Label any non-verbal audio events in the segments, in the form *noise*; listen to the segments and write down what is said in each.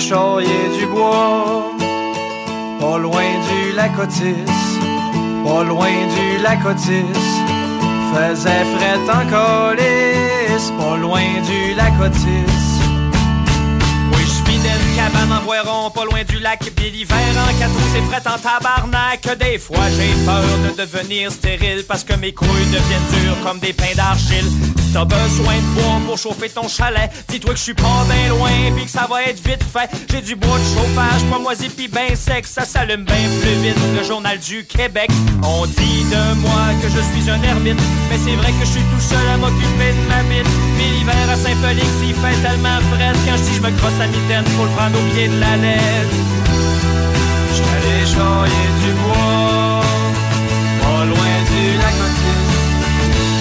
Du bois, pas loin du lac Otis, pas loin du lac Otis. Faisait fret en colis, pas loin du lac Otis. Oui, je vis d'une cabane en bois rond, pas loin du lac, puis l'hiver en quatre c'est fret en tabarnak. Des fois, j'ai peur de devenir stérile parce que mes couilles deviennent dures comme des pains d'argile. T'as besoin de bois pour chauffer ton chalet, dis-toi que je suis pas bien loin, puis que ça va être vite fait. J'ai du bois de chauffage, pas moisi pis ben sec, ça s'allume bien plus vite. Le journal du Québec, on dit de moi que je suis un ermite, mais c'est vrai que je suis tout seul à m'occuper de ma bite. Puis l'hiver à Saint-Félix, il fait tellement frais quand je dis je me crosse la mitaine, faut le prendre au pied de la lettre. Allé charrier du bois, pas loin du lac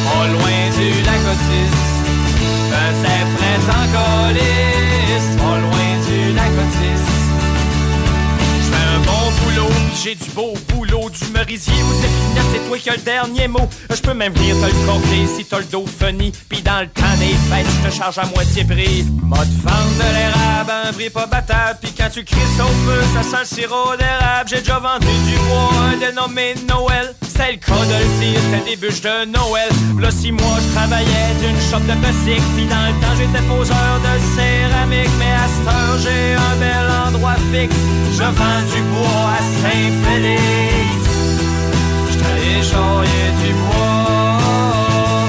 pas loin du lac Otis. Faisait fret en colis, pas loin du lac Otis. J'fais un bon boulot, j'ai du beau boulot, du merisier ou de l'épinette, c'est toi qui as le dernier mot. Je peux même venir te le corder si t'as le dos funny, pis dans le temps des fêtes, je te charge à moitié prix. Mode vendre de l'érable, un prix pas battable, pis quand tu crisses au feu, ça sent le sirop d'érable. J'ai déjà vendu du bois, un dénommé Noël. C'est le cas de le dire, c'était des bûches de Noël. Là, six mois, je travaillais d'une shop de musique, pis dans le temps, j'étais poseur de céramique. Mais à cette heure, j'ai un bel endroit fixe. Je vends du bois à Saint-Félix. J'étais allé charrier du bois,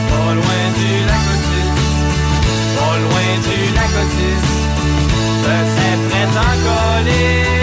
pas loin du lac Otis, pas loin du lac Otis. Faisait fret en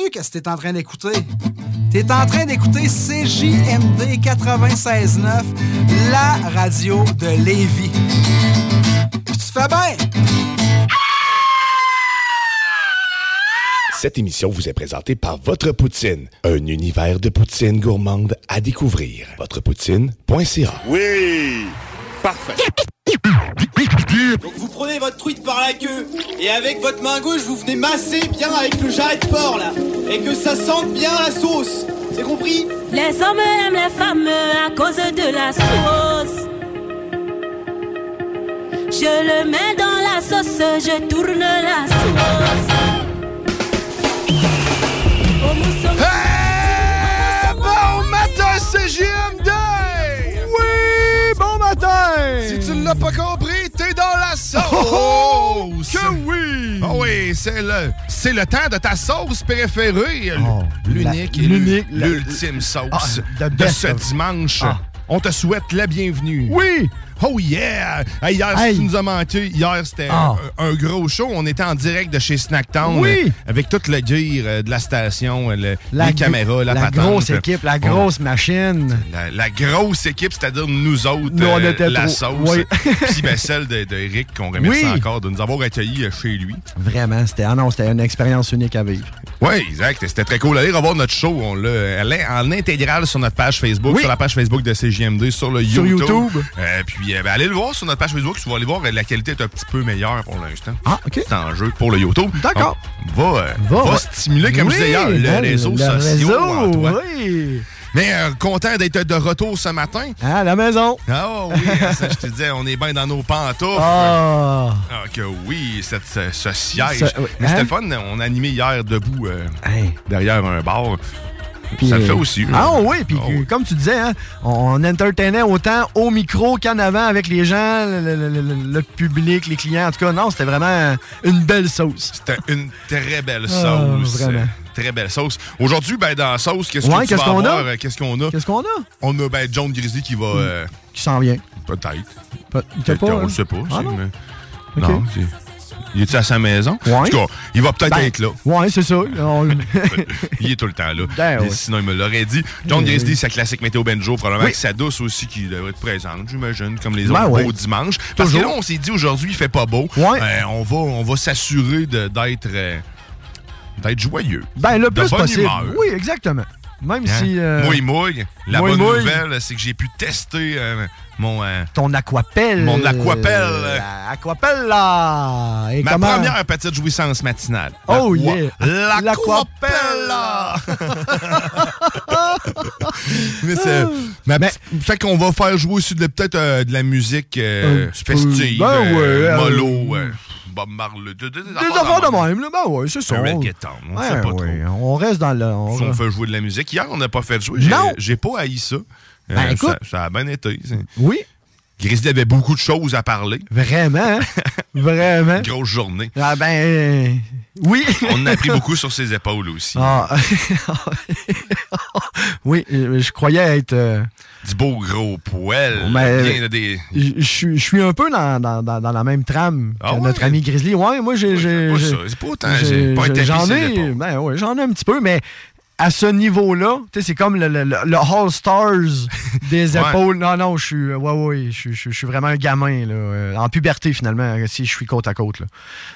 sais-tu qu'est-ce que t'es en train d'écouter? T'es en train d'écouter CJMD 96.9, la radio de Lévis. Puis tu fais bien! Cette émission vous est présentée par Votre Poutine, un univers de poutine gourmande à découvrir. Votrepoutine.ca Oui! Parfait. Donc vous prenez votre truite par la queue et avec votre main gauche vous venez masser bien avec le jarret de porc là et que ça sente bien la sauce. C'est compris? Les hommes aiment les femmes à cause de la sauce. Je le mets dans la sauce, je tourne la sauce. Hey! Bon matin, CGMD! Oui, bon matin! Si tu ne l'as pas compris, sauce! Oh, que oui! Ah oui, c'est le, c'est le temps de ta sauce préférée. Oh, l'unique la- et l'unique, la- l'ultime sauce Ah, de ce dimanche. Ah. On te souhaite la bienvenue. Oui! Oh yeah! Hey, hier, Hey. si tu nous as manqué, hier, c'était Ah. un, un gros show. On était en direct de chez Snacktown. Oui. euh, avec toute le gear euh, de la station, euh, le- les caméras, la, la patente. grosse équipe, la grosse machine. La, la grosse équipe, c'est-à-dire nous autres, Nous, on était la trop. sauce. Oui. *laughs* Puis ben, celle de, de qu'on remercie Oui. encore de nous avoir accueillis chez lui. Vraiment, c'était ah non, c'était une expérience unique à vivre. Oui, exact. C'était très cool. Allez revoir notre show. On l'a elle est en intégrale sur notre page Facebook, Oui. sur la page Facebook de CJMD, sur le Sur YouTube. YouTube. Euh, puis euh, ben, allez le voir sur notre page Facebook. Tu vas aller voir, euh, la qualité est un petit peu meilleure pour l'instant. Ah, OK. C'est en jeu pour le YouTube. D'accord. Donc, Va, euh, Va, va stimuler, comme je disais hier, le hein, réseau social réseau, toi. oui. Mais euh, content d'être de retour ce matin. À la maison. Ah oui, ça, je te disais, on est bien dans nos pantoufles. Ah. Ah, que oui, cette, ce, ce siège. Oui. Mais c'était Hein? le fun, on a animé hier debout euh, Hey. derrière un bar. Puis, ça le euh, fait aussi. Ah oui, puis Ah oui. comme tu disais, hein, on entertainait autant au micro qu'en avant avec les gens, le, le- le- le- le public, les clients. En tout cas, non, c'était vraiment une belle sauce. C'était une très belle Ah, sauce. vraiment. Très belle sauce. Aujourd'hui, ben, dans la sauce, qu'est-ce Ouais, que tu qu'est-ce vas qu'on a? avoir? Euh, Qu'est-ce qu'on a? Qu'est-ce qu'on a? On a ben, John Grizzly qui va... euh, Qui s'en vient. Peut-être. Peut-être pas. qu'on hein? le sait pas. Ah non? mais-. Non, Il est à sa maison? Ouais. En tout cas, il va peut-être Ben, être là. Ouais, c'est ça. On- *laughs* Il est tout le temps là. Ben ouais. Sinon, il me l'aurait dit. John Oui, Grizzly, oui. sa classique météo Benjo, probablement Oui. que sa douce aussi qui devrait être présente, j'imagine, comme les Ben autres ouais. beaux dimanches. Parce que là, on s'est dit aujourd'hui, il fait pas beau. Euh, on va, on va s'assurer d'être euh, d'être joyeux. Ben, le De plus bonne possible. humeur. Oui, exactement. Même Hein? si. euh, Mouille, mouille. La mouille, bonne mouille. nouvelle, c'est que j'ai pu tester euh, mon, euh, Ton aquapelle. Mon aquapelle. La Aquapelle, là. Et ma comment- première petite jouissance matinale. Oh, L'aqua- yeah. L'aquapella! *laughs* Mais c'est. mais- Mais- fait qu'on va faire jouer aussi peut-être euh, de la musique festive, Ben ouais, mollo, Bob Marley, de- de- des Des affaires de même, là. Ben ouais, c'est ça. Reggaeton, on Ouais, sait pas ouais, On reste dans le. on Si on fait jouer de la musique. Hier, on n'a pas fait jouer. J'ai- Non. J'ai pas haï ça. Euh, Ben, écoute. ça, ça a bien été. Oui, Grizzly avait beaucoup de choses à parler. vraiment. hein? *laughs* vraiment. Grosse journée. Ah, ben. euh, Oui. *laughs* On en a pris beaucoup sur ses épaules aussi. Ah. *laughs* oui, euh, je croyais être. euh, Du beau gros poêle. Bien des... Je suis un peu dans, dans, dans, dans la même trame Ah que ouais? notre ami Grizzly. Ouais, moi, j'ai. C'est pas autant. j'ai- pas J'en ai. Ben ouais, j'en ai un petit peu, mais à ce niveau-là, tu sais, c'est comme le, le, le- All-Stars *laughs* des Ouais. épaules. Non, non, je suis. Ouais, ouais, je, je suis vraiment un gamin, là. euh, En puberté, finalement, si je suis côte à côte, là.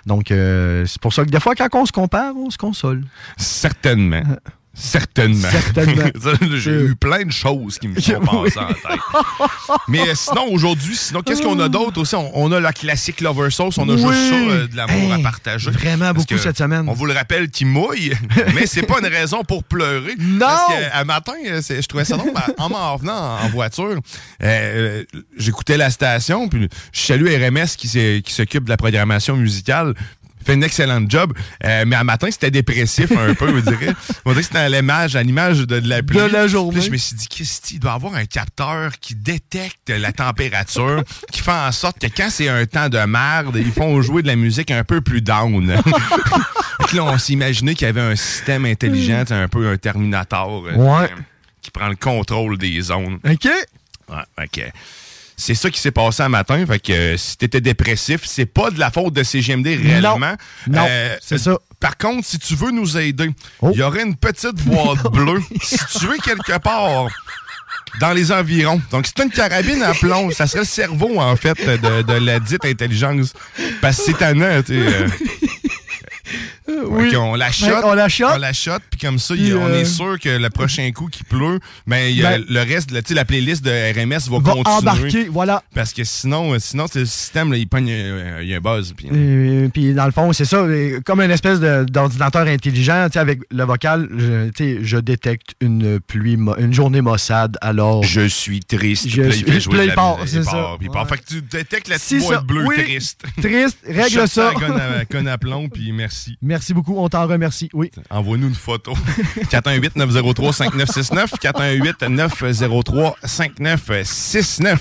Donc, euh, c'est pour ça que des fois, quand on se compare, on se console. Certainement. *laughs* Certainement. Certainement. *laughs* J'ai eu plein de choses qui me *laughs* sont passées en tête. Mais euh, sinon, aujourd'hui, sinon, qu'est-ce qu'on a d'autre aussi? On, on a la classique Lover Sauce. On a Oui. juste ça, euh, de l'amour à partager. vraiment beaucoup cette semaine. On vous le rappelle qu'il mouille, *laughs* mais c'est pas une raison pour pleurer. Non! Parce que, à matin, euh, c'est- je trouvais ça drôle. En m'en revenant en, voiture, euh, j'écoutais la station, puis je salue RMS qui s'occupe de la programmation musicale fait une excellente job. Euh, mais à matin, c'était dépressif un peu, on dirait. On dirait que c'était à l'image, à l'image de, de la pluie. De la journée. Puis là, je me suis dit, Christy, il doit avoir un capteur qui détecte la température, qui fait en sorte que quand c'est un temps de merde, ils font jouer de la musique un peu plus down. *laughs* Là, on imaginé qu'il y avait un système intelligent, un peu un Terminator, euh, Ouais. euh, qui prend le contrôle des zones. OK? Ouais, que c'est ça qui s'est passé un matin. Fait que euh, si t'étais dépressif, c'est pas de la faute de CGMD réellement. Non, Euh, c'est ça. Par contre, si tu veux nous aider, il Oh. y aurait une petite boîte *laughs* bleue située quelque part dans les environs. Donc, c'est une carabine à plomb. Ça serait le cerveau, en fait, de, de la dite intelligence. Parce que c'est tannant, tu sais. euh, *laughs* oui. on la shot. on la shot. On la shot, puis comme ça, on euh, est sûr que le prochain coup qui pleut, ben, Ben- le reste, la, playlist de RMS va, Va continuer. embarquer, voilà. Parce que sinon, euh, sinon le système, là, il pogne, euh, il y a un buzz. Puis, dans le fond, c'est ça, comme une espèce d'ordinateur intelligent, avec le vocal, je, détecte une pluie, une journée maussade, alors... Je suis triste. Je suis- il jouer part, c'est ça. puis. Ouais. Fait que tu détectes la petite boîte bleue oui. triste. Triste, règle ça. à conne à, plomb, puis merci. Merci *laughs* beaucoup, on t'en remercie, oui. Envoie-nous une photo. *laughs* 418-903-5969. 418-903-5969.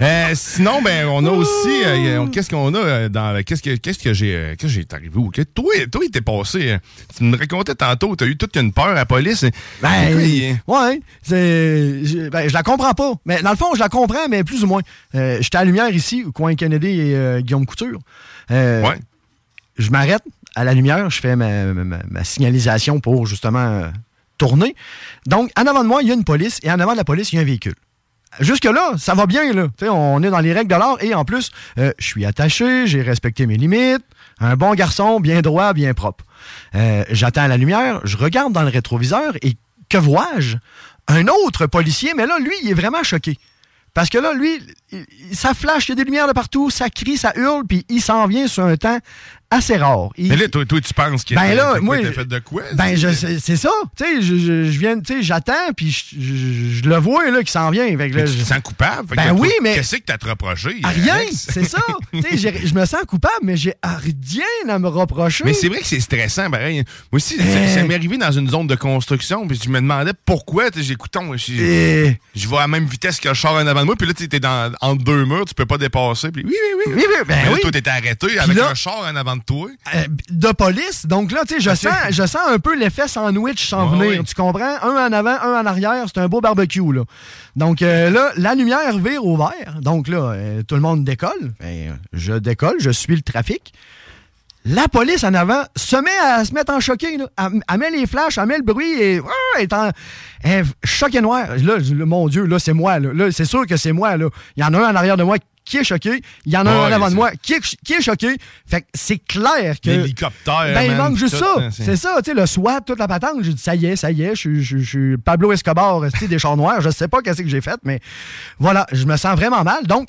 Euh, sinon, ben, on a aussi. euh, qu'est-ce qu'on a euh, dans. Qu'est-ce que, qu'est-ce que j'ai. qu'est-ce que j'ai arrivé où? Que- Toi, toi, il t'est passé. euh, Tu me racontais tantôt, t'as eu toute une peur à la police. Ben, il- ouais, c'est, je, ben, je la comprends pas. Mais dans le fond, je la comprends, mais plus ou moins. Euh, J'étais à la lumière ici, au coin Kennedy et Guillaume Couture. Ouais. Je m'arrête à la lumière, je fais ma, signalisation pour justement euh, tourner. Donc, en avant de moi, il y a une police et en avant de la police, il y a un véhicule. Jusque-là, ça va bien, là. On est dans les règles de l'art et en plus, euh, je suis attaché, j'ai respecté mes limites. Un bon garçon, bien droit, bien propre. Euh, J'attends la lumière, je regarde dans le rétroviseur et que vois-je? Un autre policier, mais là, lui, il est vraiment choqué. Parce que là, lui, ça flash, il y a des lumières de partout, ça crie, ça hurle, puis il s'en vient sur un temps assez rare. Il- Mais là, toi, toi, tu penses qu'il Ben là, moi, fait de quoi? ben, je- c'est ça. Tu sais, je, je- je viens, tu sais, j'attends, puis je, je- je le vois, là, qui s'en vient. Fait que là, Mais tu je- te sens coupable? Ben oui, mais- Qu'est-ce que t'as te reproché? Ah, rien, c'est ça. *laughs* Tu sais, je me sens coupable, mais j'ai rien à me reprocher. Mais c'est vrai que c'est stressant, pareil. Moi aussi, ça, Eh. ça m'est arrivé dans une zone de construction, puis je me demandais pourquoi. J'écoute, je, Eh. je vais à la même vitesse que le char en avant de moi, puis là, tu es dans, entre deux murs, tu peux pas dépasser. Puis oui, oui, oui. Oui, oui, ben Mais là, oui. toi, t'étais arrêté avec là- un char en avant de toi. Euh, de police. Donc là, tu sais, je sens, je sens un peu l'effet sandwich s'en Ouais, venir. Tu comprends? Un en avant, un en arrière. C'est un beau barbecue, là. Donc euh, là, la lumière vire au vert. Donc là, euh, tout le monde décolle. Ben, je décolle, je suis le trafic. La police en avant se met à se mettre en choqué. Là. Elle, elle met les flashs, elle met le bruit et ah, elle est en elle est choquée noire. Là, mon Dieu, là, c'est moi. Là, Là, c'est sûr que c'est moi. Là. Il y en a un en arrière de moi qui est choqué? Il y en a un Ouais, en avant de moi qui est, qui est choqué? Fait que c'est clair que. L'hélicoptère. Ben, il man, manque juste tout, ça. hein, C'est ça, tu sais, le SWAT, toute la patente. J'ai dit, ça y est, ça y est, je suis- Pablo Escobar, des chars noirs. Je sais pas qu'est-ce que j'ai fait, mais voilà, je me sens vraiment mal. Donc,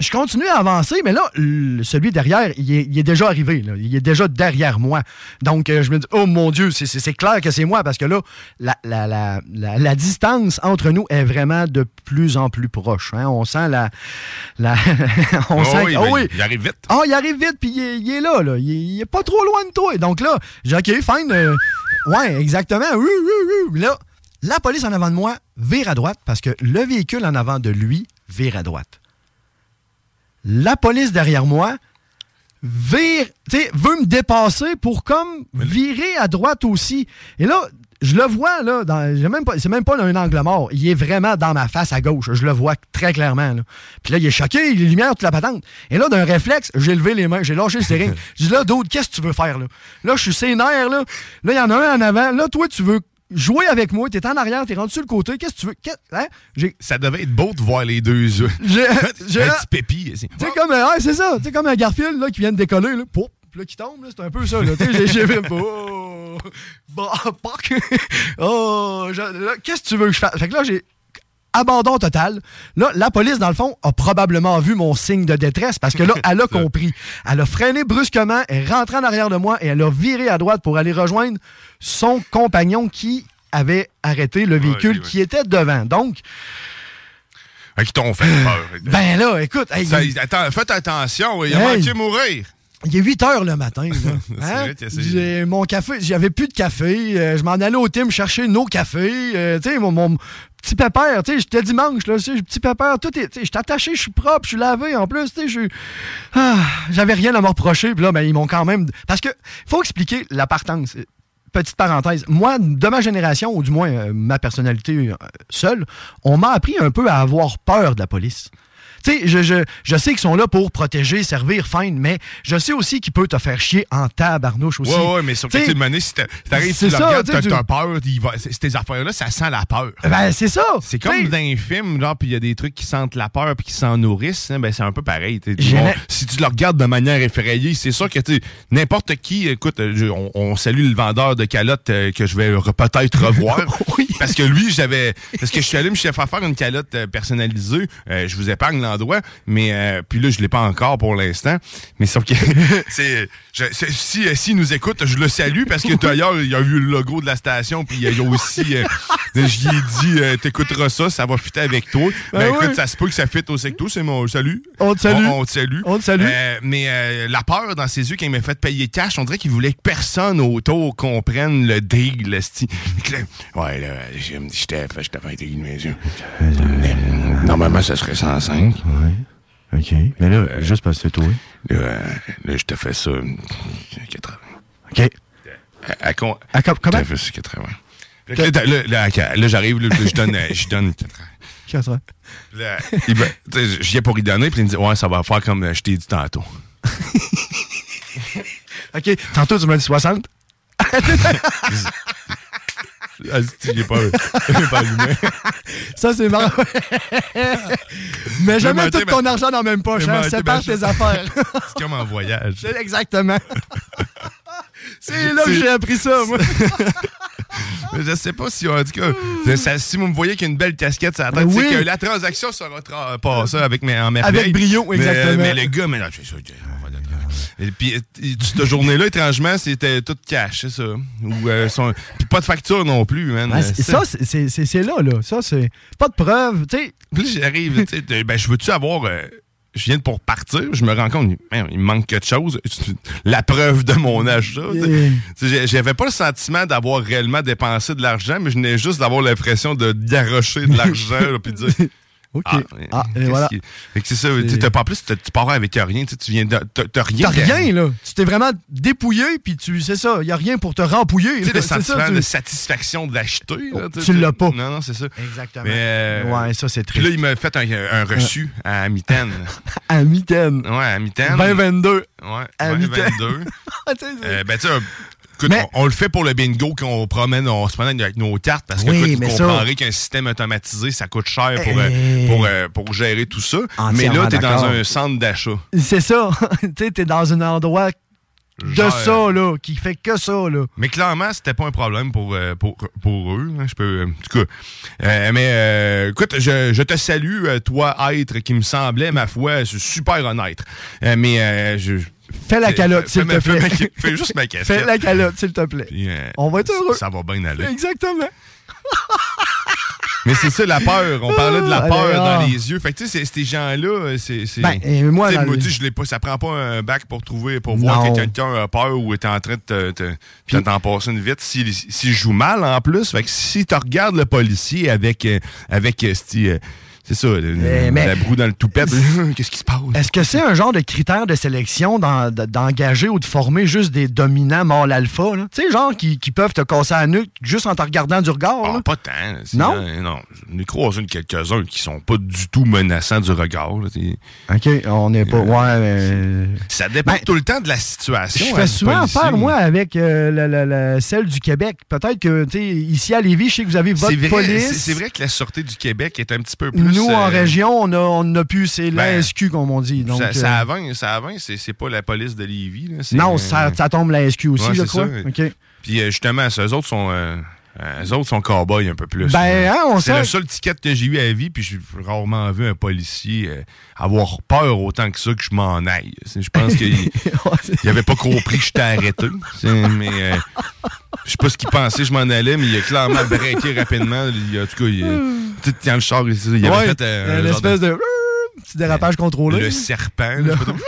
je continue à avancer, mais là, celui derrière, il est, il est déjà arrivé. là. Il est déjà derrière moi. Donc, euh, je me dis, oh mon Dieu, c'est- clair que c'est moi, parce que là, la, la- la- la- la distance entre nous est vraiment de plus en plus proche. hein. On sent la... *laughs* on Oh sent oui, ben, oh oui. Il arrive vite. Ah, il arrive vite, puis il, est- il est là, là. Il, est- il est pas trop loin de toi. Donc là, j'ai OK, fine. euh, ouais, exactement. Là, la police en avant de moi vire à droite parce que le véhicule en avant de lui vire à droite. La police derrière moi vire, veut me dépasser pour comme virer à droite aussi. Et là, je le vois, là, dans, même pas, c'est même pas un angle mort. Il est vraiment dans ma face à gauche. Je le vois très clairement. Là. Puis là, il est choqué, les lumières, toute la patente. Et là, d'un réflexe, j'ai levé les mains, j'ai lâché le *laughs* steering. Je dis là, d'autres, qu'est-ce que tu veux faire, là? Là, je suis sénère, là. Là, il y en a un en avant. Là, toi, tu veux jouer avec moi. T'es en arrière, t'es rendu sur le côté. Qu'est-ce que tu veux? Hein? Ça devait être beau de voir les deux yeux. *laughs* j'ai, un petit pépi. c'est- comme, ouais, c'est ça. Comme un Garfield, là, qui vient de décoller, là. Pouf, puis là, qui tombe, là. C'est un peu ça, j'ai, fait, oh, *laughs* bah, *laughs* oh, qu'est-ce que tu veux que je fasse? Fait que là, j'ai abandon total. Là, la police, dans le fond, a probablement vu mon signe de détresse parce que là, *laughs* elle a compris. Elle a freiné brusquement, elle est rentrée en arrière de moi et elle a viré à droite pour aller rejoindre son compagnon qui avait arrêté le véhicule ouais. qui était devant. Donc, Fait qu'ils t'ont fait peur. *laughs* ben là, écoute, hey, Ça, attends, faites attention, il a Hey. manqué mourir. Il est 8 heures le matin. *laughs* Hein? J'ai mon café, j'avais plus de café. euh, je m'en allais au team chercher nos cafés. euh, tu sais, mon, mon petit pépère, tu sais, j'étais dimanche, là, tu sais, petit pépère, tout est, tu sais, attaché, je suis propre, je suis lavé en plus, tu sais, je ah, j'avais rien à me reprocher. Puis là, ben, ils m'ont quand même. Parce que, faut expliquer la partance. Petite parenthèse, moi, de ma génération, ou du moins euh, ma personnalité euh, seule, on m'a appris un peu à avoir peur de la police. Tu sais, je, je, je sais qu'ils sont là pour protéger, servir, fine, mais je sais aussi qu'il peut te faire chier en tabarnouche aussi. Ouais, ouais, mais sur tu le si t'arrives, c'est tu le ça, regardes, t'as tu- peur, il va- ces affaires-là, ça sent la peur. Ben, c'est ça. C'est comme dans un film, genre, puis il y a des trucs qui sentent la peur puis qui s'en nourrissent, hein, ben c'est un peu pareil. Bon, si tu le regardes de manière effrayée, c'est sûr que tu sais, n'importe qui, écoute, euh, je- on, on salue le vendeur de calottes euh, que je vais re- peut-être revoir. *laughs* Parce que lui, j'avais. Parce que je suis allé me faire faire une calotte euh, personnalisée. Euh, je vous épargne mais euh, puis là, je l'ai pas encore pour l'instant. Mais sauf que *laughs* c'est. je- c'est- si euh, s'il nous écoute, je le salue parce que d'ailleurs, il y a eu le logo de la station, puis il y a il y a aussi. euh, *laughs* J'y ai dit, euh, t'écouteras ça, ça va fitter avec toi. Ben, Ben écoute, oui. ça se peut que ça fitte au secto, c'est mon salut. On te salue. On, on te salue. On te salue. Euh, mais euh, la peur dans ses yeux quand il m'a fait payer cash, on dirait qu'il voulait que personne autour comprenne le deal. Fait que là, Ouais, là, je me dis, je t'ai fait, fait intégré mes yeux. Normalement, ça serait 105. Ouais. OK. Mais là, juste parce que c'est toi. Là, là, je te fais ça. euh, 80. OK. À, à À comment? te fais ça 80. Là, là, là, j'arrive, je donne, euh, je donne 80. 80. Là, il va- tu sais, j'y ai pour y donner, puis il me dit, ouais, ça va faire comme euh, je t'ai dit tantôt. *laughs* OK. Tantôt, tu m'as dit 60. Ah, pas, pas allumé. *laughs* Ça, c'est marrant. *laughs* Mais jamais tout ton argent dans la même poche. Hein? Sépare tes je- affaires. C'est comme en voyage. Exactement. c'est là que j'ai appris ça, moi. Je sais pas si, en tout cas, ça- si vous me voyez qu'il y a une belle casquette sur la tête, Ben oui. que la transaction sera tra- passée avec, mes, en merveille. Avec brio, Mais, exactement. Mais, le gars, mais là, c'est ça, on va le- Et puis, euh, cette journée-là, étrangement, c'était tout cash, c'est ça. Ou, euh, son- Puis pas de facture non plus, man. C'est- ça, c'est- là, là. Ça, c'est pas de preuve. Tu sais, Puis j'arrive, tu sais, ben, je veux-tu avoir. euh, je viens de pour partir, je me rends compte, il me manque quelque chose. *laughs* La preuve de mon achat. Yeah. J'avais pas le sentiment d'avoir réellement dépensé de l'argent, mais je venais juste d'avoir l'impression de garocher de *laughs* l'argent, puis de dire. OK. Ah, Ah, et voilà. qui- Fait que c'est ça, tu pas en plus, tu pars avec rien, tu tu viens de. T'as rien. T'as rien, là. Tu t'es vraiment dépouillé, puis tu c'est ça. Il y a rien pour te rempouiller. Tu sais, le C'est ça, sentiment tu- de satisfaction d'acheter. Oh, sais, tu l'as pas. Non, non, c'est ça. Exactement. Mais, euh, Ouais, ça, c'est Puis là, triste. il m'a fait un, un reçu à mitaine. *laughs* À mitaine. Ouais, à mitaine. 2022. Ouais, À ouais, mitaine. 22. *laughs* Ah, tu Euh, ben, tu sais, écoute, Mais- on, on le fait pour le bingo qu'on promène, on se promène avec nos cartes parce que Oui, écoute, vous ça- comprendrez qu'un système automatisé, ça coûte cher pour, euh, Eh. pour, euh, pour gérer tout ça. Mais là, tu es dans un centre d'achat. C'est ça. *laughs* tu t'es dans un endroit de ça, là, qui fait que ça, là. Mais clairement, c'était pas un problème pour, euh, pour, pour eux. hein, je peux, en tout cas. Euh, mais euh, écoute, je, je te salue, toi, être qui me semblait, ma foi, super honnête. Euh, mais euh, je. Fais la calotte, s'il te plaît. *laughs* Fais juste ma *laughs* casquette. Fais la calotte, s'il te plaît. Puis, euh, On va être heureux. Ça va bien aller. Exactement. Mais c'est ça la peur. On parlait de la Ah, peur dans les yeux. Fait que tu sais, ces gens-là, c'est. Ben, et moi, dans je l'ai pas. Ça prend pas un bac pour trouver, pour voir que quelqu'un a peur ou est en train de te, de t'en passer une vite. S'il s'il joue mal en plus, fait que si tu regardes le policier avec, euh, avec, c'ti, euh, c'est ça, Eh, mais- la broue dans le toupette, *laughs* qu'est-ce qui se passe? Est-ce que c'est un genre de critère de sélection d'engager ou de former juste des dominants mâles alpha? Tu sais, genre qui, qui peuvent te casser la nuque juste en te regardant du regard? Ah, pas tant. Non? euh, non. J'en ai croisé une quelques-uns qui sont pas du tout menaçants du regard. là. OK, on n'est pas... Ouais, mais... Ça dépend Ben, tout le temps de la situation. Je hein, fais souvent affaire, moi, avec euh, la- la- la- celle du Québec. Peut-être que, tu sais, ici à Lévis, je sais que vous avez votre vrai, police. c'est- c'est vrai que la Sûreté du Québec est un petit peu plus. Nous, en euh, région, on a, on a pu, c'est ben, l'ASQ, comme on dit. Donc, ça, euh, ça avance, ça avance, c'est pas la police de Lévis. là, non, euh, ça, ça tombe l'ASQ aussi, ouais, je crois. ça. Puis justement, eux autres sont. eux autres sont cow-boys un peu plus. Ben, hein, on c'est le seul ticket que j'ai eu à la vie, puis j'ai rarement vu un policier euh, avoir peur autant que ça que je m'en aille. Je pense qu'il *laughs* il avait pas compris que j'étais arrêté. Mais euh, je sais pas ce qu'il pensait, je m'en allais, mais il a clairement breaké rapidement. Il, en tout cas, il, quand le char, il, avait Ouais, fait euh, une espèce de... petit dérapage contrôlé. le serpent. trop. *laughs*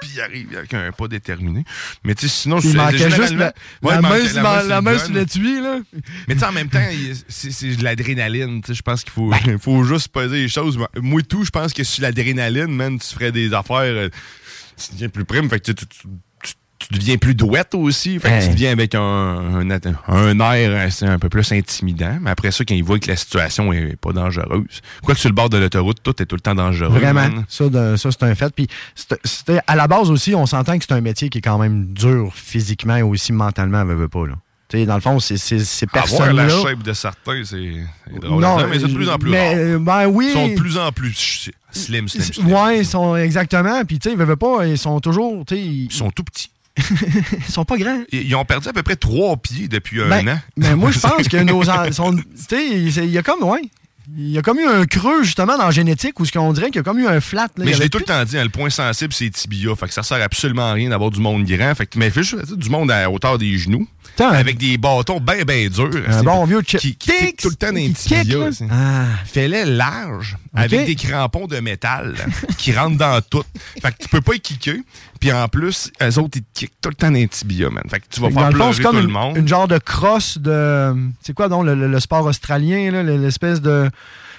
Puis il arrive avec un pas déterminé. Mais tu sais, sinon, je manquait juste la, la Ouais, il main, manquait sur la, la main le sur gun. l'étui, là. Mais tu sais, en même temps, c'est de l'adrénaline. tu sais, Je pense qu'il faut, Ben. *laughs* faut juste peser les choses. Moi, tout, je pense que sur l'adrénaline, man, tu ferais des affaires. euh, tu deviens plus prime. Fait que tu, tu, tu- tu deviens plus douette aussi. Fait que tu deviens avec un, un, un air un peu plus intimidant. Mais après ça, quand il voit que la situation est pas dangereuse. Quoi que sur le bord de l'autoroute, tout est tout le temps dangereux. Vraiment, man. ça, de- ça c'est un fait. Puis c'était à la base aussi, on s'entend que c'est un métier qui est quand même dur physiquement et aussi mentalement, veut, veut pas là. Tu sais, dans le fond, c'est ces Avoir la personnes-là. shape de certains, c'est drôle. Non, mais c'est de plus en plus mais, rare. euh, ben oui. Ils sont de plus en plus slim, slim, slim. Ouais, ils sont exactement. Puis tu sais, ils veulent pas, ils sont toujours, Ils sont tout petits. Ils sont pas grands. Ils ont perdu à peu près trois pieds depuis un Ben, an. mais moi, je *laughs* pense que nos. il y a comme, ouais. Il y a comme eu un creux, justement, dans la génétique, où ce qu'on dirait qu'il y a comme eu un flat. là. Mais je l'ai tout le temps dit, hein, le point sensible, c'est les tibias. Fait que ça sert absolument à rien d'avoir du monde grand. Fait que, mais fais juste du monde à hauteur des genoux. Putain, avec des bâtons bien, bien durs. Un C'est- bon vieux qui, qui kick tout le temps dans les qui kick, tibias. là. c'est- Ah. Fais-les large, avec des crampons de métal qui rentrent dans tout. Fait que tu peux pas y kicker. Puis en plus, eux autres, ils te kickent tout le temps dans les tibias, man. Fait que tu vas faire le fond, pleurer c'est tout comme le monde. une genre de crosse de. C'est quoi donc le, le- le sport australien, l'espèce de.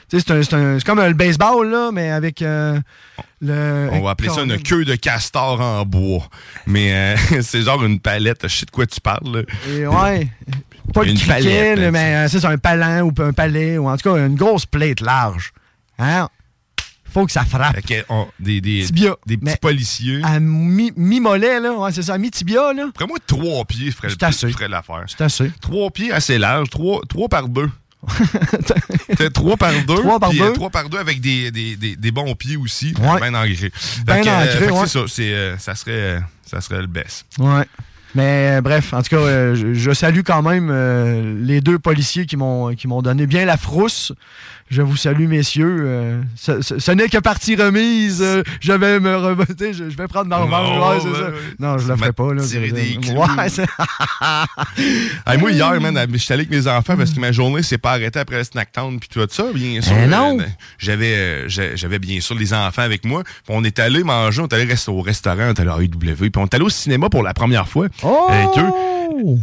C'est comme le baseball, là, mais avec euh, le. On va appeler ça une queue de castor en bois. Mais euh, *laughs* c'est genre une palette. Je sais de quoi tu parles. là. Et ouais. Pas le Une criquet, palette, là, là, mais euh, c'est un palan ou un palais, ou en tout cas une grosse plate large. Hein? Faut que ça frappe. On- des, des, Tibia. des petits Mais- policiers. À mi- mi-mollet, là, ouais, c'est ça, mi-tibia, là. Après moi, trois pieds assez. ferait l'affaire. C'est assez. Trois pieds assez larges, trois, trois par deux. *laughs* T'as trois par deux. Trois par puis, euh, deux? trois par deux avec des, des, des, des bons pieds aussi. Ouais. Bien. Ben Donc, euh, que ouais. C'est ça. c'est, euh, ça, serait, euh, ça serait le best. Ouais. Mais euh, bref, en tout cas, euh, je, je salue quand même euh, les deux policiers qui m'ont qui m'ont donné bien la frousse. Je vous salue, messieurs. Euh, ce ce- ce n'est que partie remise. Euh, je vais me revoter. Je, je vais prendre ma revanche. Oh, Ouais. Non, je le Tu ferai pas. Là, tiré Je- des. Ouais, *laughs* Hey, moi, hier, man, j'étais allé avec mes enfants parce que ma journée s'est pas arrêtée après le snack town puis tout ça, bien sûr. Eh non. Euh, J'avais, euh, j'avais bien sûr les enfants avec moi. Puis on est allé manger, on est allé rester au restaurant, on est allé à AEW, puis on est allé au cinéma pour la première fois Oh! avec eux.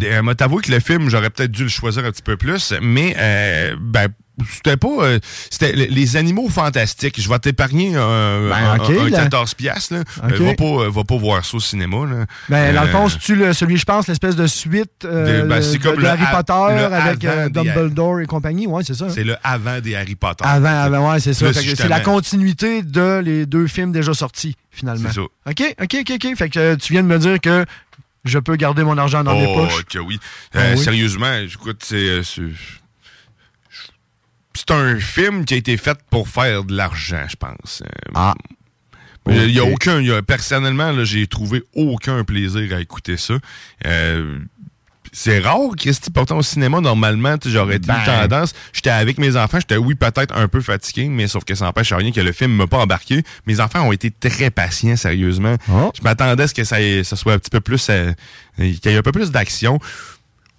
Euh, t'avoué que le film, j'aurais peut-être dû le choisir un petit peu plus, mais euh, ben c'était pas euh, c'était le- les animaux fantastiques. Je vais t'épargner un, Ben, un- ok, un là. 14 piastres. là. Ok. Euh, va pas euh, va pas voir ça au cinéma là. Ben, dans le Euh, fond, c'est-tu le- celui, je pense, l'espèce de suite De- ben, c'est de- comme de le Harry Potter avec des- Dumbledore et compagnie? Ouais, c'est ça. c'est le avant des Harry Potter. Avant, avant, ouais, c'est ça. C'est la continuité de les deux films déjà sortis, finalement. C'est ça. OK, OK, OK, OK. Fait que tu viens de me dire que je peux garder mon argent dans mes oh, poches. oui. Ah oui? Sérieusement, écoute, c'est. C'est- un film qui a été fait pour faire de l'argent, je pense. Euh, Ah. Il n'y a aucun. y a- personnellement, j'ai trouvé aucun plaisir à écouter ça. Euh, c'est rare, Christy. Pourtant, au cinéma, normalement, j'aurais Ben. une tendance. J'étais avec mes enfants. J'étais, oui, peut-être un peu fatigué, mais sauf que ça n'empêche rien que le film ne m'a pas embarqué. Mes enfants ont été très patients, sérieusement. Oh. Je m'attendais à ce que ça, ça soit un petit peu plus. euh, qu'il y ait un peu plus d'action.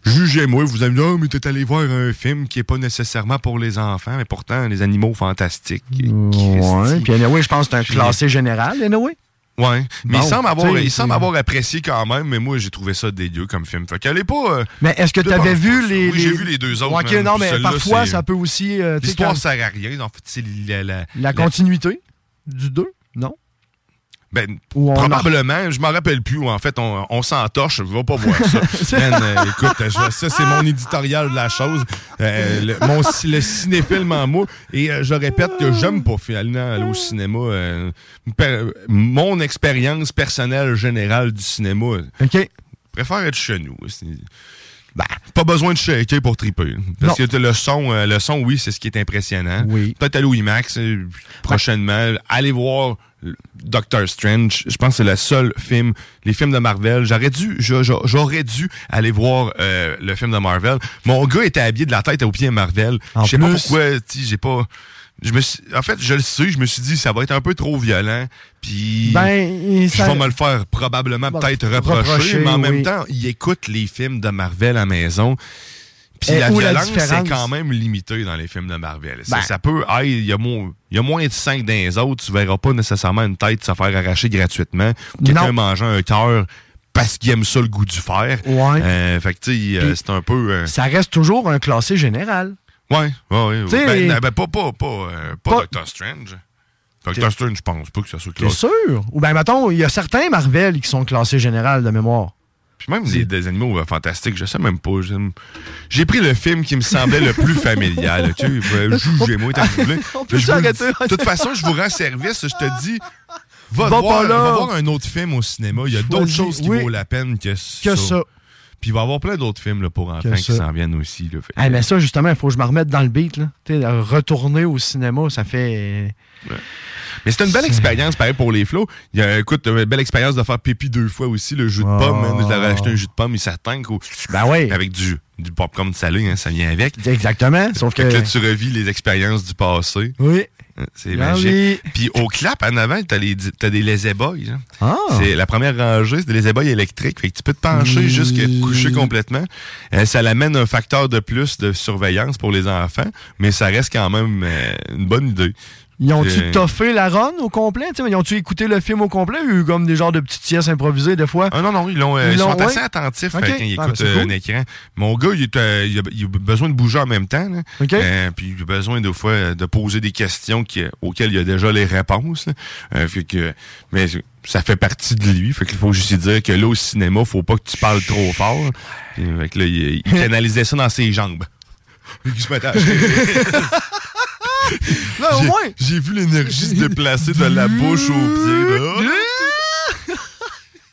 Jugez-moi, vous allez me dire, oh, mais t'es allé voir un film qui est pas nécessairement pour les enfants, mais pourtant, les animaux fantastiques. Ouais. Puis, anyway, je pense que c'est un classé général, anyway. Ouais, mais Bon, il semble avoir, il semble avoir apprécié quand même, mais moi j'ai trouvé ça dégueu comme film. Fait qu'elle est pas. euh, Mais est-ce que tu avais vu les. Oui, j'ai vu les deux autres. Ouais, non, mais parfois, ça peut aussi. euh, L'histoire quand- sert à rien. En fait, c'est la, la, La continuité du 2, non? Ben, Ou probablement, je m'en rappelle plus. En fait, on, on s'entorche, va pas voir ça. *laughs* Man, euh, écoute, je- ça c'est mon éditorial de la chose. Euh, le, mon, le cinéphile en moi. Et euh, je répète que j'aime pas finalement aller au cinéma. per- mon expérience personnelle générale du cinéma. OK. Je préfère être chez nous. C'est- pas besoin de shaker pour triper. Parce Non. que le son, euh, le son, oui, c'est ce qui est impressionnant. Oui. Peut-être IMAX euh, prochainement. Allez voir Doctor Strange. Je pense que c'est le seul film, les films de Marvel. J'aurais dû, j'aurais dû aller voir euh, le film de Marvel. Mon gars était habillé de la tête aux pieds Marvel. Je sais pas pourquoi, j'ai pas. Je me suis, en fait, je le sais, je me suis dit, ça va être un peu trop violent. Puis. Ben, Je ça- vais me le faire probablement Bon, peut-être reprocher, reprocher, mais en même temps, il écoute les films de Marvel à la maison. Puis Et la violence, c'est quand même limité dans les films de Marvel. Ça- Ben. Ça, peut, hey, il y, a moins- il y a moins de 5 dans les autres, tu verras pas nécessairement une tête se faire arracher gratuitement. Quelqu'un mangeant un cœur parce qu'il aime ça le goût du fer. Ouais. Euh, fait que tu sais, euh, c'est un peu... euh, Ça reste toujours un classé général. Ouais, ouais, ouais. Ben, ben, pas, pas, pas, euh, pas Pas- Doctor Strange. Doctor Strange, je pense pas que ça soit classé. sûr? Ou bien, mettons, il y a certains Marvel qui sont classés général de mémoire. Puis même des, des animaux euh, fantastiques, je sais même pas. J'ai pris le film qui me semblait le plus familial. *laughs* Tu sais, euh, jugez-moi s'arrêter. dis. De toute façon, je vous rends service. Je te dis, va, Va voir, va voir un autre film au cinéma. Il y a d'autres choses qui oui. vaut la peine que, Que ça. Puis il va y avoir plein d'autres films là, pour enfants qui s'en viennent aussi. Là. Fait Ah, mais ça, justement, il faut que je me remette dans le beat. Là. Retourner au cinéma, ça fait. Mais c'est une belle expérience, pareil, pour les flots. Il y a, écoute, une belle expérience de faire pipi deux fois aussi, le jus de pomme. hein. Je l'avais acheté un jus de pomme, il s'attend Ben oui. Avec du, du popcorn salé, hein, ça vient avec. Exactement. Sauf que. Que là, tu revis les expériences du passé. Oui. C'est Ah magique. oui. Puis au clap, en avant, t'as, les, t'as des lazy boys. hein. Ah. C'est la première rangée, c'est des lazy boys électriques. Fait que tu peux te pencher Mm. jusqu'à te coucher complètement. Euh, ça l'amène un facteur de plus de surveillance pour les enfants, mais ça reste quand même euh, une bonne idée. Ils ont-tu toffé la run au complet? Ils ont-tu écouté le film au complet? Ou comme des genres de petites siestes improvisées des fois? Ah non, non, ils, l'ont, euh, Ils ils sont assez ouais? attentifs quand ils Ah, écoutent ben, euh, cool. un écran. Mon gars, il, est, euh, il a, il a besoin de bouger en même temps. là. OK. Euh, puis il a besoin des fois de poser des questions qui, auxquelles il a déjà les réponses. fait que, mais ça fait partie de lui. Fait qu'il faut juste dire que là, au cinéma, faut pas que tu parles trop fort. Puis, fait que là, il, il *laughs* canalisait ça dans ses jambes. Il se mettait à *laughs* *laughs* Au J'ai- moins. J'ai vu l'énergie se déplacer de la bouche au pied. là. *laughs*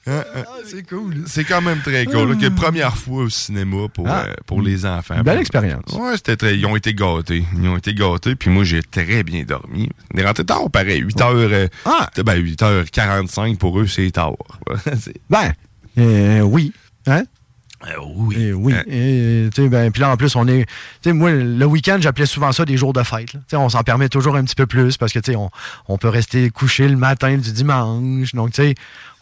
Hein, hein. c'est cool. C'est quand même très cool. que première fois au cinéma pour, Ah. euh, pour les enfants. Belle expérience. Ouais, c'était très. Ils ont été gâtés. Ils ont été gâtés. Puis moi, j'ai très bien dormi. On est rentré tard, pareil. 8 h euh, Ah. ben, 8h45 pour eux, c'est tard. *laughs* Ben, euh, oui. Hein? Oui. Eh oui. Et, tu sais, ben, puis là, en plus, on est. Tu sais, moi, le week-end, j'appelais souvent ça des jours de fête. là. Tu sais, on s'en permet toujours un petit peu plus parce que, tu sais, on, on peut rester couché le matin du dimanche. Donc, tu sais,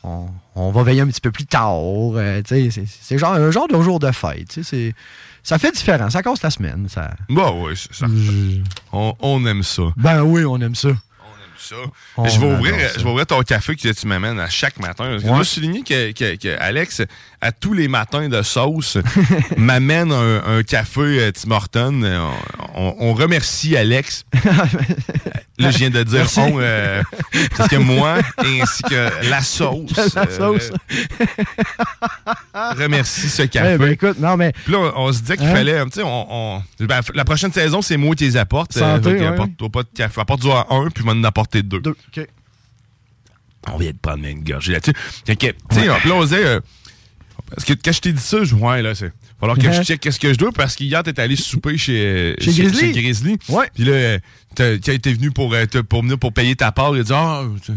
on, on va veiller un petit peu plus tard. euh, tu sais, c'est- genre un genre de jour de fête. tu sais, c'est- Ça fait différent. Ça casse la semaine. Ça... Bon, oui, c'est ça. On, on aime ça. Ben oui, on aime ça. Ça. On je, vais ouvrir, ça. je vais ouvrir ton café que tu m'amènes à chaque matin. Je dois souligner que, que- que Alex, à tous les matins de sauce, *laughs* m'amène un, un café euh, Tim Hortons. Euh, On, on remercie Alex. *laughs* Là, je viens de dire on, euh, parce que moi, ainsi que la *laughs* sauce, La sauce. euh, remercie ce café. Ben, écoute, non, mais. Puis là, on, on se disait qu'il Hein? fallait, tu sais, on, on- ben, la prochaine saison, c'est moi qui les apporte. Santé, Fait que ouais. apporte-toi pas de café. Apporte-toi un, puis vais en apporter deux. Deux, OK. On vient de prendre une gorgée là-dessus. Que, tu sais, puis là, on disait, euh, parce que quand je t'ai dit ça, je ouais, là, c'est. Falloir que je Ouais. check qu'est-ce que je dois parce qu'hier, t'es allé souper chez, Chez Grizzly. Chez Grizzly. Ouais. Puis là, euh, était venu pour, euh, pour venir pour payer ta part, il a dit, ah, tu,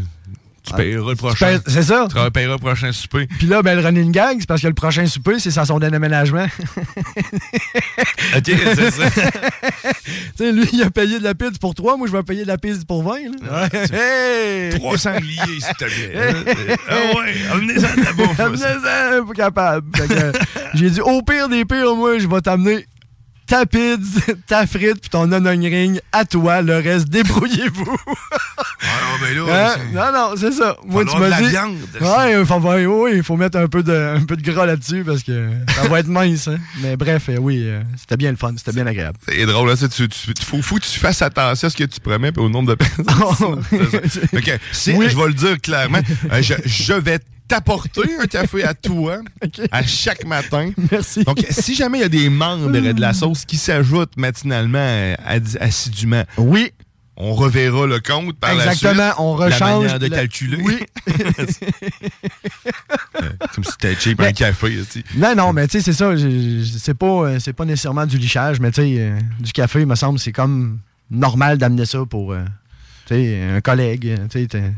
tu payeras le prochain. c'est ça? Tu payeras le prochain souper. Puis là, ben, le running gag, c'est parce que le prochain souper, c'est ça son déménagement. *laughs* OK, c'est ça. *laughs* tu sais, lui, il a payé de la pizza pour 3, moi, je vais payer de la pizza pour 20. Là. *laughs* Hey! 300 liés, s'il te plaît. ah ouais, amenez-en de la bouffe. Amenez-en, pas capable. Euh, J'ai dit, au pire des pires, moi, je vais t'amener ta pizza, *laughs* ta frite, puis ton onion ring à toi. Le reste, débrouillez-vous. *laughs* Ah, ben là, Hein? Non, non, c'est ça. Moi, tu m'as dit. viande. Ouais, il faut, ouais, faut mettre un peu de, un peu de gras là-dessus parce que ça va être mince. hein. Mais bref, euh, oui, euh, c'était bien le fun, c'était bien agréable. C'est drôle, là, c'est- tu, tu, faut, faut que tu fasses attention à ce que tu promets et au nombre de personnes. *laughs* OK, si, Oui. je vais le dire clairement, euh, je, je vais t'apporter un café à toi *laughs* à chaque matin. Merci. Donc, si jamais il y a des membres de la sauce qui s'ajoutent matinalement euh, assidûment, oui. on reverra le compte par la suite. Exactement, on La rechange. manière de la- calculer. Oui. *laughs* Euh, Comme si t'étais cheap un café. tu sais. Non, non, mais tu sais, c'est ça. C'est pas, euh, c'est pas nécessairement du lichage, mais tu sais, euh, du café, il me semble, c'est comme normal d'amener ça pour euh, un collègue. tu sais, t'es- on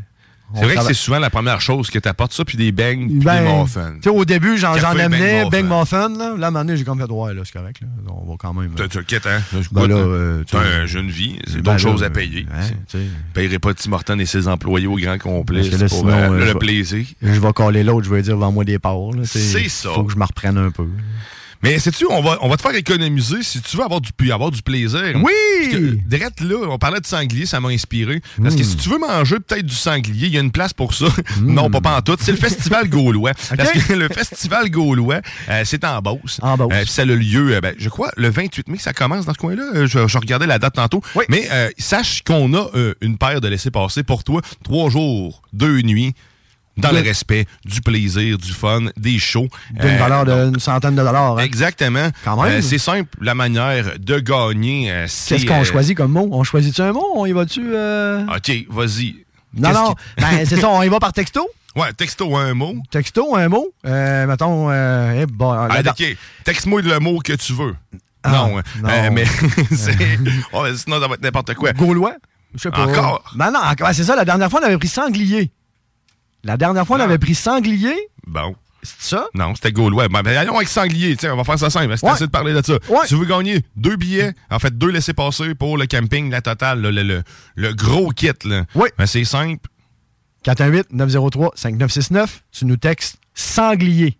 C'est vrai que c'est souvent la première chose que t'apportes ça, puis des beignes, puis Ben, des muffins. tu sais, au début, j'en, amenais, bang, Bang muffin. Muffin. Là, là, à un moment donné, j'ai comme fait, ouais, là, c'est correct. Là. On va quand même. T'inquiète, hein? Ben là, euh, t'as une jeune vie, c'est ben d'autres là, choses à euh, payer. hein, payerai pas Tim Horton et ses employés au grand complet là, pour sinon, euh, le plaisir. Je vais coller l'autre, je vais dire, vends-moi des parts. C'est ça. Faut que je me reprenne un peu. Mais sais-tu, on va, on va te faire économiser si tu veux avoir du, avoir du plaisir. Oui! Parce que, direct là, on parlait de sanglier, ça m'a inspiré. Parce que Mm. si tu veux manger peut-être du sanglier, il y a une place pour ça. *laughs* non, pas, pas en tout. C'est le Festival Gaulois. *laughs* Parce que le Festival Gaulois, euh, c'est en Beauce. En Beauce. Euh, puis ça a le lieu, euh, ben, je crois, le 28 mai, ça commence dans ce coin-là. Euh, Je, je regardais la date tantôt. Mais euh, sache qu'on a euh, une paire de laissés-passer pour toi. Trois jours, deux nuits. Dans le respect, du plaisir, du fun, des shows. D'une Euh, valeur d'une centaine de dollars. hein. Exactement. Quand même. Euh, c'est simple, la manière de gagner. euh, c'est, Qu'est-ce qu'on euh, choisit comme mot? On choisit-tu un mot? On y va-tu? OK, vas-y. Non, non. qui- Ben, *laughs* c'est ça, on y va par texto? Ouais, texto un mot. Texto, un mot. Mettons, euh, eh, bon, Ah, OK, texte-moi le mot que tu veux. Ah, non, non. mais *laughs* c'est... ouais, sinon, ça va être n'importe quoi. Gaulois? Je sais pas. Encore? Ben non, encore- c'est ça, la dernière fois, on avait pris sanglier. La dernière fois, on Ah. avait pris sanglier. Bon. C'est ça? Non, c'était Gaulois. Ben, ben, allons avec Sanglier. Tiens, on va faire ça simple. C'est Ouais. de parler de ça. Ouais. Tu veux gagner deux billets, en fait, deux laissés-passer pour le camping, la totale, là, le, le, le gros kit. Là. Oui. Ben, c'est simple. 418-903-5969. Tu nous textes sanglier.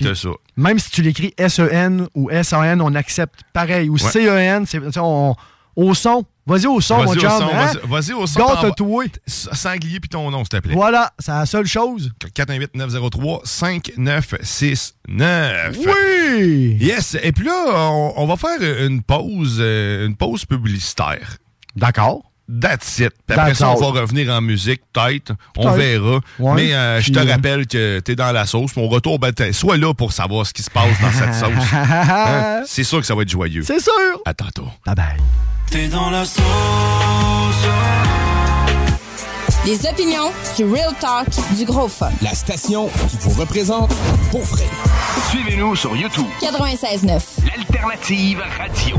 T'as ça. Même si tu l'écris S-E-N ou S-A-N, on accepte pareil. Ou Ouais. C-E-N, c'est, on- au son. Vas-y au son, mon chum. hein? vas-y- vas-y au son, Gâte-toi. Sanglier puis ton nom, s'il te plaît. Voilà, c'est la seule chose. 418-903-5969. Oui! Yes. Et puis là, on, on va faire une pause, euh, une pause publicitaire. D'accord. That's it. Puis après That's ça, on va revenir en musique, peut-être. On verra. Ouais. Mais euh, je te euh, rappelle que t'es dans la sauce. Mon retour, ben, sois là pour savoir ce qui se passe dans cette sauce. *laughs* Hein? C'est sûr que ça va être joyeux. C'est sûr. À tantôt. Bye bye. T'es dans la sauce. Des opinions, du real talk, du gros fun. La station qui vous représente pour vrai. Suivez-nous sur YouTube. 96.9. L'alternative radio.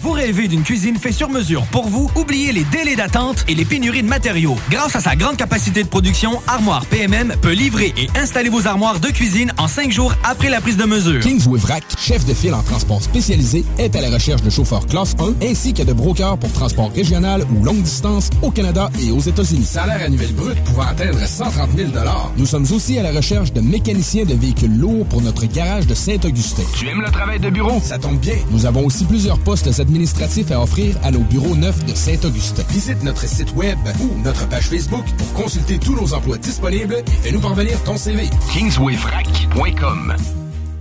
Vous rêvez d'une cuisine faite sur mesure pour vous? Oubliez les délais d'attente et les pénuries de matériaux. Grâce à sa grande capacité de production, Armoire PMM peut livrer et installer vos armoires de cuisine en cinq jours après la prise de mesure. Kingsway Vrac, chef de file en transport spécialisé, est à la recherche de chauffeurs classe 1 ainsi que de brokers pour transport régional ou longue distance au Canada et aux États-Unis. Salaire annuel brut pouvant atteindre 130 000 Nous sommes aussi à la recherche de mécaniciens de véhicules lourds pour notre garage de Saint-Augustin. Tu aimes le travail de bureau? Ça tombe bien. Nous avons aussi plusieurs postes administratifs à offrir à nos bureaux neufs de Saint-Augustin. Visite notre site web ou notre page Facebook pour consulter tous nos emplois disponibles et fais-nous parvenir ton CV. KingswayFrac.com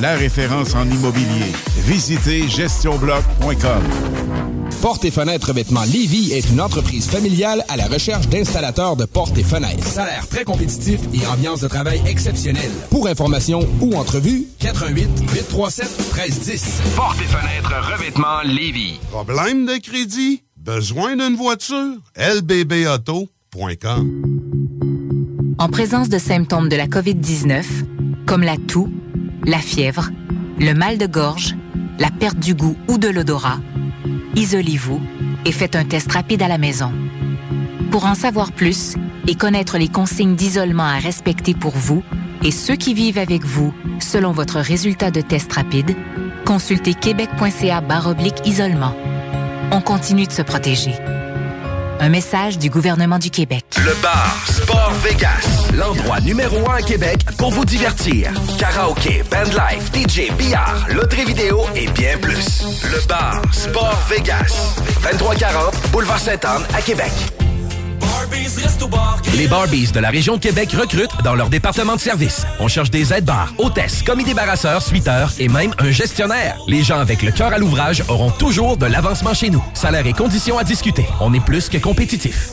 La référence en immobilier. Visitez gestionbloc.com. Portes et fenêtres revêtement Lévis est une entreprise familiale à la recherche d'installateurs de portes et fenêtres. Salaire très compétitif et ambiance de travail exceptionnelle. Pour information ou entrevue, 88 837 1310. Portes et fenêtres revêtement Lévis. Problème de crédit? Besoin d'une voiture? lbbauto.com En présence de symptômes de la COVID-19, comme la toux, la fièvre, le mal de gorge, la perte du goût ou de l'odorat, isolez-vous et faites un test rapide à la maison. Pour en savoir plus et connaître les consignes d'isolement à respecter pour vous et ceux qui vivent avec vous selon votre résultat de test rapide, consultez québec.ca isolement. On continue de se protéger. Un message du gouvernement du Québec. Le bar Sport Vegas, l'endroit numéro un à Québec pour vous divertir. Karaoke, bandlife, DJ, billard, loterie vidéo et bien plus. Le bar Sport Vegas, 2340 Boulevard Sainte-Anne à Québec. Les Barbies de la région de Québec recrutent dans leur département de service. On cherche des aides-bars, hôtesses, commis débarrasseurs, suiteurs et même un gestionnaire. Les gens avec le cœur à l'ouvrage auront toujours de l'avancement chez nous. Salaire et conditions à discuter. On est plus que compétitif.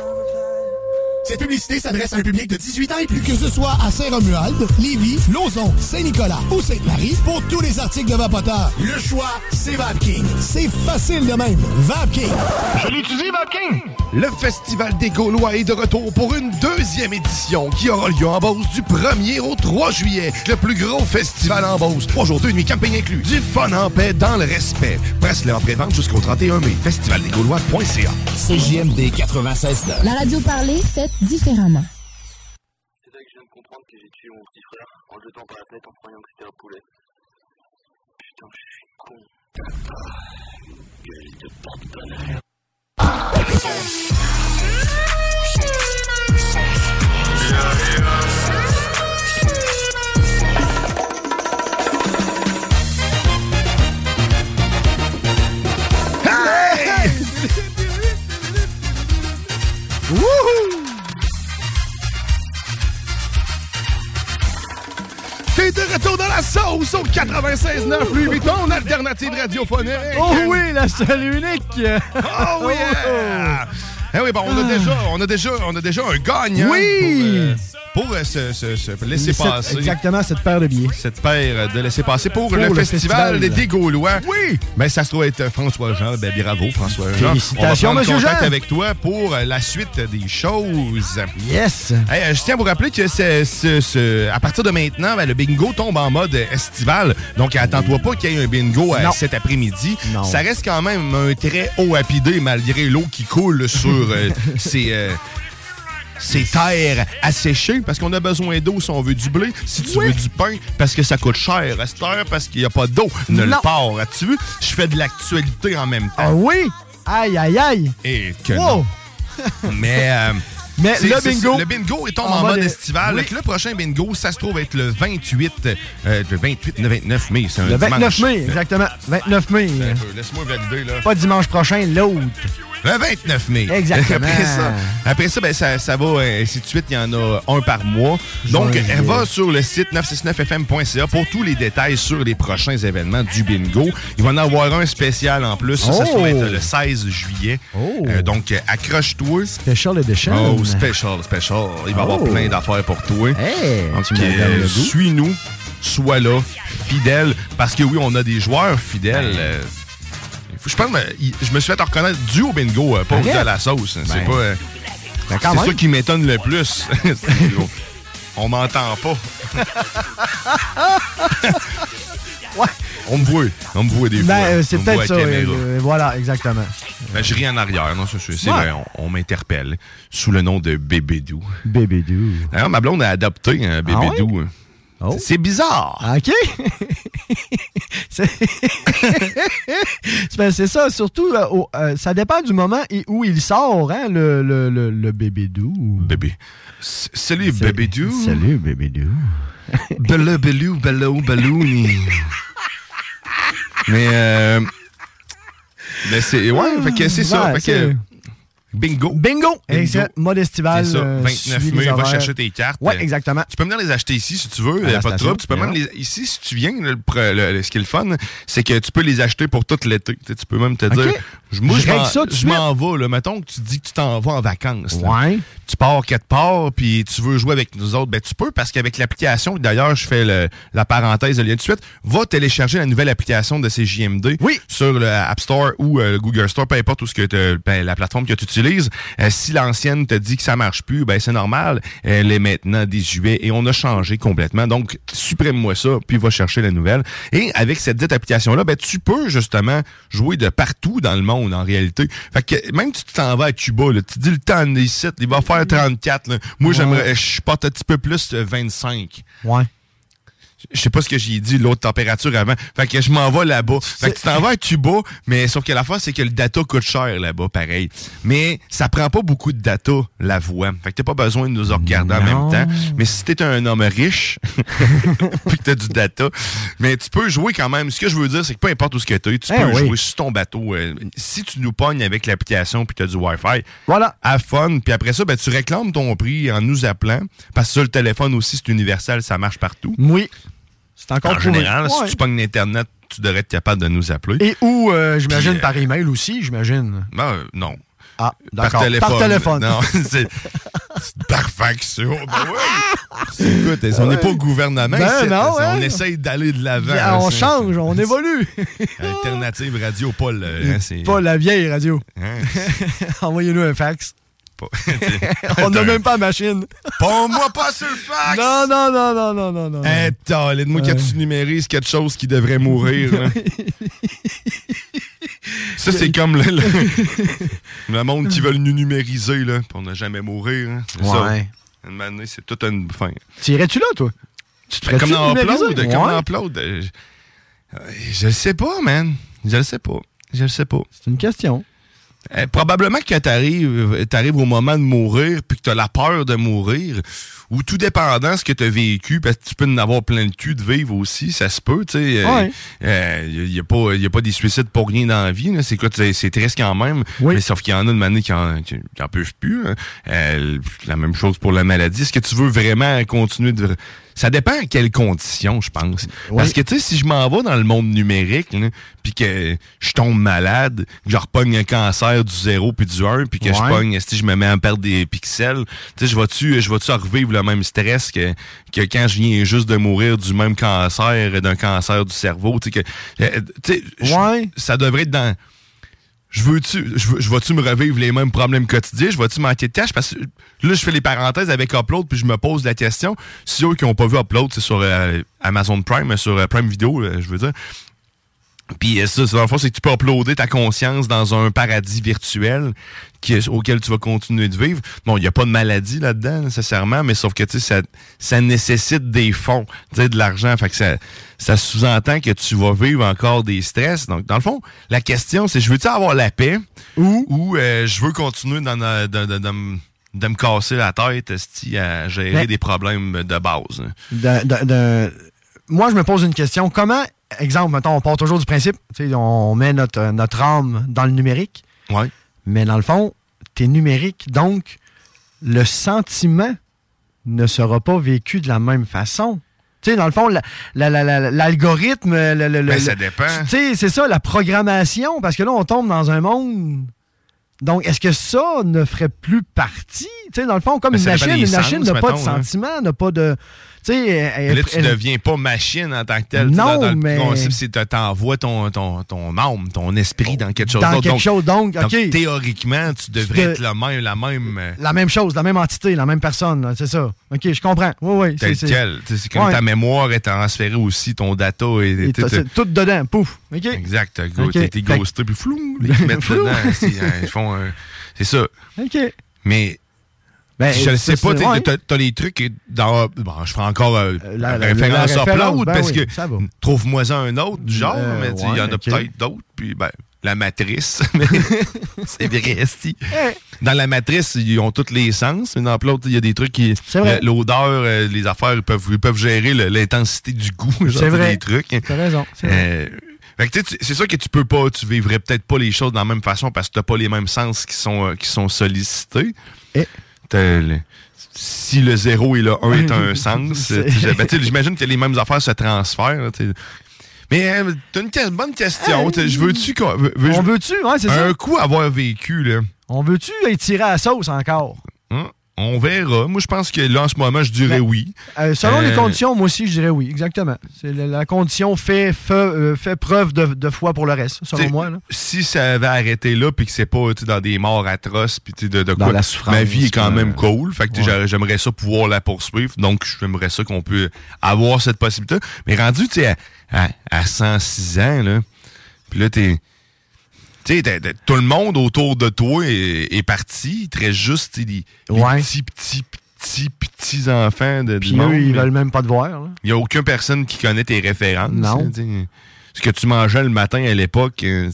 Cette publicité s'adresse à un public de 18 ans et plus. Que ce soit à Saint-Romuald, Lévis, Lauson, Saint-Nicolas ou Sainte-Marie, pour tous les articles de Vapoteur, le choix, c'est VapKing. C'est facile de même. VapKing. Je l'utilise, VapKing. Le Festival des Gaulois est de retour pour une deuxième édition qui aura lieu en Beauce du 1er au 3 juillet. Le plus gros festival en Beauce. Trois jours, deux nuits, camping inclus. Du fun en paix dans le respect. Presse-le en pré-vente jusqu'au 31 mai. Festivaldesgaulois.ca. CJMD 96 La radio parlée, faite différemment. C'est là que je viens de comprendre que j'ai tué mon petit frère en le jetant par la fenêtre en croyant que c'était un poulet. Putain, je suis con. Gueule de porte-bonheur. Hey! *laughs* T'es de retour dans la sauce au 96.9 Louis Vuitton, alternative radiophonique. Oh oui, la seule unique. Oh oui! yeah! Eh oui, bon, on a déjà, on a déjà, on a déjà un gagnant. Oui! Pour, euh, pour, euh, se, se- se laisser Cette- passer. Exactement, cette paire de billets. Cette paire de laisser passer pour, Pour le, le festival, festival. des Gaulois. Oui! Ben, ça se trouve être François Jean. Ben, bravo, François Jean. Félicitations, On va prendre contact Jean. avec toi pour euh, la suite des choses. Yes! Hey, euh, je tiens à vous rappeler que c'est- à partir de maintenant, ben, le bingo tombe en mode estival. Donc, attends-toi pas qu'il y ait un bingo euh, Non. cet après-midi. Non. Ça reste quand même un très haut apidé malgré l'eau qui coule sur euh, *laughs* ces, euh, ces terres asséchées parce qu'on a besoin d'eau si on veut du blé. Si tu veux du pain, parce que ça coûte cher à cette heure, parce qu'il n'y a pas d'eau nulle Non. part. As-tu vu? Je fais de l'actualité en même temps. Ah oui? Aïe, aïe, aïe! Et que Wow! non. Mais, euh, *laughs* Mais le bingo- Le bingo est tombé en en mode estival. oui. Le prochain bingo, ça se trouve être le 28, euh, le 28, le 29 mai. C'est un Le 29 dimanche. mai, exactement. 29 mai. Laisse-moi valider, là. Pas dimanche prochain, l'autre. Le 29 mai. Exactement. *laughs* Après ça, après ça, ben, ça, ça va euh, ainsi de suite. Il y en a un par mois. Donc, elle va sur le site 969fm.ca pour tous les détails sur les prochains événements du bingo. Il va en avoir un spécial en plus. Ça, ça Oh. va être le 16 juillet. Euh, donc, accroche-toi. Special Edition. Oh, special, special. Il va y avoir Oh. plein d'affaires pour toi. Hey, euh, le goût. suis-nous, sois là, fidèle, parce que oui, on a des joueurs fidèles. euh, je pense, que je me suis fait reconnaître dû au bingo, euh, pas dû à la sauce. C'est Ben. pas. euh, Ben, c'est ça qui m'étonne le plus. *laughs* on m'entend pas. *laughs* On me voit. On me voit des fois. Ben, c'est peut-être ça. euh, voilà, exactement. Ben, je ris en arrière, non, ça, c'est Ouais. vrai, on, on m'interpelle sous le nom de Bébédou. Bébédou. D'ailleurs, ma blonde a adopté un Bébédou. Oh. C'est bizarre. OK. *laughs* c'est C'est- *laughs* ben, c'est ça, surtout, euh, euh, ça dépend du moment et où il sort, hein, le, le, le, le bébé doux. Bébé. Salut, Bébédou. Salut, bébé doux. *laughs* Bella Bellou, Bello, Ballouni. Mais, euh. Mais c'est. Ouais, fait que c'est ça. Ouais, fait que. Bingo. Bingo! Et c'est mode estival. C'est ça, euh, 29 suivi mai, va chercher tes cartes. Ouais, exactement. Tu peux venir les acheter ici si tu veux, euh, pas de trouble. Tu peux même bien. les, ici, si tu viens, le, le- le- ce qui est le fun, c'est que tu peux les acheter pour tout l'été. Tu sais, tu peux même te dire, je- moi, Je je m'en- vais. Là. Mettons que tu dis que tu t'en vas en vacances. Ouais. Tu pars quelque part, puis tu veux jouer avec nous autres, ben tu peux, parce qu'avec l'application, d'ailleurs, je fais le- la parenthèse de lien de suite, va télécharger la nouvelle application de CJMD sur le App Store ou euh, le Google Store, peu importe où ce que ben, la plateforme que tu utilises. Euh, si l'ancienne te dit que ça marche plus, ben c'est normal. Elle est maintenant désuet et on a changé complètement. Donc, supprime-moi ça, puis va chercher la nouvelle. Et avec cette dite application-là, ben tu peux justement jouer de partout dans le monde, en réalité. Fait que même si tu t'en vas à Cuba, là, tu dis le temps ici, il va faire 34. là. Moi, Ouais. j'aimerais, je porte un petit peu plus euh, 25. Ouais. Je sais pas ce que j'ai dit, l'autre température avant. Fait que je m'en vais là-bas. Fait que tu t'en vas à Cuba, mais sauf que la fois, c'est que le data coûte cher là-bas, pareil. Mais ça prend pas beaucoup de data, la voix. Fait que t'as pas besoin de nous regarder en même temps. Mais si t'es un homme riche, *laughs* puis que t'as du data, mais tu peux jouer quand même. Ce que je veux dire, c'est que peu importe où ce que t'es, tu Eh peux oui. jouer sur ton bateau. Euh, si tu nous pognes avec l'application puis t'as du Wi-Fi, voilà. à fun. Puis après ça, ben, tu réclames ton prix en nous appelant. Parce que ça, le téléphone aussi, c'est universel, ça marche partout. Oui. C'est encore En général, si tu pognes l'Internet, tu devrais être capable de nous appeler. Et où, euh, j'imagine, Puis, euh, par email aussi, j'imagine. Ben, euh, non. Ah, Par d'accord. téléphone. Par téléphone. Non, c'est *laughs* c'est par fax. Oh, *laughs* ben ouais. Écoute, on n'est pas au gouvernement Ben ici, non, On hein. essaye d'aller de l'avant. Bien, on C'est- change, on évolue. *laughs* Alternative radio, pas le... hein, c'est- Pas la vieille radio. Hein? Envoyez-nous un fax. Pas- *laughs* on n'a même pas la machine. Pas-moi pas sur le fax! Non, non, non, non, non, non, non. Hey, moi Ouais. que tu numérises quelque chose qui devrait mourir. là. *laughs* Ça, c'est comme le, le- *laughs* le monde qui veut nous numériser là, pour ne jamais mourir. hein. C'est ça. Ouais. Donné, c'est toute une fin. T'irais-tu là, toi? Tu te Ben, comme dans? Upload, comme Ouais. dans Upload. euh, Je, euh, je le sais pas, man. Je le sais pas. Je le sais pas. C'est une question. Euh, probablement que t'arrives arrives au moment de mourir puis que t'as la peur de mourir ou tout dépendant ce que t'as vécu parce que tu peux en avoir plein le cul de vivre aussi ça se peut tu sais Ouais. il y, a pas y a pas des suicides pour rien dans la vie c'est quoi c'est triste quand même mais sauf qu'il y en a de manière qui en, qui, qui en peuvent plus hein. Euh, la même chose pour la maladie est-ce que tu veux vraiment continuer de ça dépend à quelles conditions, je pense. Parce que, tu sais, si je m'en vais dans le monde numérique, puis que je tombe malade, que je repogne un cancer du 0 puis du 1, puis que je Ouais. pogne, si je me mets à perdre des pixels, tu sais, je vais-tu revivre le même stress que, que quand je viens juste de mourir du même cancer, d'un cancer du cerveau, tu sais, que, euh, je- ça devrait être dans je veux-tu, je veux, je vais-tu me revivre les mêmes problèmes quotidiens? Je vais-tu manquer de cash? Parce que là, je fais les parenthèses avec Upload, puis je me pose la question. Si eux qui n'ont pas vu Upload, c'est sur euh, Amazon Prime, sur euh, Prime Video, euh, je veux dire. Puis euh, ça, c'est dans le fond, c'est que tu peux uploader ta conscience dans un paradis virtuel qui auquel tu vas continuer de vivre. Bon, il n'y a pas de maladie là-dedans, nécessairement, mais sauf que tu sais, ça, ça nécessite des fonds, tu sais, de l'argent. Fait que ça, ça sous-entend que tu vas vivre encore des stress. Donc, dans le fond, la question, c'est je veux-tu avoir la paix ou, euh, je veux continuer dans, de, me- de me casser la tête à gérer Mais- des problèmes de base? Moi, je me pose une question. Comment, exemple, mettons, on part toujours du principe, on met notre, notre âme dans le numérique. Ouais. Mais dans le fond, tu es numérique, donc le sentiment ne sera pas vécu de la même façon. Tu sais, dans le fond, la- la- la- la- l'algorithme, le- Ben, ça dépend. Tu sais, c'est ça, la programmation, parce que là, on tombe dans un monde. Donc, est-ce que ça ne ferait plus partie? Tu sais, dans le fond, comme Ben, une machine, une machine n'a pas de hein. sentiment, n'a pas de. Tu sais, là, tu elle- deviens pas machine en tant que tel. Tu sais, Non, dans, dans mais- Le c'est que t'envoies ton, ton, ton âme, ton esprit dans quelque chose Dans quelque chose, donc, théoriquement, tu devrais de- être le même, la même. euh, La même chose, la même entité, la même personne, c'est ça. OK, je comprends. Oui, oui. c'est-. Tu comme Ouais. ta mémoire est transférée aussi, ton data est. Et t'es- t'es- c'est tout dedans, pouf. OK. Exact. T'as go- OK. t'as été Fait que- ghosté, puis flou, ils te *laughs* mettent dedans. euh, ils font, c'est ça. OK. Mais. Ben, je ne sais pas, t'as t'as les trucs dans. Bon, je ferai encore euh, la- la- référence la à référence, Upload ben parce oui, que trouve-moi un autre du genre, Euh, mais tu sais, il y en a peut-être d'autres. Puis, ben, la matrice. *laughs* mais *laughs* c'est vrai, si. Dans la matrice, ils ont tous les sens, mais dans Upload, il y a des trucs qui. L'odeur, euh, les affaires, ils peuvent, ils peuvent gérer l'intensité du goût. *laughs* genre, C'est vrai. Des trucs. T'as raison. c'est vrai. Euh, tu tu- c'est sûr que tu peux pas, tu vivrais peut-être pas les choses de la même façon parce que t'as pas les mêmes sens qui sont, euh, qui sont sollicités. Eh. Si le zéro et le 1 est un *laughs* sens, ben, j'imagine que les mêmes affaires se transfèrent. Mais euh, t'as une bonne question. Je veux-tu qu'on- veux- veux- On veut-tu? Ouais, c'est ça. un coup avoir vécu, là? On veut-tu être tiré à la sauce encore? hein, On verra. Moi, je pense que là, en ce moment, je dirais Ben, oui. Euh, selon les Euh, conditions, moi aussi, je dirais oui. Exactement. C'est la, la condition fait, fait, euh, fait preuve de, de foi pour le reste, selon T'sais, moi. là. Si ça avait arrêté là, puis que c'est pas dans des morts atroces, puis de, de Dans quoi, la souffrance, ma vie est quand euh, même cool. Fait que ouais. j'aimerais ça pouvoir la poursuivre. Donc, j'aimerais ça qu'on peut avoir cette possibilité. Mais rendu, tu sais, à, à, à 106 ans, là, puis là, t'es... Tu sais, tout le monde autour de toi est, est parti. Reste juste les, les Ouais. petits, petits, petits, petits enfants de, du Puis monde. eux, ils mais- veulent même pas te voir. il n'y a aucune personne qui connaît tes références. Non. Ce que tu mangeais le matin à l'époque, euh,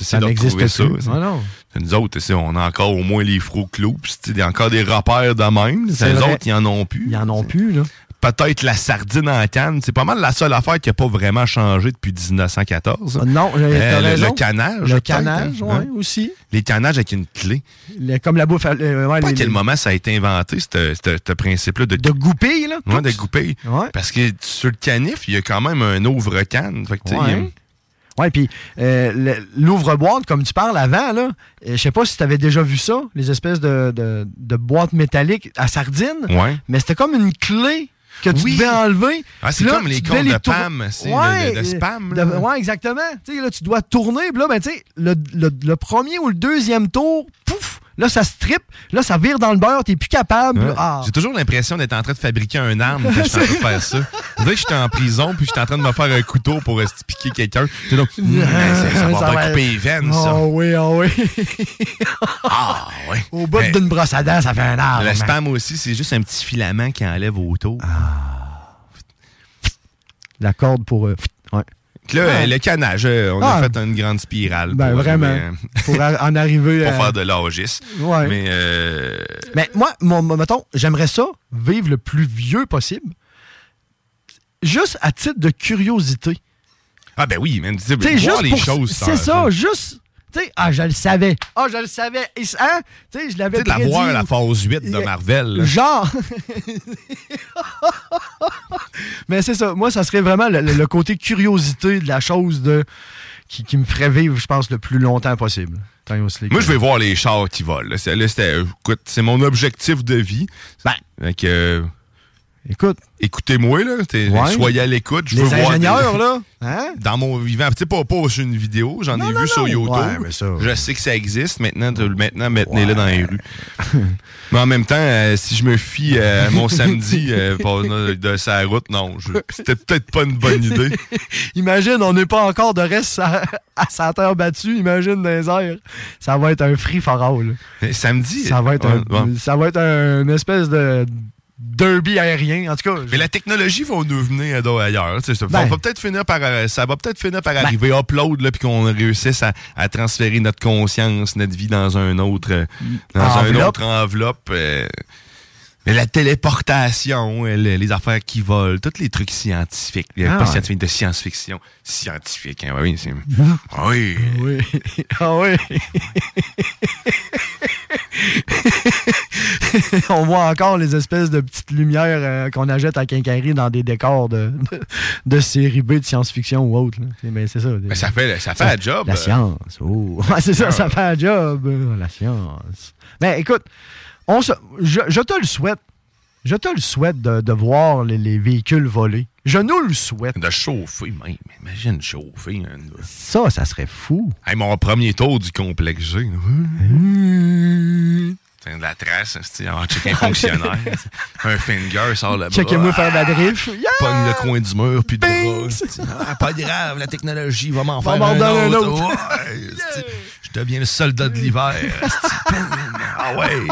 Ça n'existe plus. ça. Ah non. Nous autres, on a encore au moins les Fro Cloops, tu sais, il y a encore des repères de même. Les autres, ils en ont plus. Ils en ont plus, là. Peut-être la sardine en canne. C'est pas mal la seule affaire qui n'a pas vraiment changé depuis 1914. Ah, Non, euh, le, raison. le canage. Le peut-être, canage, hein? oui, Hein? aussi. Les canages avec une clé. Le- comme la bouffe. euh, ouais, Pas à quel les- moment ça a été inventé, ce- principe-là de, De goupille, là. Ouais, de goupille. Ouais. Parce que sur le canif, il y a quand même un ouvre-canne. Fait que, tu sais, Ouais. Oui, puis euh, l'ouvre-boîte, comme tu parles avant, là, je sais pas si tu avais déjà vu ça, les espèces de, de, de boîtes métalliques à sardines. Ouais. Mais c'était comme une clé que tu Oui. devais enlever. Ah, c'est là, comme les comptes de PAM, c'est Ouais, de spam, de- ouais, exactement. Là, tu dois tourner, puis là, ben, tu sais, le, le- le premier ou le deuxième tour, pouf, là, ça se tripe, là, ça vire dans le beurre, t'es plus capable. Ouais. là, ah. J'ai toujours l'impression d'être en train de fabriquer un arme quand je suis en train de faire ça. *laughs* On dirait que j'étais en prison puis j'étais en train de me faire un couteau pour euh, piquer quelqu'un. Donc, *laughs* Hum, ben, ça, ça va va- couper les veines, ça. Oh oui, oh oui. Ah, oui. *laughs* Au bout d'une brosse à dents, ça fait un arbre. Le spam aussi, c'est juste un petit filament qui enlève autour. La corde pour. euh, ouais. Là, Ah. le canage, euh, on Ah. a fait une grande spirale. Ben, pour vraiment. arriver, euh, *laughs* Pour en arriver *laughs* pour faire de. Ouais. Mais euh, Mais moi, mon, mettons, j'aimerais ça, vivre le plus vieux possible, juste à titre de curiosité. Ah ben oui, même, tu sais, juste les pour- choses. C'est ça, juste. Tu sais, ah, je le savais. Ah, je le savais. Hein? Tu sais, je l'avais Tu sais, de la prédit. la phase 8 de Marvel. là. Genre. *laughs* Mais c'est ça. Moi, ça serait vraiment le, côté curiosité de la chose de qui, qui me ferait vivre, je pense, le plus longtemps possible. Moi, je vais voir les chars qui volent. là. C'était- écoute, c'est mon objectif de vie. Ben. Fait que, écoute. Écoutez-moi, là. Ouais. Soyez à l'écoute. Je Les veux voir des- ingénieurs, là. *laughs* Hein? Dans mon vivant. Tu sais, pas, pas sur une vidéo. J'en ai vu sur YouTube. Ouais, mais ça- Je sais que ça existe. Maintenant, maintenant maintenez-le dans les rues. mais en même temps, euh, si je me fie à mon samedi euh, *laughs* de, de sa route, non. je- C'était peut-être pas une bonne idée. *laughs* Imagine, on n'est pas encore de reste à, à sa terre battue. Imagine dans les airs. Ça va être un free for all. Samedi. Ça va être, ouais, un, bon. ça va être un- une espèce de derby aérien. En tout cas, Mais la technologie va nous venir à- ailleurs. Ben. on va peut-être finir par, euh, ça va peut-être finir par arriver upload là, puis qu'on réussisse à, à transférer notre conscience, notre vie dans un autre, euh, dans un Enveloppe. autre enveloppe. euh, Mais la téléportation, euh, le- les affaires qui volent, tous les trucs scientifiques. euh, Ah pas ouais. scientifiques, de science-fiction. Scientifique, hein, oui. c'est- Ah oui. Oui. Ah oui. *laughs* *laughs* On voit encore les espèces de petites lumières euh, qu'on achète à Quincaillerie dans des décors de, de, de série B de science-fiction ou autre. Mais c'est ça. Mais ça fait, ça fait la job. La euh. science. Oh. *laughs* Ouais, c'est ça, ça fait un job. euh, La science. Mais écoute, on se- je, je te le souhaite. Je te le souhaite de, de voir les, les véhicules volés. Je nous le souhaite. De chauffer, même. Imagine chauffer. hein. Ça, ça serait fou. Hey, mon premier tour du complexe G. C'est de la trace, c'est en check un fonctionnaire. *laughs* un finger sort le bras. Checkez-moi faire de la drift. Yeah! Pogne le coin du mur, puis de bras. Ah, pas grave, la technologie va m'en faire un donner un autre. autre. Ouais, c'est- Je deviens le soldat de l'hiver. ah ouais.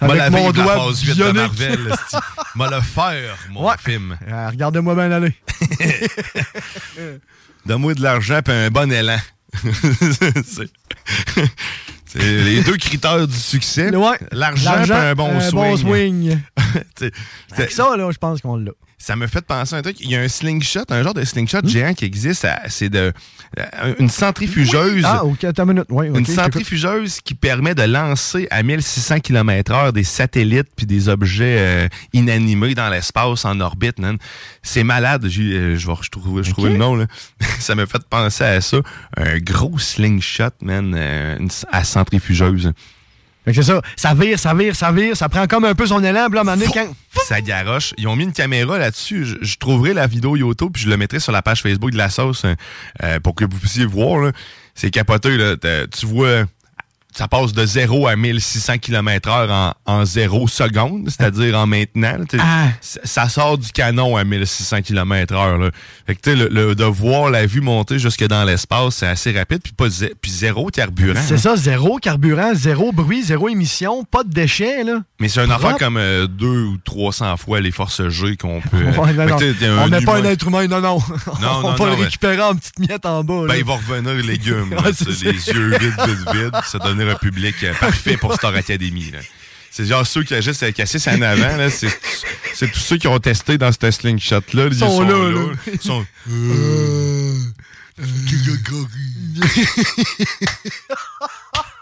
Avec laver mon de la doigt phase 8 de. Marvel. M'a le faire, mon film. Euh, Regardez-moi bien aller. *laughs* Donne-moi de l'argent et un bon élan. *laughs* c'est les deux critères du succès. L'argent et un bon swing. bon swing. *laughs* Avec ça, là, je pense qu'on l'a. Ça me fait penser à un truc. Il y a un slingshot, un genre de slingshot géant qui existe. C'est de euh, une centrifugeuse. Ah, ok, attends une minute. Oui, une centrifugeuse qui permet de lancer à 1600 km/h des satellites puis des objets euh, inanimés dans l'espace en orbite. man. C'est malade. Euh, je vais je trouve, je trouvais le nom. Là. *laughs* ça me fait penser à ça. Un gros slingshot, man, euh, une- à centrifugeuse. C'est ça. Ça vire, ça vire, ça vire. Ça prend comme un peu son élan. Puis là, à quand... Ça garoche. Ils ont mis une caméra là-dessus. Je, je trouverai la vidéo YouTube puis je le mettrai sur la page Facebook de la sauce euh, euh, pour que vous puissiez voir. là. C'est capoté. Là. Tu vois, ça passe de 0 à 1600 km heure en, en 0 secondes, c'est-à-dire en maintenant. Ah. ça, sort du canon à 1600 km heure. Là. Fait que tu sais, le, le- de voir la vue monter jusque dans l'espace, c'est assez rapide. Puis pas puis zéro carburant. C'est hein. ça, zéro carburant, zéro bruit, zéro émission, pas de déchets, là. Mais c'est un affaire comme euh, deux ou 300 fois les forces G qu'on peut... *laughs* euh, non, fait non. On met pas un être humain, non, non. Non, *laughs* On va le récupérer en petites miettes en bas. Ben, il va revenir légumes, *laughs* là, Ouais, les yeux vides, vides, vides. Ça un public euh, parfait pour Star Academy. là. C'est genre ceux qui agissent avec assis en avant. là, C'est c'est tous ceux qui ont testé dans ce slingshot-là. Ils sont là, là. Ils sont... *laughs*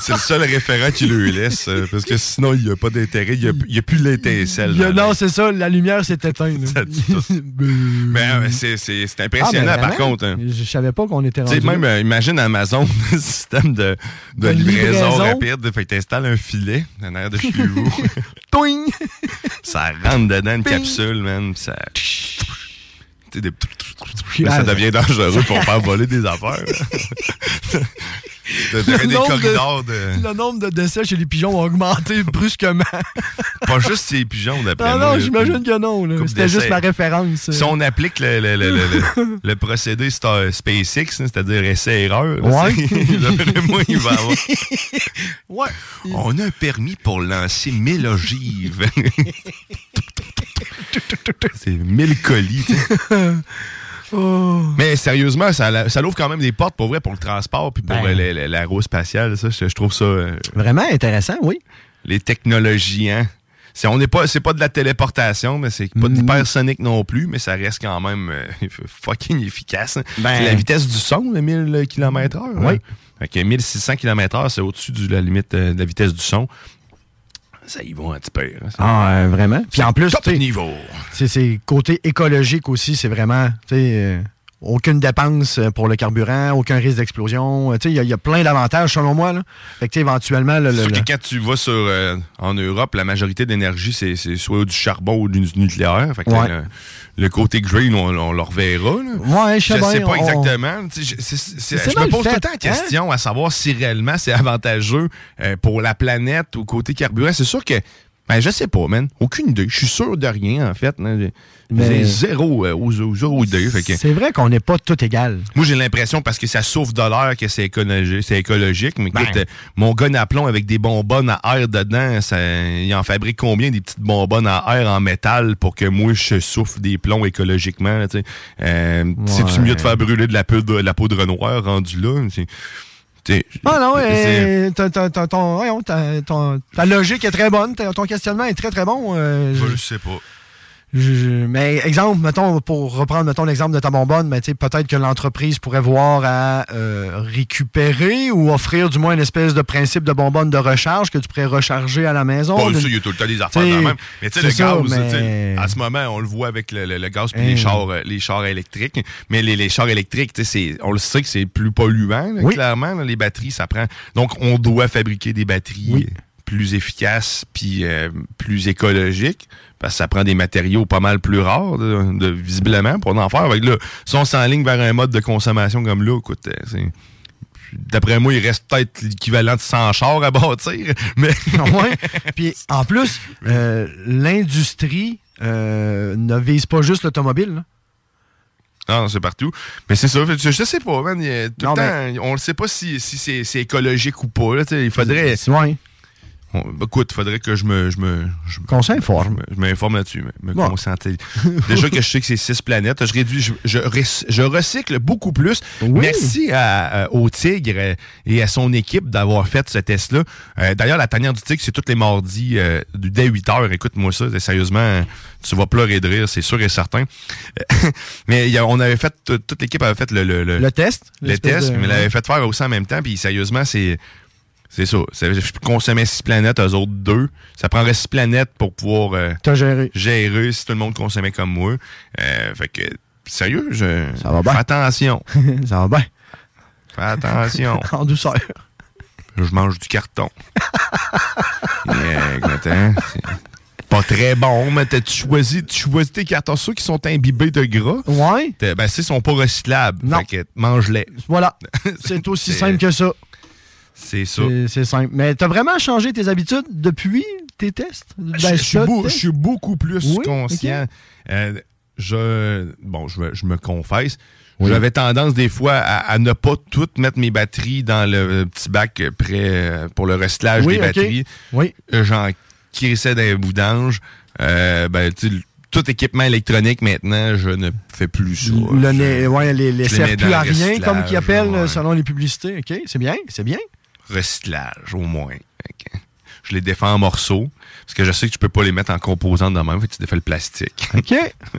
C'est le seul référent qui le laisse, euh, parce que sinon, il n'y a pas d'intérêt. Il n'y a, plus l'étincelle. Non, c'est ça, la lumière s'est éteinte. là. *laughs* *laughs* Mais euh, c'est- Ah, impressionnant, ben, par vraiment? contre. hein. Je savais pas qu'on était rendu. même, euh, imagine Amazon, *laughs* le système de, de De livraison, livraison? rapide. Fait que t'installes un filet en arrière de chez vous. Toing! ça rentre dedans une Ping! capsule, man. ça. Des- Ah, ça- devient dangereux pour faire voler des affaires. Des corridors de. Le nombre de décès chez les pigeons a augmenté *laughs* brusquement. Pas juste ces pigeons, d'après Non, moi. non, j'imagine que non. C'était juste ma référence. Si on applique le, le- le- le- *laughs* procédé Star- SpaceX, hein, c'est-à-dire essai-erreur, Ouais. *laughs* d'après moi, il va avoir. Ouais. On a un permis pour lancer 1000 ogives. c'est 1000 colis. Oh. Mais sérieusement, ça, l'ouvre quand même des portes pour vrai pour le transport puis pour Ben. euh, la-. Ça, je, je trouve ça. euh, Vraiment intéressant, oui. les technologies, hein. C'est, on n'est pas, c'est pas de la téléportation, mais c'est pas de l'hypersonique non plus, mais ça reste quand même euh, *laughs* fucking efficace. hein. Ben. C'est la vitesse du son, le 1000 km h Oui. Fait que 1600 km h c'est au-dessus de la limite de la vitesse du son. Ça y va un petit peu. hein. Ah, euh, vraiment? Puis en plus, top niveau. c'est c'est côté écologique aussi, c'est vraiment, tu sais, euh, aucune dépense euh, pour le carburant, aucun risque d'explosion. Euh, Tu sais, il y a- il y, a plein d'avantages selon moi. Là. Fait que éventuellement, le, C'est le- sûr que le- quand tu vas sur, euh, en Europe, la majorité d'énergie, c'est, c'est soit du charbon ou du nucléaire. Fait que Ouais. le, le côté green, on, on le reverra. là. Ouais, je sais pas on- exactement. Je- c'est- c'est- C'est je me pose fait, tout le temps la hein? question à savoir si réellement c'est avantageux euh, pour la planète ou côté carburant. C'est sûr que, ben, je sais pas, man. Aucune idée. Je suis sûr de rien, en fait. J'ai- zéro, euh, zéro idée. Que- c'est vrai qu'on n'est pas tout égal. moi, j'ai l'impression, parce que ça souffre de l'air, que c'est écologique. Mais écoute, Ben. euh, mon gun à plomb avec des bonbonnes à air dedans, ça, il en fabrique combien des petites bonbonnes à air en métal pour que moi, je souffle des plombs écologiquement? Euh, C'est-tu mieux de faire brûler de la poudre, de la poudre noire rendue là? Ah non, ta, ton- logique est très bonne, ton questionnement est très très bon. euh, Je je- le sais pas. Je- mais exemple, mettons, pour reprendre mettons l'exemple de ta bonbonne, mais tu sais, peut-être que l'entreprise pourrait voir à euh, récupérer ou offrir du moins une espèce de principe de bonbonne de recharge que tu pourrais recharger à la maison. Pas D'une- ça, il y a tout le temps des affaires même. Mais tu sais, le ça, gaz, mais- à ce moment, on le voit avec le, le- le gaz puis Hein. les, chars, euh, les chars électriques. Mais les, les chars électriques, tu sais, c'est- on le sait que c'est plus polluant, là, Oui. clairement. là, les batteries, ça prend. Donc, on doit fabriquer des batteries plus efficaces puis euh, plus écologiques. Parce que ça prend des matériaux pas mal plus rares, de, de- visiblement, pour en faire. Avec là, si on s'enligne vers un mode de consommation comme là, écoute, euh, c'est. D'après moi, il reste peut-être l'équivalent de 100 chars à bâtir, *laughs* mais... *laughs* ouais. Puis en plus, euh, l'industrie euh, ne vise pas juste l'automobile. Ah, non, c'est partout. Mais c'est ça. Je, je sais pas, man. il tout Non, le temps, on ne sait pas si, si c'est écologique ou pas. Là, il faudrait. On- bah, écoute, il faudrait que je me. Je me je, Qu'on s'informe. je m'informe là-dessus. Me, me Bon. Déjà que je sais que c'est six planètes, je réduis, je, je, je recycle beaucoup plus. Merci à, à- au Tigre euh, et à son équipe d'avoir fait ce test-là. Euh, D'ailleurs, la tanière du Tigre, c'est tous les mardis euh, dès 8 heures. Écoute-moi ça, sérieusement, euh, tu vas pleurer de rire, c'est sûr et certain. Euh, *laughs* mais y a- on avait fait, tout- toute l'équipe avait fait le, le, le, Le test. le test, de- mais l'avait fait faire aussi en même temps. Puis sérieusement, c'est. C'est ça. Je consommais six planètes, eux autres deux. Ça prendrait six planètes pour pouvoir euh, T'as géré. gérer si tout le monde consommait comme moi. Euh, fait que, sérieux, je. Ça va bien. Fais attention. *laughs* Ça va bien. Fais attention. *laughs* en douceur. je mange du carton. *laughs* Yeah, écoute, hein, pas très bon, mais t'as- tu choisis, tu choisis tes cartons. Ceux qui sont imbibés de gras, Ouais. ben, ils sont pas recyclables. Non. Fait que mange-les. Voilà. C'est aussi simple que ça. C'est ça. C'est- simple. Mais t'as vraiment changé tes habitudes depuis tes tests? Je, Ben, je suis ça, beau- test? je suis beaucoup plus Oui, conscient. Euh, je, bon, je, me- je me confesse. Oui. J'avais tendance des fois à, à ne pas toutes mettre mes batteries dans le petit bac prêt euh, pour le recyclage Oui, des batteries. Oui. Euh, J'en crissais dans les boudanges. Euh, ben, tout équipement électronique maintenant, je ne fais plus ça. Le Je- ouais, les, les les plus à rien, comme qu'ils appellent ouais. selon les publicités. OK, c'est bien, c'est bien. Recyclage, au moins. Je les défends en morceaux. Parce que je sais que tu peux pas les mettre en composantes de même. Fait que tu défais le plastique. *laughs* OK.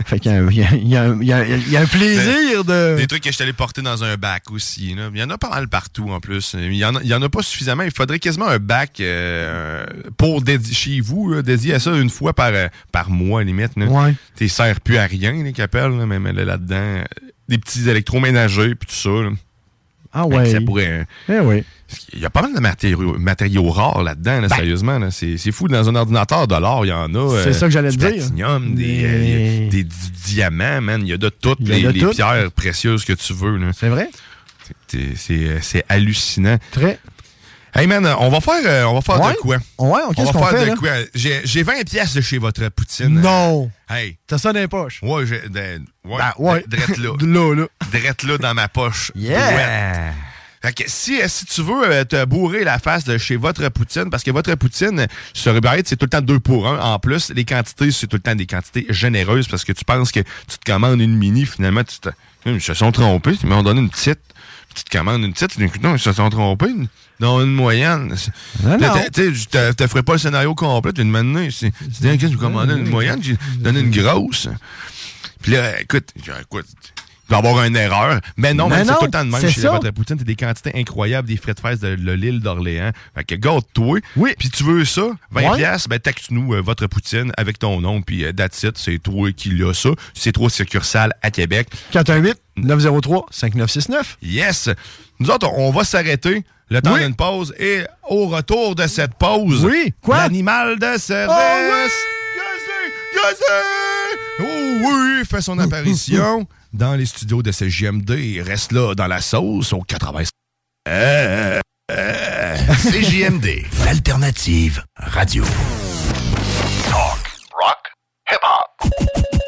fait qu'il y y a- y un- y a- plaisir de... Des trucs que je t'allais porter dans un bac aussi. là. Il y en a pas mal partout en plus. Il y en a, il y en a pas suffisamment. Il faudrait quasiment un bac euh, pour chez vous, là, dédié à ça une fois par, euh, par mois, limite. Là. Ouais. Tu sers plus à rien, les là, mais, mais là, là-dedans, des petits électroménagers puis tout ça. Ah ouais. Ça pourrait. Eh oui. Il y a pas mal de matériaux, matériaux rares là-dedans, là, Ben. sérieusement. là. C'est c'est fou. Dans un ordinateur de l'or, il y en a. C'est ça que j'allais dire. platinium, des, Mais- euh, des, du diamant, man. Il y a de toutes a les, de les tout. pierres précieuses que tu veux. C'est vrai? C'est- C'est c'est hallucinant. Très. Hey man, on va faire, euh, on va faire Ouais? de quoi? Ouais, on va qu'on faire fait, de là? quoi? J'ai j'ai 20 pièces de chez votre poutine. Non. Hey. T'as ça dans les poches? Ouais, j'ai. de- Ouais, Ben, ouais. Drette là. *laughs* là, là. Drette là dans ma poche. Yeah! Fait que si, euh, si tu veux euh, te bourrer la face de chez votre poutine, parce que votre poutine, sur Uber c'est tout le temps deux pour un. En plus, les quantités, c'est tout le temps des quantités généreuses parce que tu penses que tu te commandes une mini, finalement, tu te. Hum, Ils se sont trompés, ils m'ont donné une petite. Tu te commandes une petite, tu dis, non, ils se sont trompés. Non, une moyenne. Non, non. t'as- Tu sais, je te, te ferai pas le scénario complet, si tu dis, OK, je vous commandais une moyenne, j'ai donné une grosse. Puis là, écoute, j'ai- écoute, il va y avoir une erreur. Mais non, Mais c'est tout le temps de même chez ça. votre poutine. C'est des quantités incroyables, des frais de fraise de, l'île d'Orléans. Fait que garde-toi. Oui. Puis tu veux ça, 20 Ouais. piastres, ben texte-nous euh, votre poutine avec ton nom. Puis euh, that's it, c'est toi qui l'as ça. C'est trois succursales à Québec. 418-903-5969. Yes! Nous autres, on va s'arrêter le temps d'une pause et au retour de cette pause. Oui, quoi? L'animal de service. Oh oui, fait son apparition *laughs* dans les studios de ce JMD. Il reste là dans la sauce au 80. Euh, euh, JMD. *laughs* L'alternative radio. Talk, rock, hip-hop.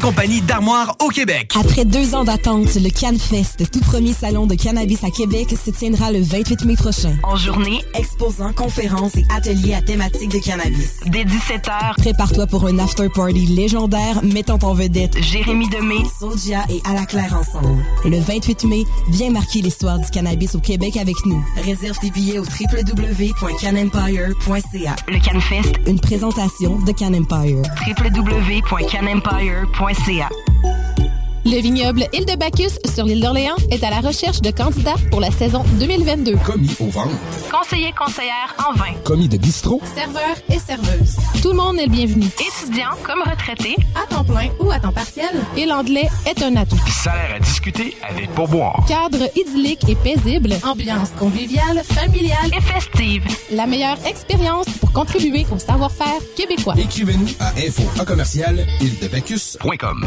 compagnie d'armoires au Québec. Après deux ans d'attente, le CanFest, tout premier salon de cannabis à Québec, se tiendra le 28 mai prochain. En journée, Exposants, conférences et ateliers à thématique de cannabis. dès 17h, Prépare-toi pour un after-party légendaire mettant en vedette Jérémy Demé, Soulja et À la Claire ensemble. Le 28 mai, viens marquer l'histoire du cannabis au Québec avec nous. Réserve tes billets au www.canempire.ca. le CanFest, Une présentation de Can Empire. www.canempire.ca. Le vignoble Île de Bacchus sur l'île d'Orléans est à la recherche de candidats pour la saison 2022. Commis au ventre. Conseiller conseillère en vin. Commis de bistrot. Serveur et serveuse. Tout le monde est le bienvenu. Étudiant comme retraité, À temps plein ou à temps partiel. Et l'anglais est un atout. Salaire à discuter avec pourboire. Cadre idyllique et paisible. Ambiance conviviale, familiale et festive. La meilleure expérience pour contribuer au savoir-faire québécois. Écrivez-nous à info en commercial Point.com.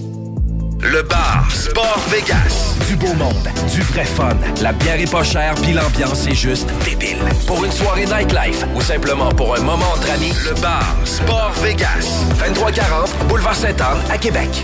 Le bar Sport Vegas. Du beau monde, du vrai fun. La bière est pas chère, puis l'ambiance est juste débile. Pour une soirée nightlife ou simplement pour un moment entre amis, le bar Sport Vegas. 2340 Boulevard Sainte-Anne à Québec.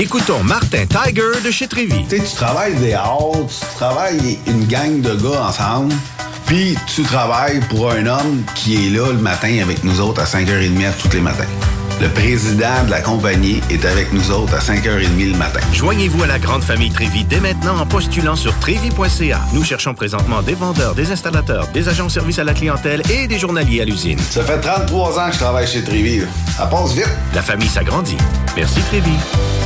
Écoutons Martin Tiger de chez Trévy. Tu sais, tu travailles des heures, tu travailles une gang de gars ensemble, puis tu travailles pour un homme qui est là le matin avec nous autres à 5h30 tous les matins. Le président de la compagnie est avec nous autres à 5h30 le matin. Joignez-vous à la grande famille Trévi dès maintenant en postulant sur trévi.ca. Nous cherchons présentement des vendeurs, des installateurs, des agents de service à la clientèle et des journaliers à l'usine. Ça fait 33 ans que je travaille chez Trévi. Ça passe vite. La famille s'agrandit. Merci Trévi.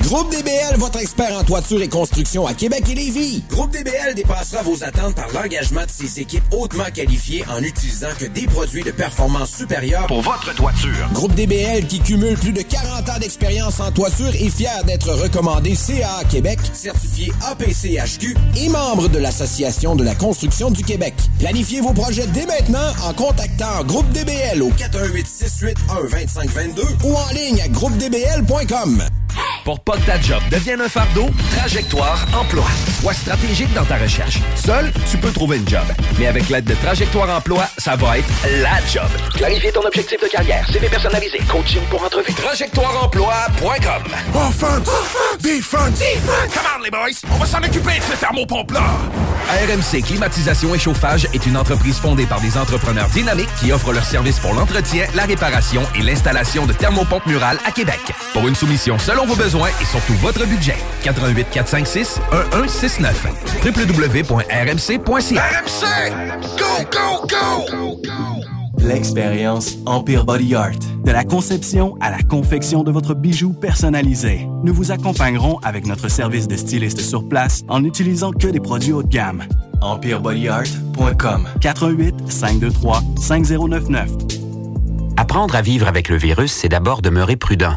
Groupe DBL, votre expert en toiture et construction à Québec et Lévis. Groupe DBL dépassera vos attentes par l'engagement de ses équipes hautement qualifiées en utilisant que des produits de performance supérieure Pour votre toiture. Groupe DBL qui cumule plus de 40 ans d'expérience en toiture est fier d'être recommandé CAA Québec, certifié APCHQ et membre de l'Association de la construction du Québec. Planifiez vos projets dès maintenant en contactant Groupe DBL au 418 681 2522 ou en ligne à groupedbl.com. Pour pas que ta job devienne un fardeau, Trajectoire Emploi. Sois stratégique dans ta recherche. Seul, tu peux trouver une job. Mais avec l'aide de Trajectoire Emploi, ça va être la job. Clarifier ton objectif de carrière, CV personnalisé, coaching pour entrevue. TrajectoireEmploi.com Offense! Defense! Defense! Come on, les boys! On va s'en occuper de ce thermopompe-là! RMC Climatisation et Chauffage est une entreprise fondée par des entrepreneurs dynamiques qui offrent leurs services pour l'entretien, la réparation et l'installation de thermopompes murales à Québec. Pour une soumission selon vos besoins et surtout votre budget, 88 456 1169 www.rmc.ca RMC! Go, go, go! L'expérience Empire Body Art. De la conception à la confection de votre bijou personnalisé. Nous vous accompagnerons avec notre service de styliste sur place en n'utilisant que des produits haut de gamme. EmpireBodyArt.com 418 523 5099 Apprendre à vivre avec le virus, c'est d'abord demeurer prudent.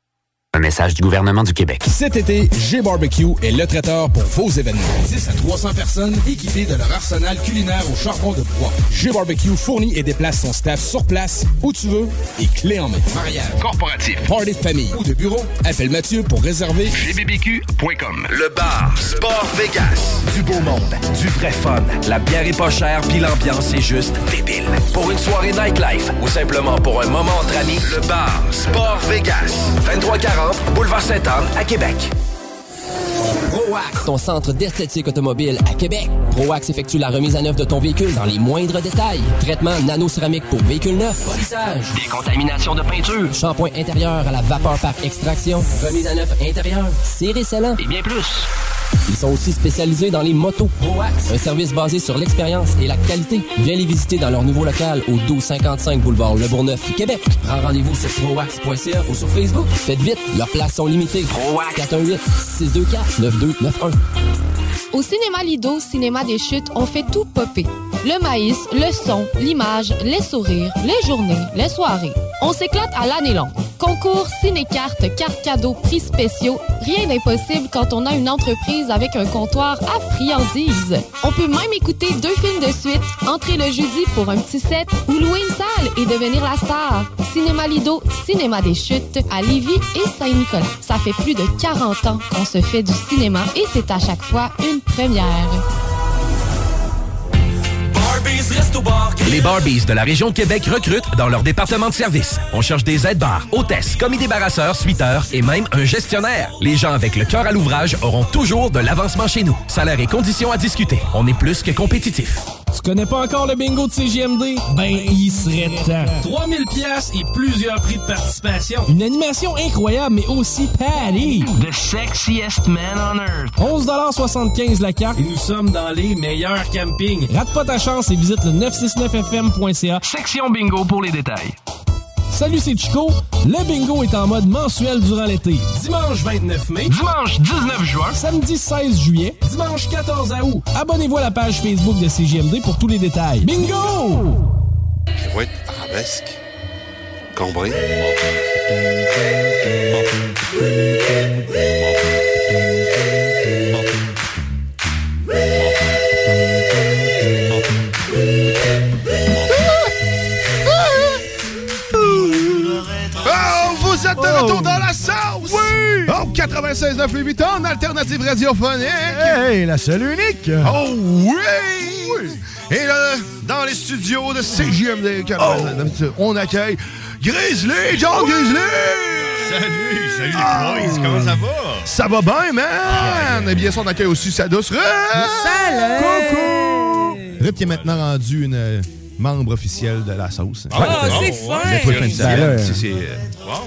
Un message du gouvernement du Québec. Cet été, G-Barbecue est le traiteur pour vos événements. 10 à 300 personnes équipées de leur arsenal culinaire au charbon de bois. G-Barbecue fournit et déplace son staff sur place, où tu veux, et clé en main. Mariage, corporatif, party de famille ou de bureau, appelle Mathieu pour réserver gbbq.com. Le bar Sport Vegas. Du beau monde, du vrai fun. La bière est pas chère, puis l'ambiance est juste débile. Pour une soirée nightlife ou simplement pour un moment entre amis, le bar Sport Vegas. 2340 Boulevard Sainte-Anne à Québec. ProAx, ton centre d'esthétique automobile à Québec. ProAx effectue la remise à neuf de ton véhicule dans les moindres détails. Traitement nano-céramique pour véhicule neuf, polissage, décontamination de peinture, shampoing intérieur à la vapeur par extraction, remise à neuf intérieur, serré scellant et bien plus. Ils sont aussi spécialisés dans les motos. ProAx, un service basé sur l'expérience et la qualité. Viens les visiter dans leur nouveau local au 1255 boulevard Le Bourgneuf, Québec. Prends rendez-vous sur proax.ca ou sur Facebook. Faites vite, leurs places sont limitées. ProAx 418 624 9291. Au cinéma Lido, cinéma des chutes, on fait tout popper. Le maïs, le son, l'image, les sourires, les journées, les soirées. On s'éclate à l'année longue. Concours, ciné-cartes, cartes cadeaux, prix spéciaux. Rien d'impossible quand on a une entreprise avec un comptoir à friandises. On peut même écouter deux films de suite, entrer le jeudi pour un petit set ou louer une salle et devenir la star. Cinéma Lido, cinéma des chutes à Lévis et Saint-Nicolas. Ça fait plus de 40 ans qu'on se fait du cinéma et c'est à chaque fois une première. Les Barbies de la région de Québec recrutent dans leur département de service. On cherche des aides-bars, hôtesses, commis débarrasseurs, suiteurs et même un gestionnaire. Les gens avec le cœur à l'ouvrage auront toujours de l'avancement chez nous. Salaire et conditions à discuter. On est plus que compétitif. Tu connais pas encore le bingo de CGMD? Ben, il serait temps. 3000 pièces et plusieurs prix de participation. Une animation incroyable, mais aussi Patty. The sexiest man on earth. 11,75 la carte et nous sommes dans les meilleurs campings. Rate pas ta chance et visite le 969fm.ca. Section bingo pour les détails. Salut, c'est Chico. Le bingo est en mode mensuel durant l'été. Dimanche 29 mai. Dimanche 19 juin. Samedi 16 juillet. Dimanche 14 août. Abonnez-vous à la page Facebook de CGMD pour tous les détails. Bingo! Je vais être arabesque. Cambré. 96.9 les 8 en alternative radiophonique! Hey, la seule unique! Oh oui! Et là, dans les studios de CJMD, 96.9, on accueille Grizzly, John Grizzly! Salut, salut les Ah! boys, comment ça va? Ça va bien, man! Et bien sûr, on accueille aussi sa douce! Salut! Coucou! Ruth qui est maintenant rendue une euh, membre officielle de la sauce. Ah, c'est fin! Mais pas le fin C'est- c'est-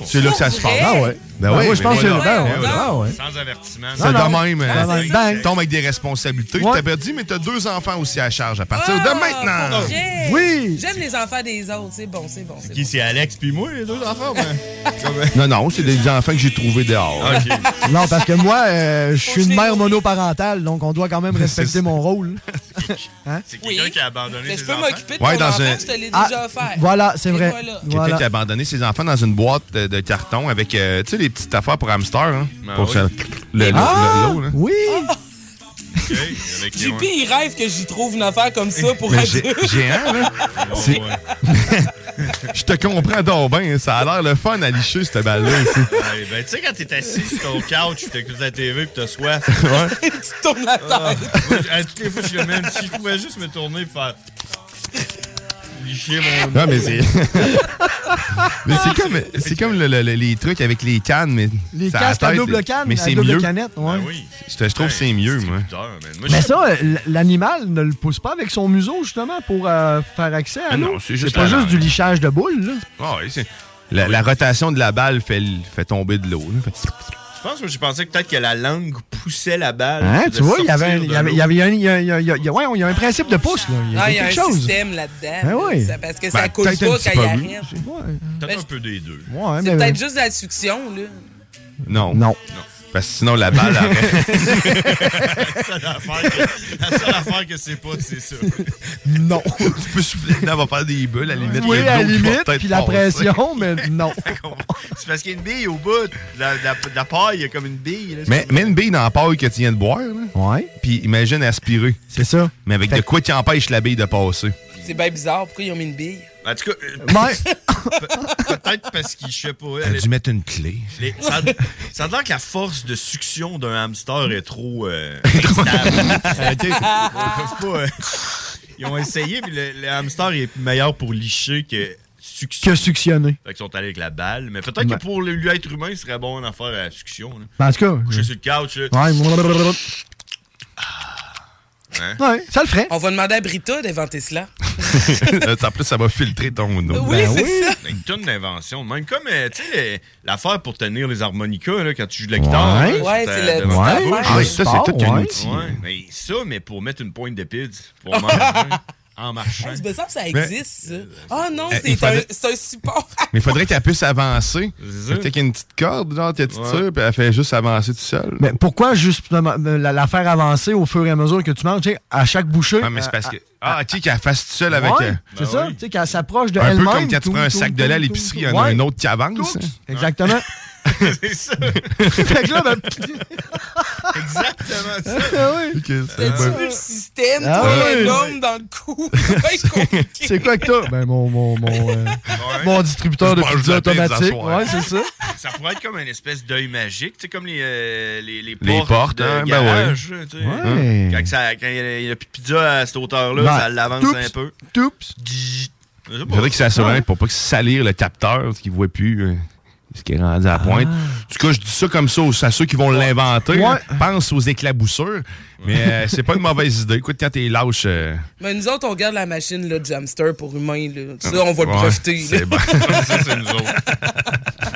C'est là que ça se passe. Ah ouais. Ben Ben oui, je pense que- ben ouais, Ben ah ouais. Sans avertissement. C'est de même. Bang, hein. Tu tombes avec des responsabilités. Tu Ouais. t'avais dit, mais t'as deux enfants aussi à charge à partir de Ah, maintenant. Oui. J'aime les enfants des autres, c'est bon, c'est bon. c'est Qui, bon. c'est Alex puis moi, les deux enfants? Ben? *laughs* Non, non, c'est des enfants que j'ai trouvés dehors. OK. Non, parce que moi, euh, je suis une mère monoparentale, donc on doit quand même respecter mon rôle. *laughs* Hein? C'est quelqu'un qui a abandonné Mais ses je peux enfants? m'occuper de Ouais, ton enfant, un- je te l'ai Ah, déjà offert. Voilà, c'est vrai. Quelqu'un qui a abandonné ses enfants dans une boîte de, de carton avec, euh, tu sais, les petites affaires pour hamster, hein, Ben pour oui. ça- le, le- Ah, le- là. oui! OK, avec *laughs* JP, il rêve que j'y trouve une affaire comme ça pour Mais géant, là. *laughs* C'est- *laughs* Je te comprends donc bien. Ça a l'air le fun à licher, cette balle-là. Ouais, ben, tu sais, quand t'es assis sur ton couch, tu t'écoutes la TV pis t'as soif. Ouais. tu tournes la Ah, tête. moi, à toutes les fois, je suis le même. Si je pouvais juste me tourner et faire. Mon. Non, mais c'est. *laughs* mais c'est comme, c'est comme le- le- le- les trucs avec les cannes, mais. Les ça casques à double canne, Mais à c'est double mieux. canette, ouais. Ben oui. Je, je trouve que c'est mieux, moi. Mais ça, l- l'animal ne le pousse pas avec son museau, justement, pour euh, faire accès à Ah l'eau. non, c'est C'est juste pas juste du lichage de boules, là. Ah oui, c'est- la, la rotation de la balle fait, fait tomber de l'eau. Fait- pense que j'ai pensé que peut-être que la langue poussait la balle. Hein, tu vois, il y avait, de il y avait, il y l'eau? avait, il y a un- il y a- il y a- il y a- il y a- ouais, il y a un principe de pouce, là. Il y a Ah, il y a un quelque chose. système là-dedans. Ben oui. Ça- Parce que Ben, ça coule peut-être un pas quand il peu, arrête. Peut-être Ben, un peu des deux. Ouais, C'est peut-être juste la succion, là. Non. Non. Parce que sinon, la balle arrête. *laughs* la, seule affaire que, la seule affaire que c'est pas, c'est ça. Non. tu peux souffler dedans, va faire des bulles, à la limite. Oui, à la limite, puis la pression, mais *laughs* non. C'est parce qu'il y a une bille au bout. La, la, la paille, il y a comme une bille. Là, Mais, mets une bille dans la paille que tu viens de boire. Là. Ouais. Puis imagine aspirer. C'est ça. Mais avec de quoi qui empêche la bille de passer. C'est bien bizarre. Pourquoi ils ont mis une bille? En tout cas, euh, Ouais. *laughs* pe- peut-être parce qu'il, je sais pas. T'as elle dû mettre une clé. les- ça, a, ça a l'air que la force de succion d'un hamster est trop euh, *laughs* instable. Ok. Ils peuvent pas, euh, ils ont essayé, puis le, le hamster est meilleur pour licher que succion. Que suctionner. Fait qu'ils sont allés avec la balle. Mais peut-être Ben. que pour le- l'être humain, ce serait bon d'en faire à la succion. Là. Ben, en tout cas. Coucher sur le couch. Là. Ouais. Hein? ouais, ça le ferait. On va demander à Brita d'inventer cela. *laughs* en plus, ça va filtrer ton eau. Oui, Ben c'est ça. Une tonne d'inventions. Même comme, euh, tu sais, l'affaire pour tenir les harmonicas là, quand tu joues de la guitare. Ouais. là, Ouais, c'est le bouche. Ah, ça, c'est tout ouais. outil. Ouais, mais ça, mais pour mettre une pointe de pids pour *laughs* manger en marchant. Ah, C'est ça, ça Mais- existe, ça. Ah non, Euh, c'est il faudrait- un, c'est un support. *laughs* Mais il faudrait qu'elle puisse avancer. C'est ça. Peut-être qu'il y a une petite corde, genre, tu Ouais. tires, puis elle fait juste avancer tout seul. Mais pourquoi justement la, la faire avancer au fur et à mesure que tu manges, tu sais, à chaque bouchée? Ah, mais c'est parce euh, que. Ah, tu sais, qu'elle fasse tout seul avec. ouais, euh, c'est Ben ça, oui. tu sais, qu'elle s'approche de un peu elle-même. comme quand tu prends un tout, sac de lait à l'épicerie, il y en a un autre qui avance. Exactement. *laughs* c'est ça. fait que là, ben, *laughs* Exactement ça. ah oui. Ok, c'est T'as-tu vu le système, Ah toi, ouais. énorme dans le cou? *laughs* C'est bien compliqué. c'est quoi que t'as? Ben, mon, mon, mon, euh, mon distributeur de pizza automatique. Ouais, c'est ça. Ça pourrait être comme une espèce d'œil magique, tu sais, comme les, euh, les, les Les portes, portes, de hein, ben garage. tu sais. Ouais. Quand, ça, quand il y a- plus de pizza à cette hauteur-là, Ben, ça l'avance un peu. Toups. Faudrait qu'il s'assure pour pas que salir le capteur, ce qu'il voit plus. Ce qui est rendu à la pointe. En tout cas, je dis ça comme ça aux- à ceux qui vont l'inventer. Pense aux éclaboussures. Mais euh, c'est pas une mauvaise idée. Écoute, quand t'es lâche. euh, Mais nous autres, on garde la machine là, de hamster pour humains. Là. Ça, on va le ouais, profiter. C'est bon. *laughs* ça, c'est nous autres.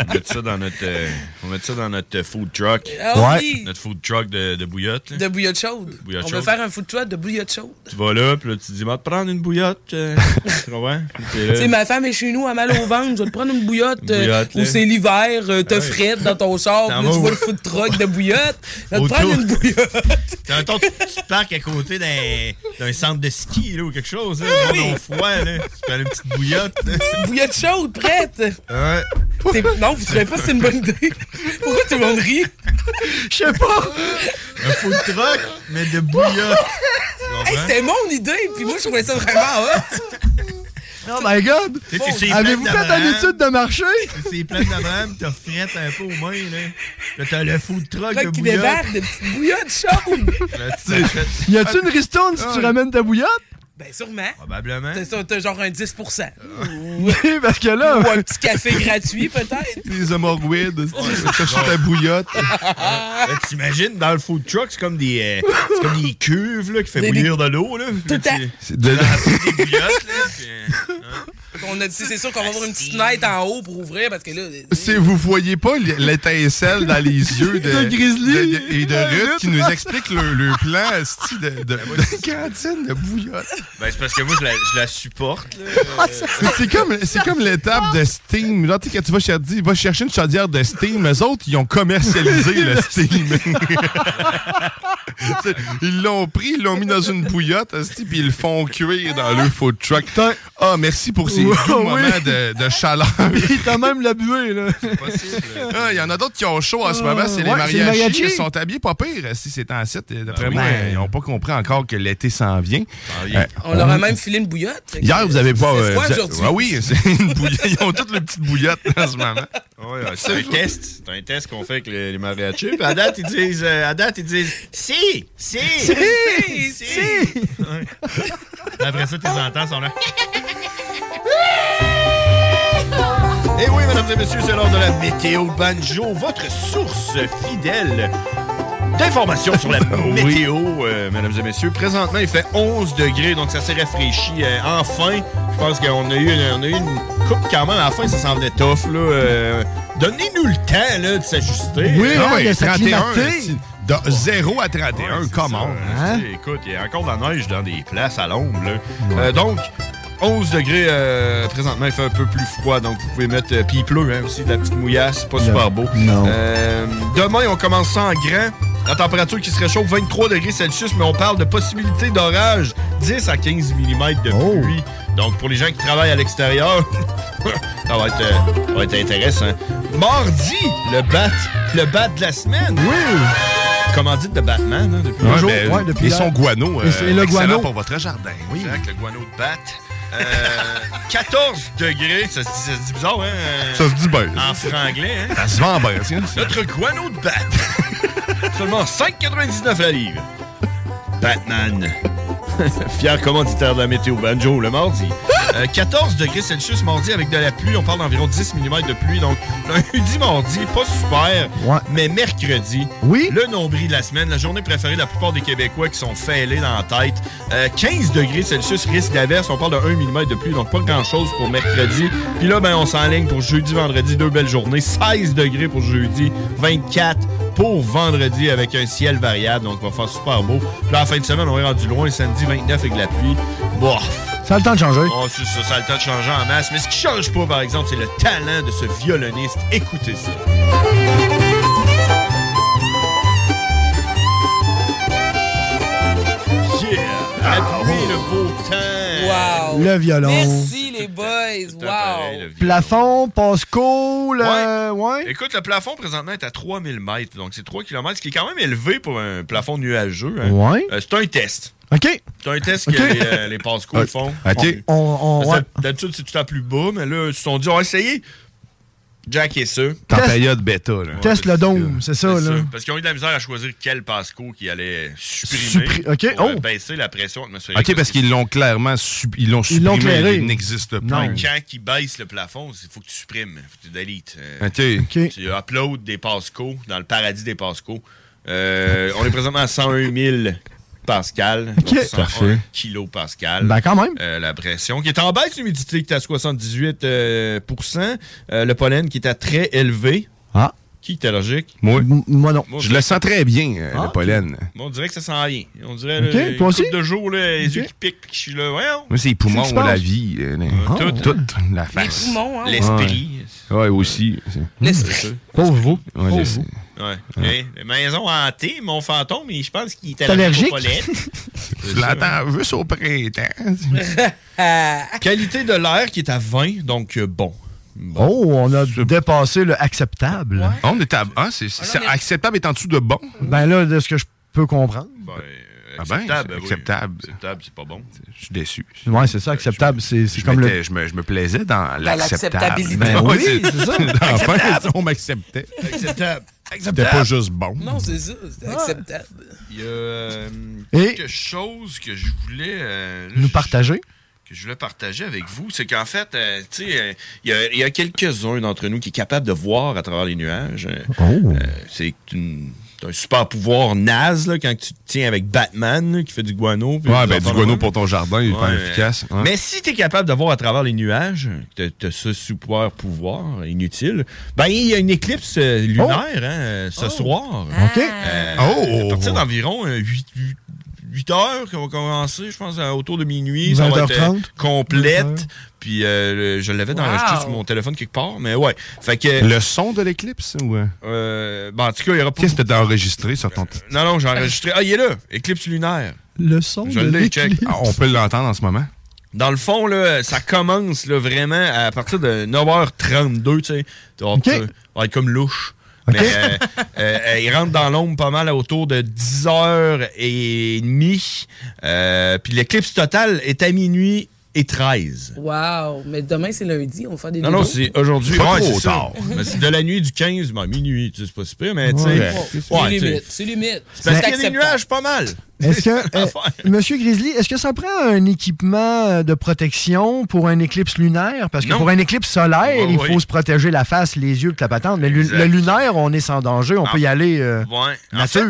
On va mettre ça dans notre, euh, on va mettre ça dans notre food truck. Ah Ouais. oui, Notre food truck de, de bouillotte. là. de bouillotte chaude. Bouillotte on chaude. va faire un food truck de bouillotte chaude. Tu vas là, puis là, tu te dis, va te prendre une bouillotte. euh, *laughs* tu comprends? Tu sais, ma femme est chez nous, elle a mal au ventre. Je vais te prendre une bouillotte, Une euh, bouillotte, où c'est l'hiver, euh, t'as Ouais. frette dans ton char, puis tu vois le food truck de bouillotte. Je vais te prendre une bouillotte. Tu, *laughs* tu parques à côté d'un, centre de ski là, ou quelque chose. Là, oui. froid, là. Tu prends une petite bouillotte. là. bouillotte chaude, prête. Ouais. Non, vous trouvez pas que c'est une bonne idée? Pourquoi tout le monde rit? Je sais pas. Un food truck, mais de bouillotte. Hey, c'était mon idée, puis moi, je trouvais ça vraiment hot. Oh my god. Avez-vous fait une étude de marché? C'est plein d'Abraham, t'as frette un peu aux mains, là. Là, t'as le food truck de qu'il bouillotte. débarque de petites bouillottes chaudes. *laughs* *laughs* Y a-tu une ristourne si tu ramènes ta bouillotte? Ben, sûrement. Probablement. T'as ça, t'as genre un 10 Oui, *laughs* parce que là. Ou un petit café gratuit, peut-être. Les hémorroïdes. T'achètes ta bouillotte. Là, *laughs* T'imagines, dans le food truck, c'est comme des, euh, c'est comme des cuves là, qui fait bouillir de l'eau. Là. Tout à- C'est de- des bouillottes. Là, puis, *laughs* On a dit, c'est sûr qu'on va avoir une petite fenêtre en haut pour ouvrir parce que là. Si vous voyez pas l'étincelle dans les *laughs* yeux de, De Grizzly. de- de- et de Ruth qui nous explique le, le plan de, de, de cantine de bouillotte. Ben, c'est parce que moi, je la, je la supporte. Mais C'est comme, c'est comme l'étape de Steam. Là, quand tu vas chercher, une chaudière de Steam, eux autres, ils ont commercialisé le *laughs* Steam. Ils l'ont pris, ils l'ont mis dans une bouillotte, puis ils le font cuire dans le food truck. Ah, merci pour ces doux oui. moments de, de chaleur. *laughs* Il t'a même la buée, là. Ah, Il y en a d'autres qui ont chaud en ce Ah, moment, c'est les ouais, c'est les mariachis. mariachis. Ils sont habillés pas pire si c'est en site. D'après Ben oui. moi, ils n'ont pas compris encore que l'été s'en vient. Euh, On leur a même filé une bouillotte. Hier, vous avez pas. C'est euh, vous a-. Ah oui, c'est une bouillotte. Ils ont toutes les petites bouillottes en ce moment. Ouais, c'est un test. C'est un test qu'on fait avec les, les mariachis. Puis à date, ils disent, euh, à date, ils disent si, si, Si, si. Ouais. Puis Après ça, tes entends sont là. Et oui, mesdames et messieurs, c'est l'heure de la météo banjo, votre source fidèle d'informations sur la *laughs* météo, euh, mesdames et messieurs. Présentement, il fait 11 degrés, donc ça s'est rafraîchi. euh, enfin, je pense qu'on a eu, on a eu une coupe quand même. À la fin, ça s'en venait tough. Là, euh, Donnez-nous le temps là, de s'ajuster. Oui, ah oui, de 31. s'acclimater. si- de 0 à 31, comment? Hein? Écoute, il y a encore de la neige dans des places à l'ombre. là. Euh, donc, 11 degrés euh, présentement, il fait un peu plus froid. Donc, vous pouvez mettre. euh, Puis il pleut hein, aussi, de la petite mouillasse. Pas super beau. Non. Euh, demain, on commence ça en grand. La température qui se réchauffe 23 degrés Celsius, mais on parle de possibilité d'orage 10 à 15 mm de Oh. pluie. Donc, pour les gens qui travaillent à l'extérieur, *laughs* ça, va être, euh, ça va être intéressant. Mardi, le bat, le bat de la semaine. Oui! Commandite de Batman, hein, depuis Ouais, toujours. ben, ouais, depuis et là. son guano. Et c'est euh, le excellent guano. pour votre jardin. Oui. Exact, le guano de bat. Euh, *laughs* 14 degrés, ça se dit, ça se dit bizarre, hein? Ça se dit bien. En franglais, hein? Ça se vend bien, tiens. *laughs* Notre guano de bat. *laughs* Seulement 5,99 la livre. Batman. Fier commanditaire de la météo banjo le mardi. Euh, 14 degrés Celsius mardi avec de la pluie. On parle d'environ 10 mm de pluie. Donc, lundi, mardi, pas super. Ouais. Mais mercredi, Oui. le nombril de la semaine, la journée préférée de la plupart des Québécois qui sont fêlés dans la tête. Euh, 15 degrés Celsius, risque d'averse. On parle de 1 mm de pluie, donc pas grand-chose pour mercredi. Puis là, ben, on s'enligne pour jeudi, vendredi, deux belles journées. 16 degrés pour jeudi, 24 pour vendredi avec un ciel variable, donc on va faire super beau. Puis là, en fin de semaine, on est rendu loin, samedi 29 avec de la pluie. Bon, Ça a le temps de changer. oh, c'est ça, ça a le temps de changer en masse. Mais ce qui change pas, par exemple, c'est le talent de ce violoniste. Écoutez ça. Yeah! Appuyez le beau temps! Wow. Le violon. Merci, les boys. Pareil, Wow. le violon. Plafond, Pasco, le... Ouais. Écoute, le plafond présentement est à 3000 mètres, donc c'est 3 km, ce qui est quand même élevé pour un plafond nuageux. hein. Ouais. Euh, c'est un test. OK. C'est un test que les, euh, les Pasco Ok. font. OK. On, ouais. D'habitude, c'est tout temps plus bas, mais là, ils se sont dit, on va essayer. Jack et ça. T'es en Test- période bêta, là. Test le dôme, c'est ça, là. ça. Parce qu'ils ont eu de la misère à choisir quel Pasco qui allait supprimer Suppri- OK, pour euh, oh. baisser la pression atmosphérique. OK, parce qu'ils l'ont clairement ils l'ont Ils l'ont supprimé. clairé. Il n'existe Non. pas. Quand ils baissent le plafond, il faut que tu supprimes. faut que tu deletes. Euh, OK. OK. Tu uploads des Pasco dans le paradis des Pasco. Euh, on est présentement à 101 000 Pascal. OK. donc 101 Parfait. kilopascal. Ben, quand même. Euh, la pression qui est en baisse, l'humidité qui est à 78 euh. Euh, le pollen qui est à très élevé. Ah. Qui est allergique? Moi, M- Moi, non. Moi, je le sens très bien, euh, Ah, le pollen. Moi, on dirait que ça sent rien. On dirait Ok, là, toi une aussi? couple de jours, là, les yeux qui piquent, puis je suis là. Voyons. Moi, c'est les poumons, se la vie, euh, Ah. tout. toute la Les face. poumons, hein? L'esprit. Ouais, aussi. L'esprit. Pauvre vous. Ouais, Pauvre vous. Ouais. Les maisons hantées, mon fantôme, mais je pense qu'il est allergique? au pollen. Je l'attends juste au printemps. *laughs* Qualité de l'air qui est à 20, donc euh, bon. Bon. Oh, on a dépassé le acceptable. On est à. Ah, c'est est- acceptable est en dessous de bon. Ben là, de ce que je peux comprendre. Ben, Ah ben, acceptable, oui. acceptable. Acceptable, c'est pas bon. Je suis déçu. Ouais, c'est ça, acceptable. C'est c'est Je, comme le. je, me, je me plaisais dans l'acceptable. l'acceptabilité. Ben *laughs* Ouais, oui, c'est ça. *laughs* Enfin, on m'acceptait. Acceptable. C'était pas juste bon. Non, c'est ça. C'est acceptable. Il y a euh, Et- quelque chose que je voulais. euh, là, Nous je- partager? que je voulais partager avec vous, c'est qu'en fait, euh, tu sais, euh, il y a, quelques-uns d'entre nous qui est capable de voir à travers les nuages. Euh, Oh. euh, c'est une- c'est un super pouvoir naze là, quand tu te tiens avec Batman là, qui fait du guano. puis Ouais, ben, du guano pour ton jardin, il est pas efficace. hein. Mais si tu es capable de voir à travers les nuages, tu as ce super pouvoir inutile, ben il y a une éclipse euh, lunaire hein, euh, ce soir. OK. Euh, Oh! À partir d'environ 8, heures qu'on va commencer, je pense, à- autour de minuit. Ça va être 20h30. euh, complète. Puis euh, je l'avais enregistré Wow. sur mon téléphone quelque part, mais ouais. Fait que. Le son de l'éclipse ou. euh, ben, en tout cas, il y aura pas. Qu'est-ce que t'as enregistré sur ton. Non, non, j'ai enregistré. Ah, il est là! Éclipse lunaire. Le son Je de l'ai, check. l'éclipse. Ah, on peut l'entendre en ce moment. Dans le fond, là, ça commence là, vraiment à partir de 9h32, tu sais. Tu vas Ok. tu vas être comme louche. Mais euh, euh, euh, il rentre dans l'ombre pas mal autour de 10h30. Euh, puis l'éclipse totale est à minuit et 13. Wow. Mais demain, c'est lundi. On va faire des Non, non, c'est aujourd'hui. C'est pas Ouais, trop tard. Mais c'est de la nuit du 15, ben, minuit, tu sais, c'est pas super, mais tu sais. Ouais. ouais, C'est limite. C'est limite. C'est parce qu'il y a des nuages pas mal. Est-ce que, *laughs* euh, Monsieur Grizzly, est-ce que ça prend un équipement euh, de protection pour un éclipse lunaire? Parce que Non. pour un éclipse solaire, Ouais, il ouais. faut se protéger la face, les yeux, toute la patente. Mais le lunaire, on est sans danger, on En- peut y aller euh, Ouais. En nature. fait,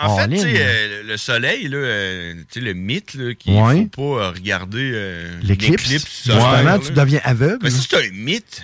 en, en En fait, tu sais, ligne. euh, le soleil, là, euh, tu sais, le mythe, là, qu'il Ouais. faut pas regarder euh, L'éclipse. solaire, Justement, là. tu deviens aveugle. Mais ça, c'est un mythe.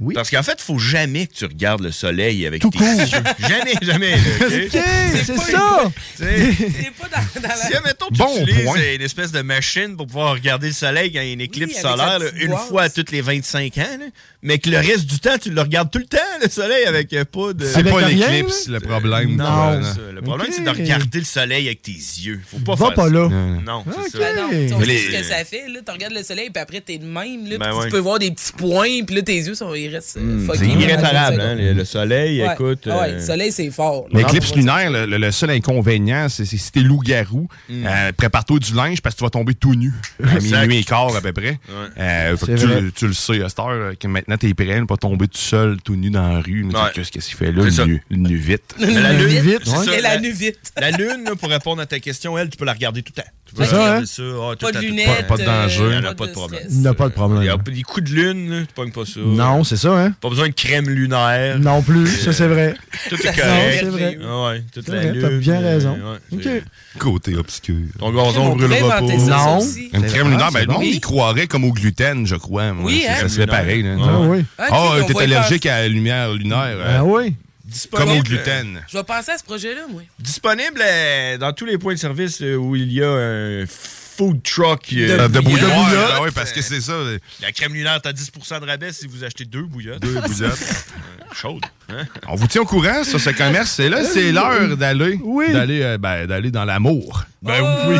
Oui. Parce qu'en fait, il faut jamais que tu regardes le soleil avec Tout tes court. yeux. *laughs* Jamais, jamais. là, *laughs* ok? Ok, c'est ça. C'est pas dans, dans la... Si, admettons, tu Bon utilises point. euh, une espèce de machine pour pouvoir regarder le soleil quand il y a une éclipse solaire, là, une fois à toutes les 25 ans, là, mais que le reste du temps, tu le regardes tout le temps, le soleil, avec euh, pas de... C'est pas l'éclipse, le problème. Non, toi. Le problème, c'est de regarder le soleil avec tes yeux. Faut pas Va faire pas ça. là. Non, c'est ça. Ben non, tu sais, ce que ça fait. Là, tu regardes le soleil, puis après, t'es de même. Là, Ben puis ouais. Tu peux voir des petits points, puis là, tes yeux, sont, euh, Hmm, c'est pendant irréparable, hein, le, le soleil, Ouais. écoute. Ah ouais, euh, le soleil, c'est fort. L'éclipse lunaire, le, seul inconvénient, c'est si t'es loup-garou, Mm. euh, prépare-toi du linge parce que tu vas tomber tout nu *laughs* à minuit et quart à peu près. Euh, fait que tu, tu le sais à cette heure, là, que maintenant t'es prêt, ne pas tomber tout seul, tout nu dans la rue. Qu'est-ce qu'il fait là, nu, le nu vite? La lune, vite, la nuit vite. La lune, pour répondre à ta question, elle, tu peux la regarder tout le temps. Tu ça, regarder hein? ça. ah, tout Pas de lunettes. Pas- pas de danger. euh, Il y en a pas de problème. Il n'y a pas de Il y problème. a des coups de lune, là, tu pognes pas ça. Non, c'est ça, hein? Pas besoin de crème lunaire. Non plus, ça c'est vrai. Tout est Ça correct. Non, c'est vrai. Ah ouais, toute la vrai, lune. t'as bien euh, raison. ouais, Ok. c'est- Côté obscur. Ton gazon brûlera pas. ça, ça Non. Une crème vrai, lunaire, ben, le monde y croirait comme au gluten, je crois. Oui, Ça- hein? Ça serait pareil. Ah oui. Ah, Ah, t'es allergique à la lumière lunaire. Ah euh, oui. Comme au Disponible, gluten. Je vais penser à ce projet-là, moi. Disponible euh, dans tous les points de service euh, où il y a un food truck. euh, Euh, De bouillotte. ben ouais, parce que c'est ça. euh, La crème lunaire, t'as 10% de rabais si vous achetez deux bouillottes. Deux *laughs* bouillottes. Euh, Chaude. Hein? On vous tient au courant sur ce commerce. C'est là, c'est l'heure d'aller Oui. d'aller euh, ben, d'aller dans l'amour. Ben Oh oui.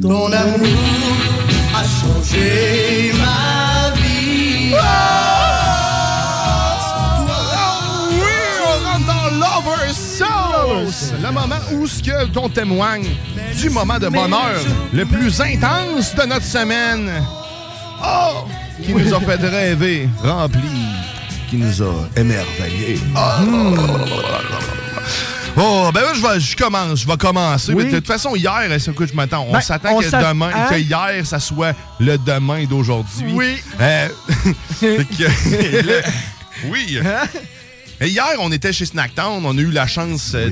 Ton amour changé ma vie. Oui, on rentre dans Lover Souls, le moment où ce que l'on témoigne du moment de bonheur le plus intense de notre semaine. Oh, qui nous a fait rêver, rempli, qui nous a émerveillés. Oh, Oh, ben là, je, vais, je commence, je vais commencer. Oui. Mais de toute façon, hier, écoute, je m'attends. On Ben, s'attend que demain, hein? que hier, ça soit le demain d'aujourd'hui? Oui. Euh, fait *laughs* que- *laughs* *laughs* là, oui. Hein? Et hier, on était chez Snacktown. On a eu la chance euh,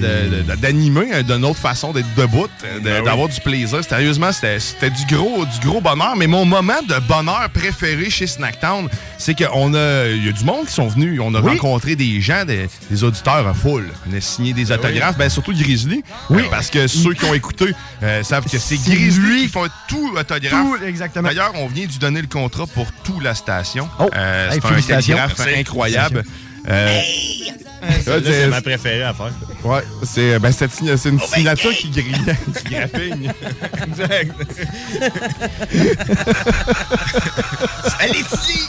d'animer euh, d'une autre façon d'être debout, euh, de- Ben d'avoir du plaisir. Sérieusement, c'était du gros, du gros bonheur. Mais mon moment de bonheur préféré chez Snacktown, c'est qu'on a, il y a du monde qui sont venus. On a Oui. rencontré des gens, des, des auditeurs à full. On a signé des autographes, ben, surtout Grizzly. Oui. Parce que ceux qui ont écouté euh, savent que c'est Grizzly qui font tout autographe. Tout, exactement. D'ailleurs, on vient de lui donner le contrat pour toute la station. Oh, Euh, hey, c'est un Merci. incroyable. Euh, c'est- ma préférée à faire. Ouais, c'est ben, signa- c'est une signature qui grille, *laughs* qui graffigne. Exact. Elle est ici!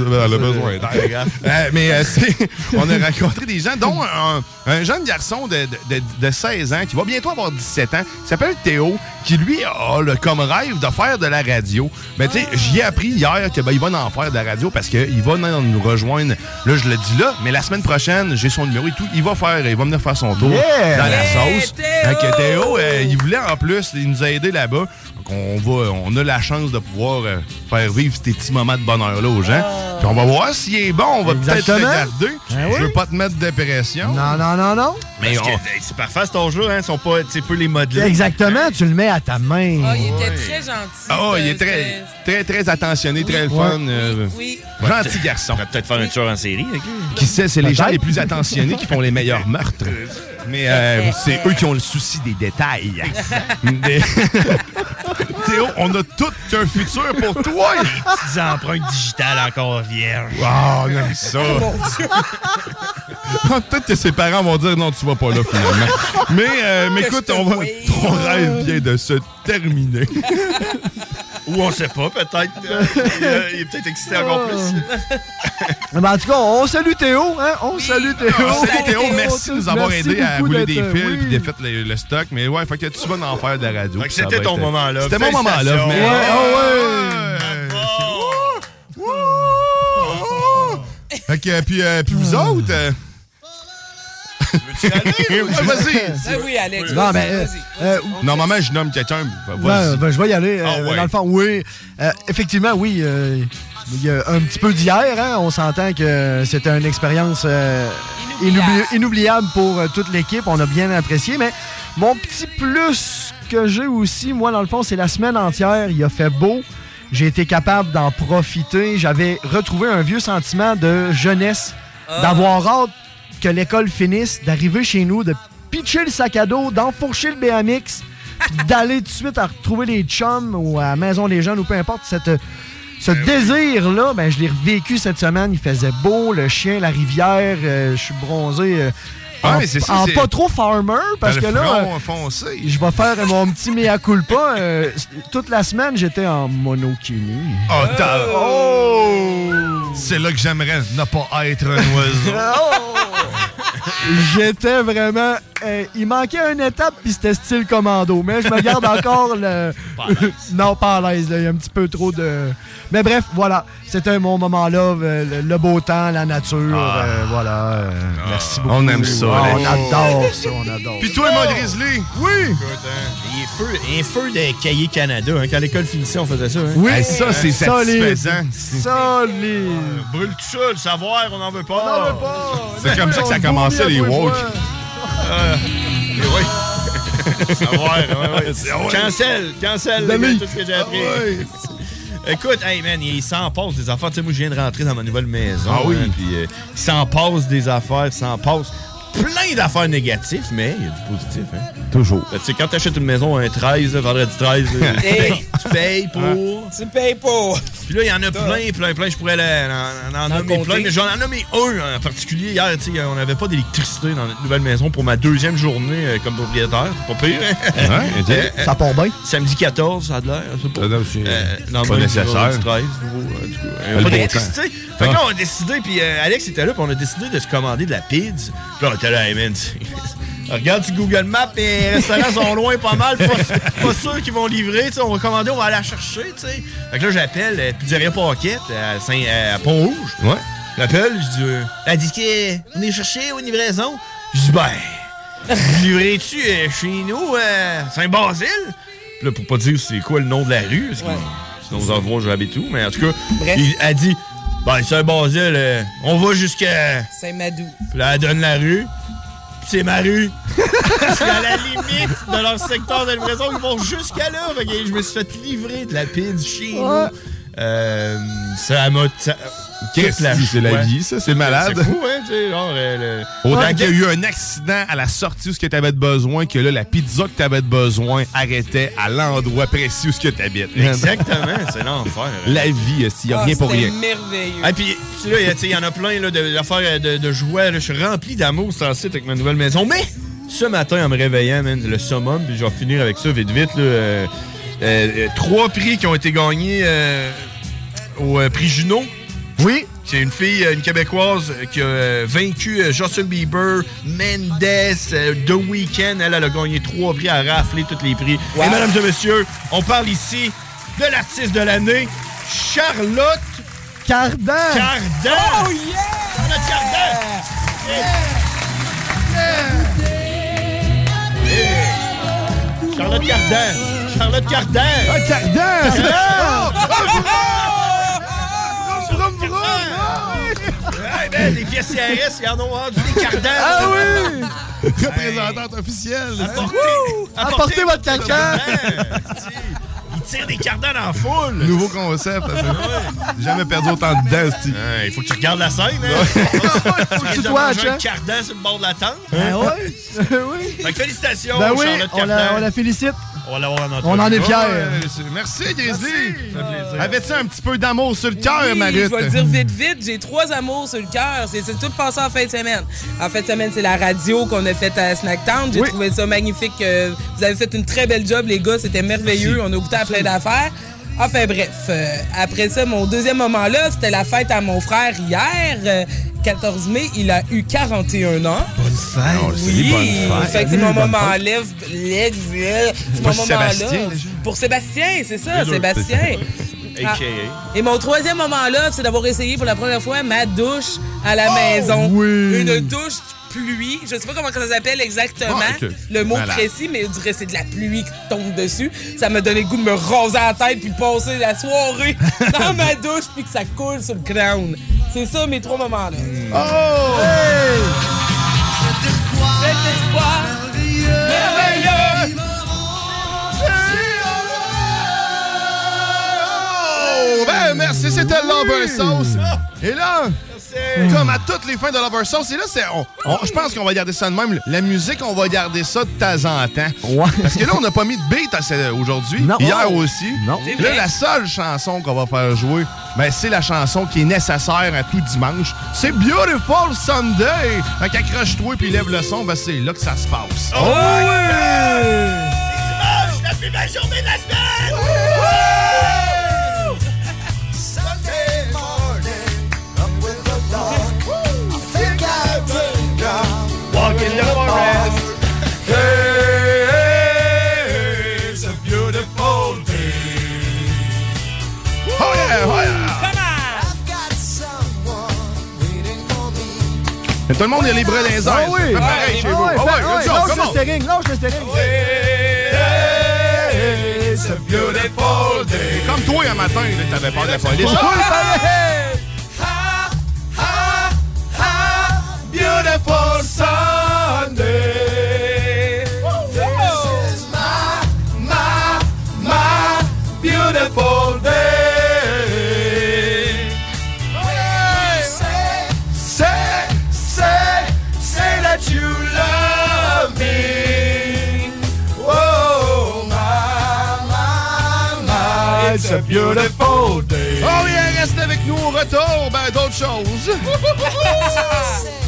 Elle a besoin d'air. Euh, mais euh, *laughs* on a rencontré des gens, dont un, un jeune garçon de, de- de- de 16 ans qui va bientôt avoir 17 ans, qui s'appelle Théo, qui lui a le, comme rêve de faire de la radio. Ben, tu sais, j'y ai appris hier que ben, va en faire de la radio parce qu'il va nous rejoindre. Là, je le dis là, mais la semaine prochaine, j'ai son numéro et tout. Il va faire, il va venir faire son tour Yeah! dans la sauce. Théo! Fait que Théo, euh, il voulait en plus, il nous a aidé là-bas. Donc, on va, on a la chance de pouvoir euh, faire vivre ces petits moments de bonheur-là aux gens. Puis on va voir s'il est bon, on va peut-être le garder. Ben Je veux pas te mettre de pression. Non, non, non, non. Mais on- c'est parfait cet âge-là, hein. Ils sont pas, tu sais, peu les modeler. Exactement, tu le mets à ta main. Ah, il était très gentil. Ah, il est C'était- très, très, très attentionné, très le fun. euh, Oui. gentil garçon. On va peut-être faire un tueur en série avec lui. Qui sait, c'est les gens les plus attentionnés qui font les meilleurs meurtres. *laughs* Mais euh, c'est eux qui ont le souci des détails. Des- *laughs* Théo, on a tout un futur pour toi. Petites empreintes digitales encore vierges. Ah, on aime ça. Ah, Peut-être que ses parents vont dire non, tu vas pas là finalement. Mais, euh, mais écoute, on va, ton rêve vient de se terminer. Ou on sait pas, peut-être. euh, *laughs* il, euh, il est peut-être excité encore plus. *laughs* Ben, en tout cas, on salue Théo, hein? On salue Théo. Ah, Salut Théo, merci de nous avoir Merci aidé à rouler des fils oui. et de faire le, le stock. Mais ouais, fait que tu vas en faire de la radio. C'était ton être- moment-là. C'était mon moment-là. Félicitations. mais- Ouais, ah ouais. Ouais. Fait que, puis, euh, puis vous autres... euh, Ouais, Vas-y. Ah oui, Alex. Non, mais, euh, euh, Normalement, je nomme quelqu'un. Vas-y. ben, je vais y aller. Ah Euh, ouais. Dans le fond, oui. Euh, effectivement, oui. euh, il y a un petit peu d'hier. Hein, on s'entend que c'était une expérience euh, inoubli- inoubliable pour toute l'équipe. On a bien apprécié. Mais mon petit plus que j'ai aussi, moi, dans le fond, c'est la semaine entière. Il a fait beau. J'ai été capable d'en profiter. J'avais retrouvé un vieux sentiment de jeunesse, Ah. d'avoir hâte que l'école finisse, d'arriver chez nous, de pitcher le sac à dos, d'enfourcher le BMX, puis d'aller tout de suite à retrouver les chums ou à la maison des jeunes ou peu importe. Cette, ce désir-là, ben, je l'ai revécu cette semaine. Il faisait beau, le chien, la rivière, euh, je suis bronzé. euh, Ouais, en, mais c'est ça, en pas trop farmer, parce que là, euh, je vais faire mon petit mea culpa. euh, toute la semaine, j'étais en monokini. Oh, t'as- Oh! C'est là que j'aimerais ne pas être un oiseau. *laughs* J'étais vraiment. Euh, il manquait une étape, puis c'était style commando. Mais je me garde *laughs* encore le. *laughs* non, pas à l'aise. là, Il y a un petit peu trop de. Mais bref, voilà. C'était mon moment-là. euh, Le, le beau temps, la nature. Ah. euh, voilà. euh, merci beaucoup. On aime ça, Ah, on adore ça. On adore. Puis toi, mon Grizzly? Oui! Il est feu, il est feu des cahiers Canada. hein. Quand l'école finissait, on faisait ça. hein. Oui, Hey, ça, c'est solide. satisfaisant. Solide. Brûle tout ça, le savoir, on n'en veut pas. On n'en veut pas. C'est comme ça que ça commençait, les woke. Euh, oui. *laughs* savoir. C'est- ouais. Cancel, cancel, tout ce que j'ai appris. Ah. *laughs* Écoute, hey man, il s'en passe des affaires. Tu sais, moi, je viens de rentrer dans ma nouvelle maison. Ah oui. hein, puis euh, il s'en passe des affaires, il s'en passe plein d'affaires négatives, mais il y a du positif. Hein. Toujours. Ben, tu sais, quand t'achètes une maison un 13, là, vendredi 13, là, tu, Hey. payes, tu payes pour. Tu payes pas. Puis là, il y en a plein, plein, plein. Je pourrais en, en, en nommer compter. plein, mais j'en ai nommé un en particulier. Hier, tu sais, on n'avait pas d'électricité dans notre nouvelle maison pour ma deuxième journée euh, comme propriétaire. C'est pas pire, hein? Ouais. *laughs* Euh, Ça part bien. Samedi 14, ça a de l'air, pas. Aussi, Euh, pas ben, nécessaire. vendredi 13, nouveau, euh, du coup, euh, Le pas d'électricité. Fait que là, Ah. on a décidé, puis euh, Alex était là, puis on a décidé de se commander de la pizza. Puis là, hey man, Regarde sur Google Maps, les restaurants sont loin pas mal, pas, pas sûr qu'ils vont livrer, tu sais, on va commander, on va aller la chercher, tu sais. Fait que là, j'appelle euh, Pizzeria Pocket à, Saint, à Pont-Rouge. Ouais. J'appelle, je dis, euh, elle dit qu'on est cherché aux livraison? Je dis, ben, livrez-tu euh, chez nous, euh, Saint-Basile? Puis là, pour pas dire c'est quoi le nom de la rue, parce que sinon vous en voir, j'habite tout, mais en tout cas, il a dit, ben, Saint-Basile, euh, on va jusqu'à. Saint-Madou. Puis là, elle donne la rue. Puis c'est ma rue. *laughs* Suis à la limite de leur secteur de livraison. Ils vont jusqu'à là. Fait que je me suis fait livrer de la pizza chez nous. Euh, ça m'a. Qu'est-ce c'est la vie, ça? C'est malade. C'est fou, hein? Tu sais, genre. euh, le- Autant Ouais, qu'il y a eu un accident à la sortie où ce que tu avais de besoin, que là, la pizza que tu avais de besoin arrêtait à l'endroit précis où ce que tu habites. Exactement, c'est l'enfer. La vie, il n'y a Ah, rien pour rien. merveilleux. Ah, puis, tu sais, là, il y a- tu sais, il y en a plein là, de- d'affaires de, de joie. là. Je suis rempli d'amour sur le site avec ma nouvelle maison. Mais ce matin, en me réveillant, man, le summum, puis je vais finir avec ça vite, vite. là, euh, euh, euh, trois prix qui ont été gagnés euh, au euh, prix Juno. Oui. C'est une fille, euh, une Québécoise, euh, qui a euh, vaincu Justin Bieber, Mendes, The Weeknd. Elle, elle a gagné trois prix, elle a raflé tous les prix. Wow. Et mesdames et messieurs, on parle ici de l'artiste de l'année, Charlotte Cardin. Cardin. Oh yeah! Charlotte Cardin. Charlotte Cardin. Charlotte Cardin. Ben, les pièces CRS, ils en ont vendu des Cardins. Ah oui! *laughs* Représentante officielle. Apportez, Apportez votre caca. Ils tirent des cardans dans la foule. Nouveau concept. Jamais perdu autant de dents, Il faut que tu regardes la scène. Hein? *laughs* Faut que tu te watches, un cardan sur le bord de la tente. Ben ouais. oui. *laughs* Fait que félicitations, Ben oui, Charlotte on la, Cardin. on la félicite. On va l'avoir en entrevue. On en est fiers. Ouais, merci, Grizzly. Avais-tu un petit peu d'amour sur le cœur, Oui, Marit? Je vais le dire vite, vite. J'ai trois amours sur le cœur. C'est tout passé en fin de semaine. En fin de semaine, c'est la radio qu'on a faite à Snacktown. J'ai Oui. trouvé ça magnifique. euh, vous avez fait une très belle job, les gars. C'était merveilleux. On a goûté à plein d'affaires. Enfin bref, euh, après ça, mon deuxième moment-là, c'était la fête à mon frère hier. euh, 14 mai, il a eu 41 ans. Bonne fête. Salue, Oui, bonne fête. fait que c'est mon moment fête. lève, lève, lève, c'est mon moment là. Pour Sébastien, c'est ça. Sébastien. Ah. Et mon troisième moment là, c'est d'avoir essayé pour la première fois ma douche à la Oh, maison. oui. Une douche pluie. Je sais pas comment ça s'appelle exactement, Ah, le mot Voilà. précis, mais on dirait que c'est de la pluie qui tombe dessus. Ça m'a donné le goût de me raser la tête puis passer la soirée *laughs* dans ma douche puis que ça coule sur le crown. C'est ça mes trois moments là. Oh! Cet espoir merveilleux. Oh, ben merci, c'était Lover Sauce. Et là, comme à toutes les fins de Lover Sauce, et là, c'est, on- on- je pense qu'on va garder ça de même. La musique, on va garder ça de temps en temps. Parce que là, on n'a pas mis de beat aujourd'hui. Hier Oh. aussi. Non. Là, la seule chanson qu'on va faire jouer, ben, c'est la chanson qui est nécessaire à tout dimanche. C'est Beautiful Sunday. Fait qu'accroche-toi puis lève le son, ben, c'est là que ça se passe. Oh, Dimanche, la plus belle journée de la semaine! Tout le monde est libre dans les airs. Ah oui! Pareil chez vous. Ah Ah ouais, ah lâche le steering, lâche le steering. Hey, it's a beautiful day. Comme toi, un matin, t'avais peur de la police. Ha, ha, ha, beautiful. Beautiful day. Oh yeah, reste avec nous au retour, ben d'autres choses. *laughs* *laughs*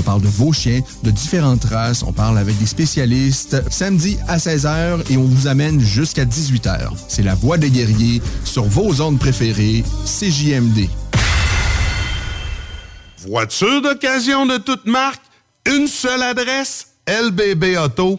on parle de vos chiens, de différentes races, on parle avec des spécialistes. Samedi à 16h et on vous amène jusqu'à 18h. C'est La Voix des guerriers sur vos ondes préférées, CJMD. Voiture d'occasion de toute marque, une seule adresse, LBB Auto.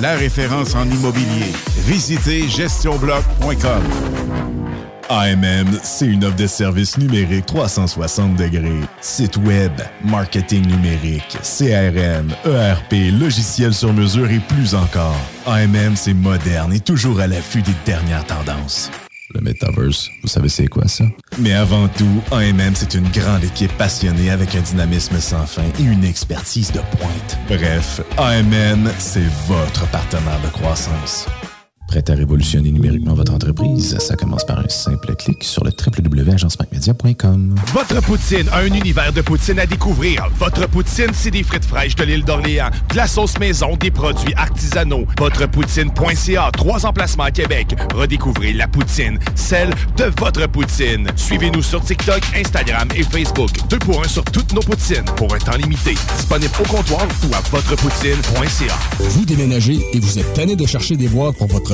La référence en immobilier. Visitez gestionbloc.com. AMM, c'est une offre de services numériques 360 degrés. Site web, marketing numérique, CRM, ERP, logiciel sur mesure et plus encore. AMM, c'est moderne et toujours à l'affût des dernières tendances. Le Metaverse, vous savez c'est quoi ça? Mais avant tout, AMM, c'est une grande équipe passionnée avec un dynamisme sans fin et une expertise de pointe. Bref, AMM, c'est votre partenaire de croissance. Prêt à révolutionner numériquement votre entreprise? Ça commence par un simple clic sur le www.agencemacmedia.com. Votre poutine, un univers de poutine à découvrir. Votre poutine, c'est des frites fraîches de l'île d'Orléans, de la sauce maison, des produits artisanaux. Votrepoutine.ca, trois emplacements à Québec. Redécouvrez la poutine, celle de votre poutine. Suivez-nous sur TikTok, Instagram et Facebook. Deux pour un sur toutes nos poutines, pour un temps limité. Disponible au comptoir ou à votrepoutine.ca. Vous déménagez et vous êtes tanné de chercher des boîtes pour votre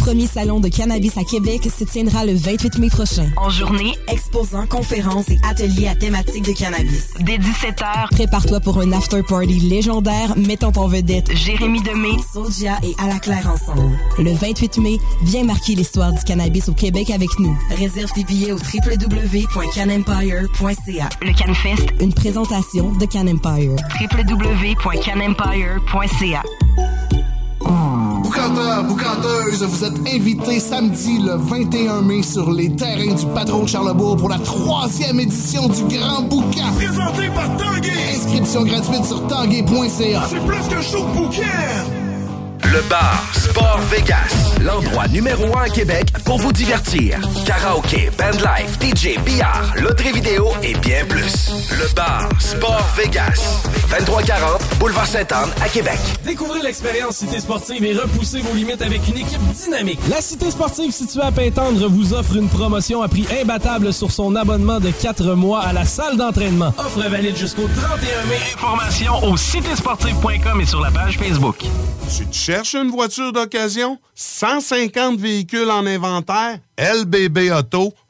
premier salon de cannabis à Québec, se tiendra le 28 mai prochain. En journée, Exposants, conférences et ateliers à thématique de cannabis. dès 17h, Prépare-toi pour un after-party légendaire mettant en vedette Jérémy Demé, Soulja et À la Claire ensemble. Le 28 mai, viens marquer l'histoire du cannabis au Québec avec nous. Réserve tes billets au www.canempire.ca. Le CanFest, Une présentation de Can Empire. www.canempire.ca. Boucanteuses, vous êtes invités samedi le 21 mai sur les terrains du Patron de Charlebourg pour la troisième édition du Grand Boucan. Présenté par Tanguay. Inscription gratuite sur tanguay.ca. C'est plus qu'un show de bouquin. Le bar Sport Vegas, l'endroit numéro un à Québec pour vous divertir. Karaoke, bandlife, DJ, billard, loterie vidéo et bien plus. Le bar Sport Vegas, 2340 Boulevard Sainte-Anne à Québec. Découvrez l'expérience Cité Sportive et repoussez vos limites avec une équipe dynamique. La Cité Sportive située à Pintendre vous offre une promotion à prix imbattable sur son abonnement de 4 mois à la salle d'entraînement. Offre valide jusqu'au 31 mai. Informations au citésportive.com et sur la page Facebook. Tu te cherches une voiture d'occasion? 150 véhicules en inventaire? lbbauto.com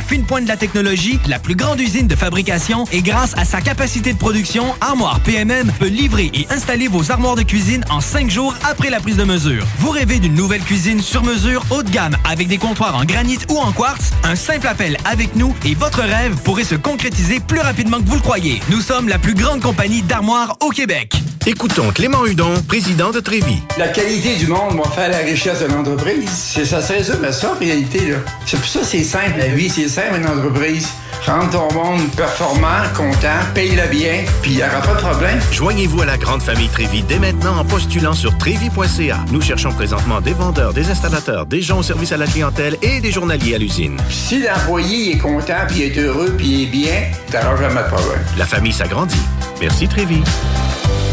fine pointe de la technologie, la plus grande usine de fabrication et grâce à sa capacité de production, Armoire PMM peut livrer et installer vos armoires de cuisine en cinq jours après la prise de mesure. Vous rêvez d'une nouvelle cuisine sur mesure haut de gamme avec des comptoirs en granit ou en quartz? Un simple appel avec nous et votre rêve pourrait se concrétiser plus rapidement que vous le croyez. Nous sommes la plus grande compagnie d'armoires au Québec. Écoutons Clément Hudon, président de Trévis. La qualité du monde va faire la richesse de l'entreprise. C'est- Ça se résume à ça, en réalité. là. C'est pour ça que c'est simple, la vie. C'est ça, une entreprise. Rendre ton monde performant, content, paye-le bien, puis il n'y aura pas de problème. Joignez-vous à la grande famille Trévi dès maintenant en postulant sur trévi.ca. Nous cherchons présentement des vendeurs, des installateurs, des gens au service à la clientèle et des journaliers à l'usine. Si l'employé est content, puis est heureux, puis est bien, t'auras jamais de problème. La famille s'agrandit. Merci Trévi.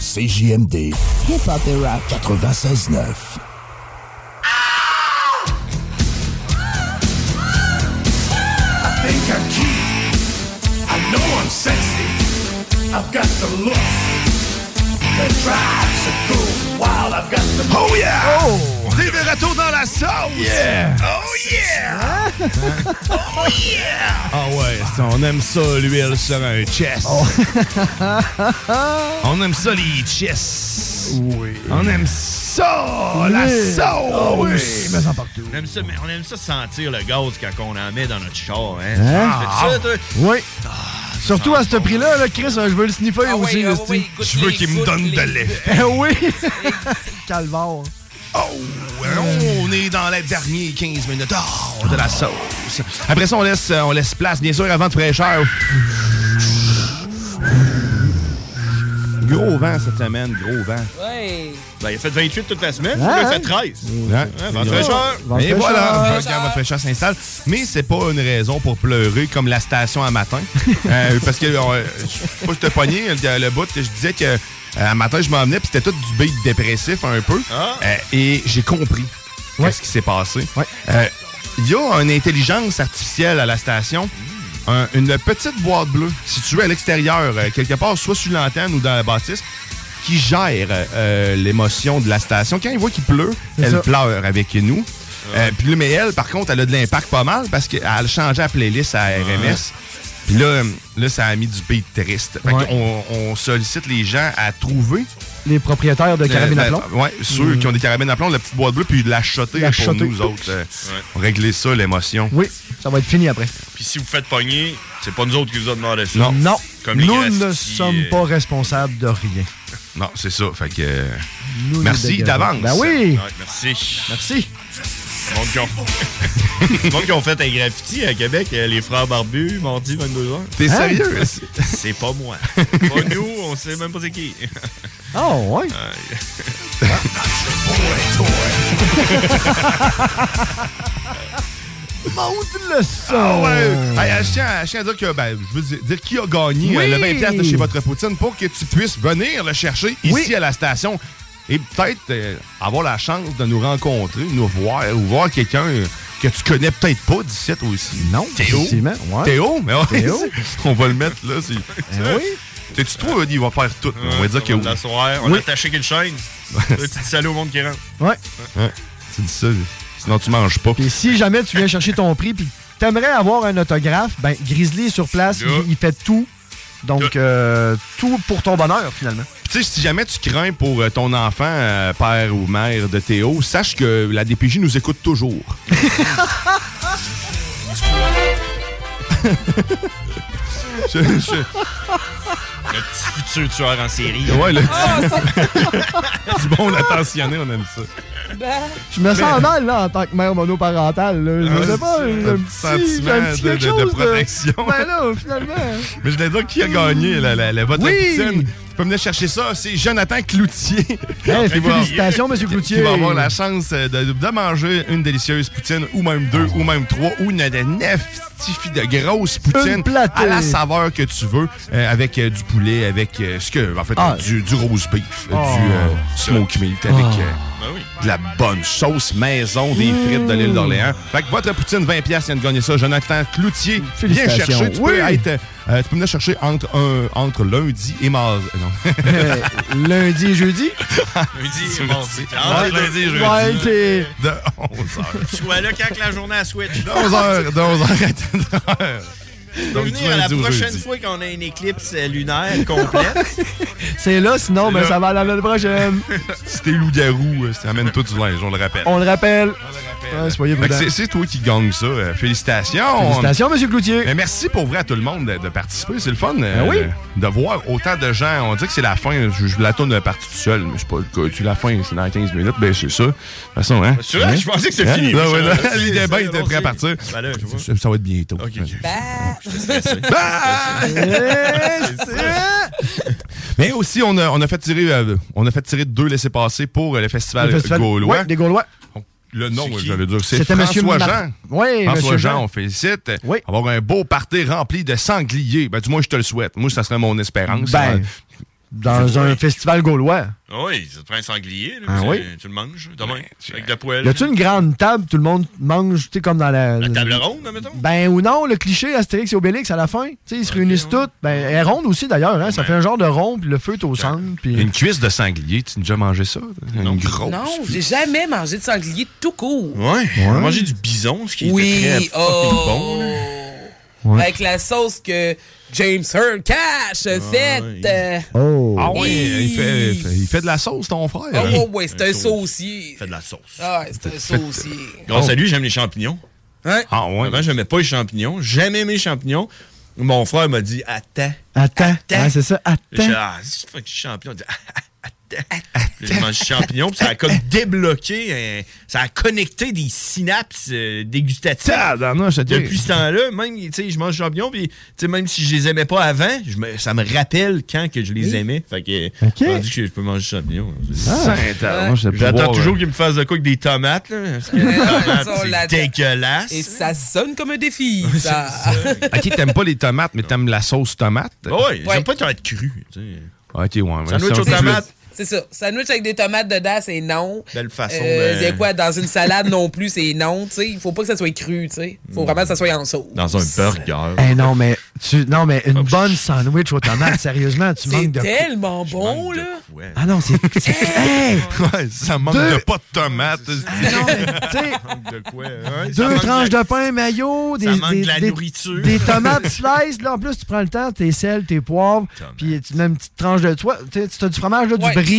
CJMD. Hip-hop et rap. 96.9. I think I'm cute. I know I'm sexy. I've got the looks that drives a girl wild. I've got the Oh yeah! Oh! On est de retour dans la sauce! Yeah! Oh yeah! oh yeah! Ah ouais, ça, on aime ça, l'huile sur un chest. on aime ça, les chests. Oui. On aime ça, la sauce! Ah oui, mais ça partout. On aime ça, mais on aime ça sentir le gaz quand on en met dans notre char, hein? Hein? Fais-tu ça, toi? Oui. Surtout à ce prix-là, là, Chris, je veux le sniffer Ah aussi. oui, ah oui, Je veux qu'il me donne de l'effet. Eh oui! *laughs* Calvaire. Oh, on est dans les derniers 15 minutes oh, de la sauce. Après ça, on laisse, on laisse place, bien sûr, avant de fraîcheur. Gros vent cette semaine, gros vent. Ouais. Ben, il a fait 28 toute la semaine, Hein? il a fait 13. Ouais. Hein, vent fraîcheur. Et voilà, votre fraîcheur s'installe. Mais c'est pas une raison pour pleurer comme la station à matin. *laughs* Euh, parce que, euh, je sais pas si t'as pogné le, le bout, je disais que euh, à matin, je m'en venais, puis c'était tout du beat dépressif un peu. Ah. Euh, et j'ai compris qu'est-ce qui s'est passé. Euh, Il y a une intelligence artificielle à la station. un- une petite boîte bleue située à l'extérieur, euh, quelque part, soit sur l'antenne ou dans la bâtisse, qui gère euh, l'émotion de la station. Quand il voit qu'il pleut, elle ça. pleure avec nous. Euh, puis mais elle, par contre, elle a de l'impact pas mal parce qu'elle changé la playlist à RMS. Puis là, là, ça a mis du beat triste. Fait Ouais. on sollicite les gens à trouver Les propriétaires de carabines à plomb. Ouais, ceux qui ont des carabines à plomb, la petite boîte bleue, puis la shotter La pour shotter. nous autres. euh, Régler ça, l'émotion. Oui, ça va être fini après. Puis si vous faites pogner, c'est pas nous autres qui vous a demandé ça. Non. Non, Comme nous ne sommes euh, pas responsables de rien. Non, c'est ça. Fait que. Nous, merci d'avance. Ben oui. Ouais, merci. Merci. Le monde qui ont... *laughs* le monde qui ont fait un graffiti à Québec, euh, les frères barbus, mardi 22h. T'es Hein? sérieux? C'est pas moi. *laughs* Pas nous, on sait même pas c'est qui. Oh, *laughs* ouais. Monte le son. Ah ouais! Hey, je, tiens, je tiens à dire que, ben, je veux dire, qui a gagné Oui. euh, le 20$ piastres de chez votre poutine pour que tu puisses venir le chercher ici Oui. à la station et peut-être euh, avoir la chance de nous rencontrer, nous voir ou voir quelqu'un euh, que tu connais peut-être pas d'ici aussi. Non, Théo. ouais. Théo? Mais ouais, Théo. *laughs* on va le mettre là. c'est- oui. T'es-tu trop, il va faire tout. on va dire que oui. La soirée, on Oui. a attaché une chaîne. Là, tu dis salut au monde qui rentre. Ouais. Ouais. Tu dis ça, sinon tu manges pas. Et si jamais tu viens chercher ton prix puis t'aimerais avoir un autographe, ben Grizzly est sur place, il fait tout. Donc, euh, tout pour ton bonheur, finalement. Tu sais, si jamais tu crains pour euh, ton enfant, euh, père ou mère de Théo, sache que la DPJ nous écoute toujours. *laughs* Je- je- *laughs* Le petit futur tueur en série. Ouais, le Ah, *laughs* du bon attentionné, on aime ça. Ben, Je me sens Mais- mal, là, en tant que mère monoparentale. Là. Je Ah, sais pas, un un petit petit, sentiment un petit de- quelque protection. Ben là, finalement. Mais je voulais dire qui a gagné la, la, la votre Oui! poutine? Tu peux venir chercher ça, c'est Jonathan Cloutier. Hey, va- félicitations, Monsieur Cloutier. Qui va avoir la chance de, de manger une délicieuse poutine, ou même deux, ou même trois, ou une de neuf de grosses poutines à la saveur que tu veux, euh, avec euh, du poulet, avec euh, ce que, en fait, Ah. du, du rose beef, Oh. du euh, smoke meat, avec Oh. euh, Ben oui. de la bonne sauce maison, des frites de l'île d'Orléans. Fait que votre poutine 20$ vient de gagner ça. Jonathan Cloutier, viens chercher. Tu Oui. peux être, euh, tu peux venir chercher entre, un, entre lundi et mardi. Non. *laughs* Euh, lundi et jeudi? Lundi et mardi. Entre lundi et jeudi. Ouais, c'est. De 11h. Sois là quand la journée à switch. De 11h, de 11h à 13h. peux Donc, venir à la prochaine fois qu'on a une éclipse euh, lunaire complète. *laughs* C'est là, sinon, ben, ça va à la semaine prochaine. *laughs* Si t'es loup-garou, euh, ça amène tout du linge, on le rappelle. On le rappelle. C'est- toi qui gagne ça. Euh, Félicitations. Félicitations, Monsieur Cloutier. Mais merci pour vrai à tout le monde de, de participer. C'est le fun euh, Ben oui. de voir autant de gens. On dit que c'est la fin. Je, je la tourne partie tout seul, mais c'est pas le cas. Tu la fin, c'est dans 15 minutes. Ben, c'est ça. De toute façon, hein? Hein? Je pensais que c'était Hein? fini. Non. C'est- Il était prêt à partir. Ben là, je vois. Ça, ça va être bientôt. *laughs* Mais aussi, on a, on a fait tirer, euh, on a fait tirer deux laissés-passer pour euh, le festival, Le festival- gaulois. ouais, des Gaulois. Le nom, j'allais dire, c'est C'était François Mar- Jean. Oui, François Jean, Jean. on félicite. Avoir un beau party rempli de sangliers. Ben, du moins, je te le souhaite. Moi, ça serait mon espérance. Ben, dans un festival gaulois. Ah oui, ça te prend un sanglier. là, Ah tu- oui? Tu le manges demain, avec de la poêle. Y a-tu une grande table, tout le monde mange, tu sais, comme dans la. La table ronde, mettons? Ben ou non, le cliché Astérix et Obélix à la fin. Tu sais, ils se réunissent toutes. Ben, elle est ronde aussi d'ailleurs, hein. Ça fait un genre de rond, puis le feu est au centre. Puis... Une cuisse de sanglier, tu as déjà mangé ça? Une grosse. Non, j'ai jamais mangé de sanglier tout court. Ouais, on a mangé du bison, ce qui Oui, était très oh. bon. là. Ouais. Avec la sauce que James Hurd Cash a faite. euh, Oh. Ah oui, il fait, il fait- il fait de la sauce, ton frère. Oh, hein? ouais, ouais, c'est un saucier. Il fait de la sauce. Ah, ouais, c'est un saucier. Grâce à lui, j'aime les champignons. Hein? Ah ouais? Avant, j'aimais pas les champignons. Jamais aimé les champignons. Mon frère m'a dit Attends. Attends. Ouais, c'est ça, J'ai attends. ah, si tu fais que je suis champion, j'ai mangé champignons, puis ça a comme débloqué, euh, ça a connecté des synapses euh, dégustatives. Depuis ce temps-là, même, tu sais, je mange champignons, puis tu sais, même si je les aimais pas avant, je me- ça me rappelle quand que je les aimais. Fait que, rendu que je peux manger champignons. Ah. Tabarnouche, ça peut J'attends toujours qu'ils me fassent de quoi avec des tomates, là. Parce que *laughs* les Ils tomates, sont c'est dégueulasse. Et ça sonne comme un défi, ça. *laughs* Ok, t'aimes pas les tomates, mais t'aimes la sauce tomate? Ah ouais, j'aime pas tu sais. Ok, ouais. ça, c'est. C'est ça. Sandwich avec des tomates dedans, c'est non. Belle façon Euh, de- c'est quoi, dans une salade non plus, c'est non, tu sais. Il faut pas que ça soit cru, tu sais. Il faut vraiment que ça soit en sauce. Dans un burger. Eh non, mais, tu, non, mais une bonne sandwich aux tomates, *laughs* sérieusement, tu C'est manques de. tellement bon, là. Ah non, c'est. c'est- *laughs* Hey! Ouais, ça manque Deux- de pas de tomates. Ah non, de quoi? hein? Deux tranches de- de pain maillot, des, Ça manque des, de la des- nourriture. des tomates *laughs* slices. Là, en plus, tu prends le temps, tes sels, tes poivres, puis tu mets une petite tranche de. Toi, tu as du fromage, là, Ouais, du brie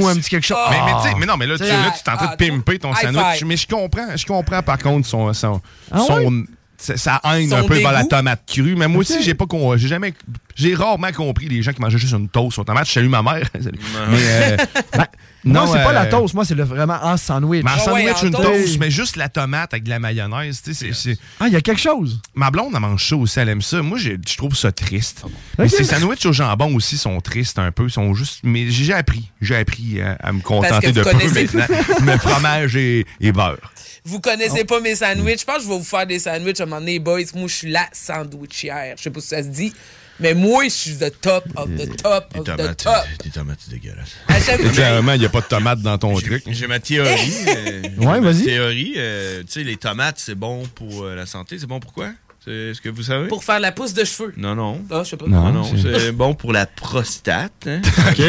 ou un petit quelque chose. Mais, mais, tu sais, mais non, mais là, tu, là, tu es en train de ah, pimper ton sandwich. Mais je comprends, je comprends par contre son. son, Ah son-? Ça- haine un peu vers la tomate crue. Mais moi aussi, j'ai pas con- j'ai jamais. J'ai rarement compris les gens qui mangeaient juste une toast aux tomates. Je salue ma mère. *laughs* Salut. mais euh, *laughs* Ben, non, c'est pas euh, la toast, moi, c'est le, vraiment en sandwich. Mais en Ah ouais, sandwich, en une toast. toast, mais juste la tomate avec de la mayonnaise, tu sais, c'est- c'est... Ah, il y a quelque chose. Ma blonde, elle mange ça aussi, elle aime ça. Moi, je trouve ça triste. Mais ces sandwichs au jambon aussi sont tristes un peu, sont juste... Mais j'ai appris, j'ai appris à, à me contenter que de vous peu maintenant. *laughs* Mais fromage et, et beurre. Vous connaissez pas mes sandwichs. Je pense que je vais vous faire des sandwichs à un moment donné, boys. Moi, je suis la sandwichière. Je sais pas si ça se dit. Mais moi, je suis the top of the top of the top. des tomates, c'est dégueulasse. À chaque fois- Généralement, il n'y a pas de tomate dans ton truc. J'ai ma théorie. *laughs* euh, Ouais, ma vas-y. théorie. euh, tu sais, les tomates, c'est bon pour euh, la santé. C'est bon pourquoi? C'est ce que vous savez? Pour faire la pousse de cheveux. Non, non. Ah, je sais pas. Non, Non, c'est- bon pour la prostate. hein. *laughs* OK.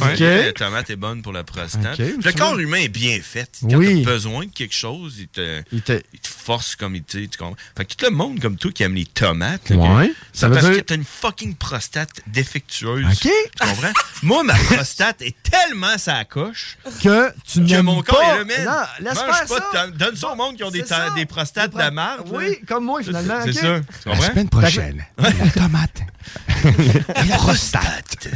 Ok. La tomate est bonne pour la prostate. Le tu corps humain est bien fait. Quand Oui. t'as besoin de quelque chose, il te, Il te- il te force comme il te... Tu comprends? Fait que tout le monde comme toi qui aime les tomates, là, Ouais. Ça parce dire- que t'as une fucking prostate défectueuse. OK. Tu comprends? Moi, ma prostate est tellement sa coche Que tu que mon corps pas. est là, man. Non, laisse pas ça. Donne ça au monde qui ont des, des prostates de la marde. Oui, comme moi, finalement. Ça. Tu La comprends? semaine prochaine, *laughs* la tomate. la prostate.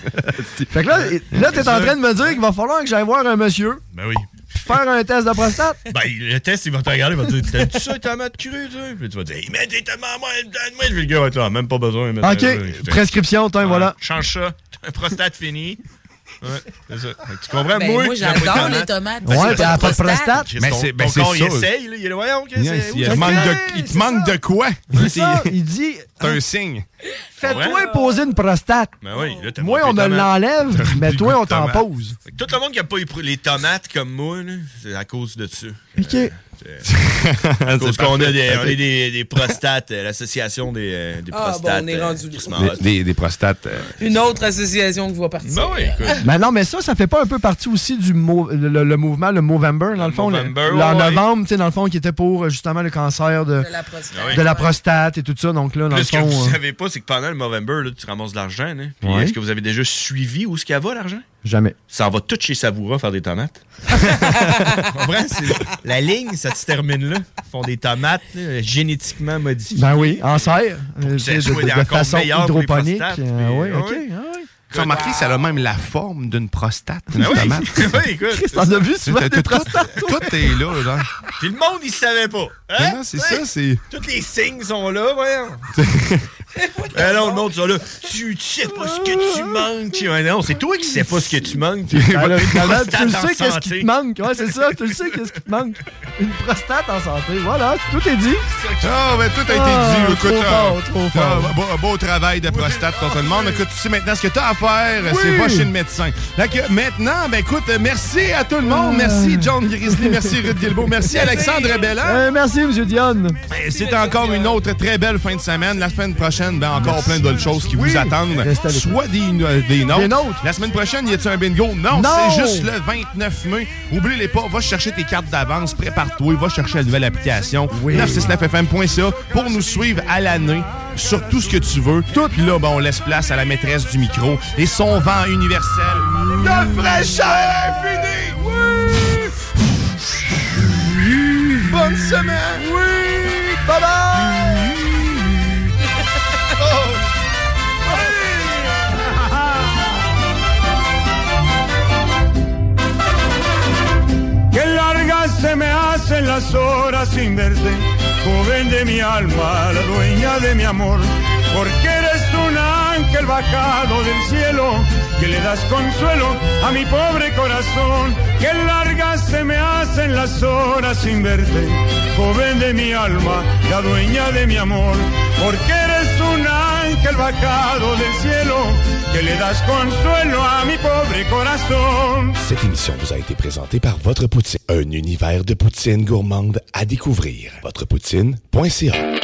Fait que là, là t'es en train de me dire qu'il va falloir que j'aille voir un monsieur, Ben oui. faire un test de prostate. *laughs* Ben, le test, il va te regarder, il va te dire T'aimes-tu ça, les tomates crues, toi Puis tu vas dire Mais t'es tellement moi, donne-moi. Puis le gars va être là, même pas besoin. OK, prescription, tiens, voilà. Change ça, un prostate fini. Ouais, c'est ça. Tu comprends? Ben, moi, j'aime j'adore les tomates. Ouais, C'est t'as pas de prostate. Mais c'est- ben, corps, il ça. essaye, là, il est là, voyons, qu'est-ce Yes, que il manque de, il te manque de quoi? Ça, il dit C'est un signe. Fais-toi Ouais. poser une prostate. Ben oui, là, t'as Moi, on me l'enlève, mais toi, on t'en pose. Tout le monde qui a pas les- les tomates comme moi, c'est à cause de ça. OK. *laughs* C'est qu'on a des, on est des, des prostates, euh, l'association des, euh, des Ah, bon, prostates. on est euh, rendu Des, des- des prostates. euh, Une autre association qui va partir. Ben oui. Mais *laughs* non, mais ça, ça fait pas un peu partie aussi du le, le mouvement, le Movember, dans le fond. le- Movember, le- en ouais. novembre, tu sais, dans le fond, qui était pour justement le cancer de, De la prostate. Oui. de la prostate et tout ça. Donc là, dans le ce que fond. vous euh, savez pas, c'est que pendant le Movember, là, tu ramasses de l'argent. hein. Ouais. Est-ce que vous avez déjà suivi où ce qu'il va, l'argent? Jamais. Ça en va tout chez Savoura faire des tomates. *laughs* Tu comprends? C'est- La ligne, ça se termine là. Ils font des tomates là, génétiquement modifiées. Ben oui, en serre. euh, de, façon hydroponique. euh, oui, ok. ah oui. Tu as remarqué, ça a même la forme d'une prostate, une Ben oui. tomate. *laughs* oui, écoute. T'en as vu souvent Tout- des tout- prostates, Tout est là, genre. Puis le monde, il savait pas. Hein? Non, c'est ça, c'est. Tous les signes sont là, voyons. *laughs* Ben non, le monde sont là. Tu, sais pas ce que tu manques. Non, c'est toi qui sais pas ce que tu manques. *laughs* Ben tu le en sais qu'est-ce qui te manque. Ouais, c'est ça, tu le sais qu'est-ce qui te manque. Une prostate en santé. Voilà, tout est dit. Ah, ben tout a été Ah, dit. Écoute, trop euh, fort, trop fort. ah, beau, travail de prostate pour tout le monde. Écoute, tu sais maintenant ce que tu as à Oui. c'est pas chez le médecin. Maintenant, ben écoute, merci à tout le monde. Merci John Grizzly, merci Ruth Guilbeault, merci Alexandre Belland. Euh, merci, M. Dionne. Ben, C'est encore une autre très belle fin de semaine. La semaine prochaine, ben encore plein d'autres choses qui Oui. vous attendent. Soit des, euh, des nôtres. Des nôtres. La semaine prochaine, y a-tu un bingo? Non, Non. c'est juste le 29 mai. Oublie-les pas, va chercher tes cartes d'avance, prépare-toi, va chercher la nouvelle application. Oui. 969fm.ca pour nous suivre à l'année sur tout ce que tu veux. Tout Puis là, ben, on laisse place à la maîtresse du micro et son vent universel de fraîcheur infinie. Oui! Bonne semaine! Oui! Bye bye! *laughs* Oh! Que largas se me hacen las horas sin verte, joven de mi alma, la dueña de mi amor, porque eres un ángel bajado del cielo, que le das consuelo a mi pobre corazón. Que largas se me hacen las horas sin verte, joven de mi alma, la dueña de mi amor, porque eres un ángel bajado del cielo, que le das consuelo a mi pobre corazón. Cette émission vous a été présentée par Votre Poutine, un univers de poutine gourmande à découvrir. Votrepoutine.ca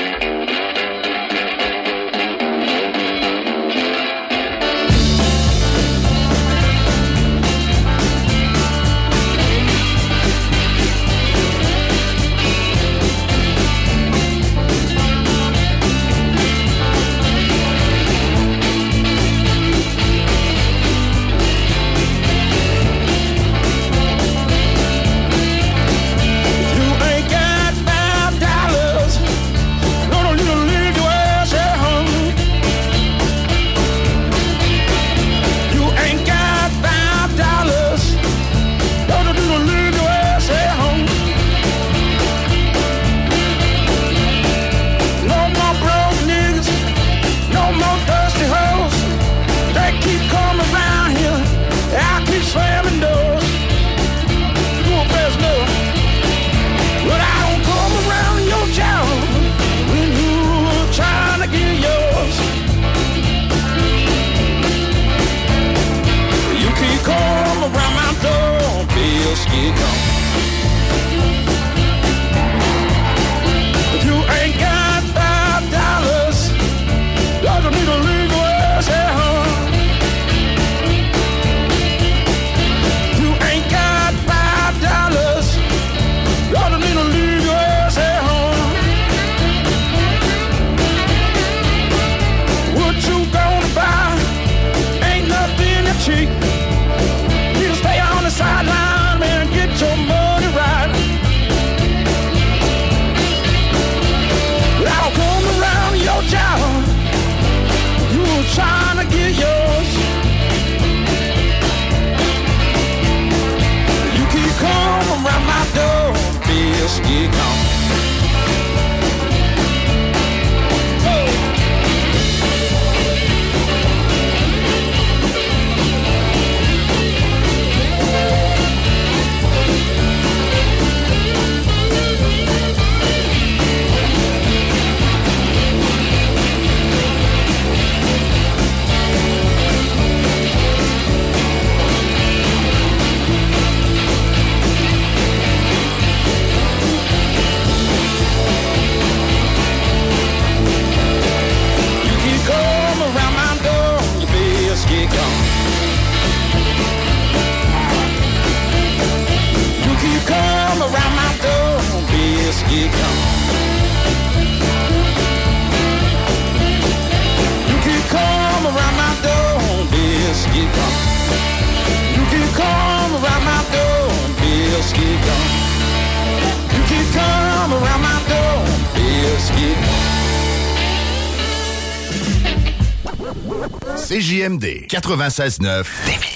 96.9.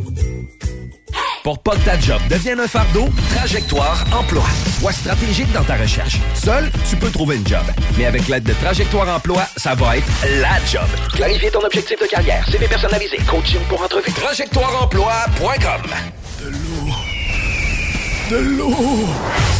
Pour pas que ta job devienne un fardeau, Trajectoire Emploi. Sois stratégique dans ta recherche. Seul, tu peux trouver une job. Mais avec l'aide de Trajectoire Emploi, ça va être la job. Clarifier ton objectif de carrière, CV personnalisé, coaching pour entrevue. TrajectoireEmploi.com De l'eau. De l'eau.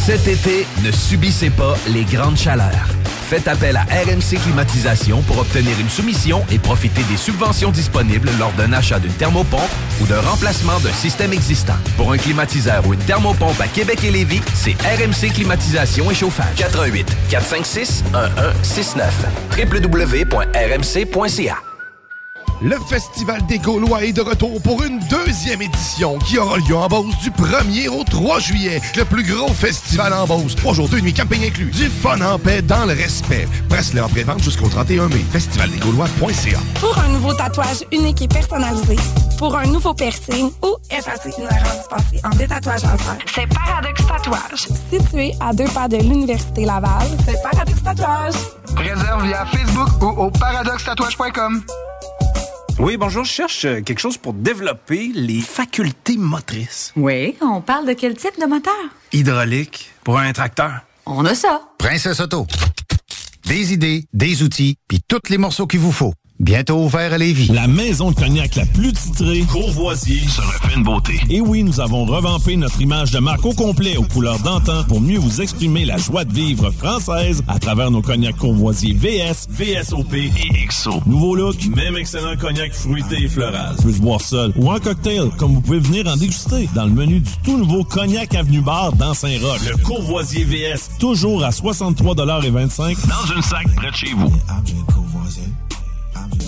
Cet été, ne subissez pas les grandes chaleurs. Faites appel à RMC Climatisation pour obtenir une soumission et profiter des subventions disponibles lors d'un achat d'une thermopompe ou d'un remplacement d'un système existant. Pour un climatiseur ou une thermopompe à Québec et Lévis, c'est RMC Climatisation et Chauffage. 88 456 1169 www.rmc.ca Le Festival des Gaulois est de retour pour une deuxième édition qui aura lieu en Beauce du 1er au 3 juillet. Le plus gros festival en Beauce. Trois jours, deux nuits, camping inclus. Du fun en paix dans le respect. Presse-le en pré-vente jusqu'au 31 mai. Festivaldesgaulois.ca Pour un nouveau tatouage unique et personnalisé, pour un nouveau piercing ou effacer une erreur dispensée en détatouage laser, c'est Paradox Tatouage. Situé à deux pas de l'Université Laval, c'est Paradox Tatouage. Réserve via Facebook ou au paradoxtatouage.com. Oui, bonjour, je cherche euh, quelque chose pour développer les facultés motrices. Oui, on parle de quel type de moteur? Hydraulique, pour un tracteur. On a ça. Princesse Auto. Des idées, des outils, puis tous les morceaux qu'il vous faut. Bientôt ouvert à Lévis. La maison de cognac la plus titrée, Courvoisier, se refait une beauté. Et oui, nous avons revampé notre image de marque au complet aux couleurs d'antan pour mieux vous exprimer la joie de vivre française à travers nos cognacs Courvoisier VS, VSOP et XO. Nouveau look, même excellent cognac fruité et floral. Se boire seul ou en cocktail, comme vous pouvez venir en déguster dans le menu du tout nouveau Cognac Avenue Bar dans Saint-Roch. Le Courvoisier VS, toujours à 63,25 dans une sac près de chez vous.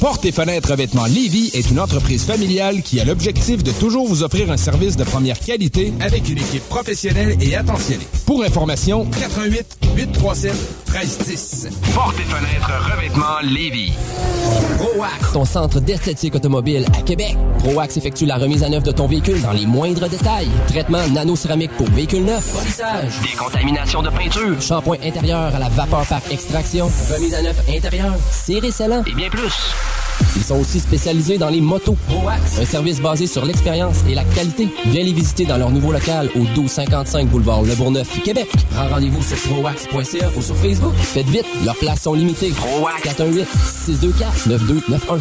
Porte et fenêtres vêtements Lévis est une entreprise familiale qui a l'objectif de toujours vous offrir un service de première qualité avec une équipe professionnelle et attentionnée. Pour information, 88 837 1310. Porte et fenêtres revêtements Lévis. ProAx, ton centre d'esthétique automobile à Québec. ProAx effectue la remise à neuf de ton véhicule dans les moindres détails. Traitement nano-céramique pour véhicule neuf, polissage, Décontamination de peinture. shampoing intérieur à la vapeur par extraction, remise à neuf intérieure, serré scellant. Et bien plus. Ils sont aussi spécialisés dans les motos. Un service basé sur l'expérience et la qualité. Viens les visiter dans leur nouveau local au 1255 boulevard Le Bourgneuf, Québec. Prends rendez-vous sur proax.ca ou sur Facebook. Faites vite, leurs places sont limitées. ProAx 418 624 9291.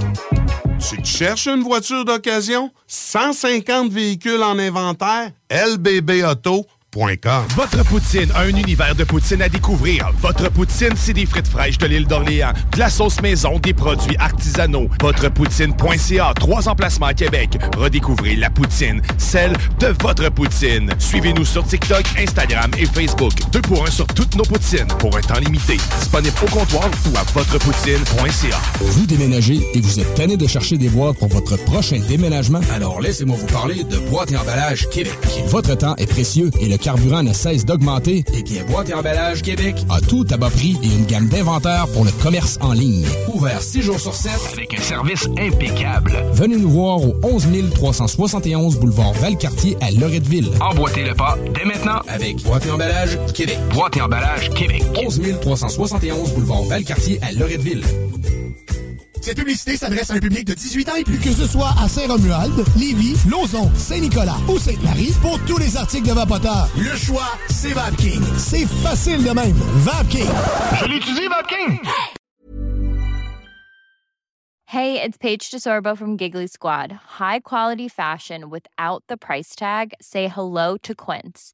Tu cherches une voiture d'occasion? 150 véhicules en inventaire? lbbauto.com. Votre poutine, un univers de poutine à découvrir. Votre poutine, c'est des frites fraîches de l'île d'Orléans, de la sauce maison, des produits artisanaux. Votrepoutine.ca, trois emplacements à Québec. Redécouvrez la poutine, celle de votre poutine. Suivez-nous sur TikTok, Instagram et Facebook. Deux pour un sur toutes nos poutines, pour un temps limité. Disponible au comptoir ou à votrepoutine.ca. Vous déménagez et vous êtes tanné de chercher des boîtes pour votre prochain déménagement? Alors laissez-moi vous parler de Boîte et Emballage Québec. Votre temps est précieux et le carburant ne cesse d'augmenter. Eh bien, Boîte et Emballage Québec a tout à bas prix et une gamme d'inventaires pour le commerce en ligne. Ouvert 6 jours sur 7 Avec un service impeccable. Venez nous voir au 11 371 boulevard Valcartier à Loretteville. Emboîtez le pas dès maintenant avec Boîte et Emballage Québec. Boîte et emballage Québec. 11 371 boulevard Valcartier à Loretteville. Cette publicité s'adresse à un public de 18 ans et plus. Que ce soit à Saint-Romuald, Lévis, Lauson, Saint-Nicolas ou Sainte-Marie, pour tous les articles de Vapoteur, le choix, c'est VapKing. C'est facile de même. VapKing. Je l'utilise, VapKing! Hey, it's Paige DeSorbo from Giggly Squad. High quality fashion without the price tag. Say hello to Quince.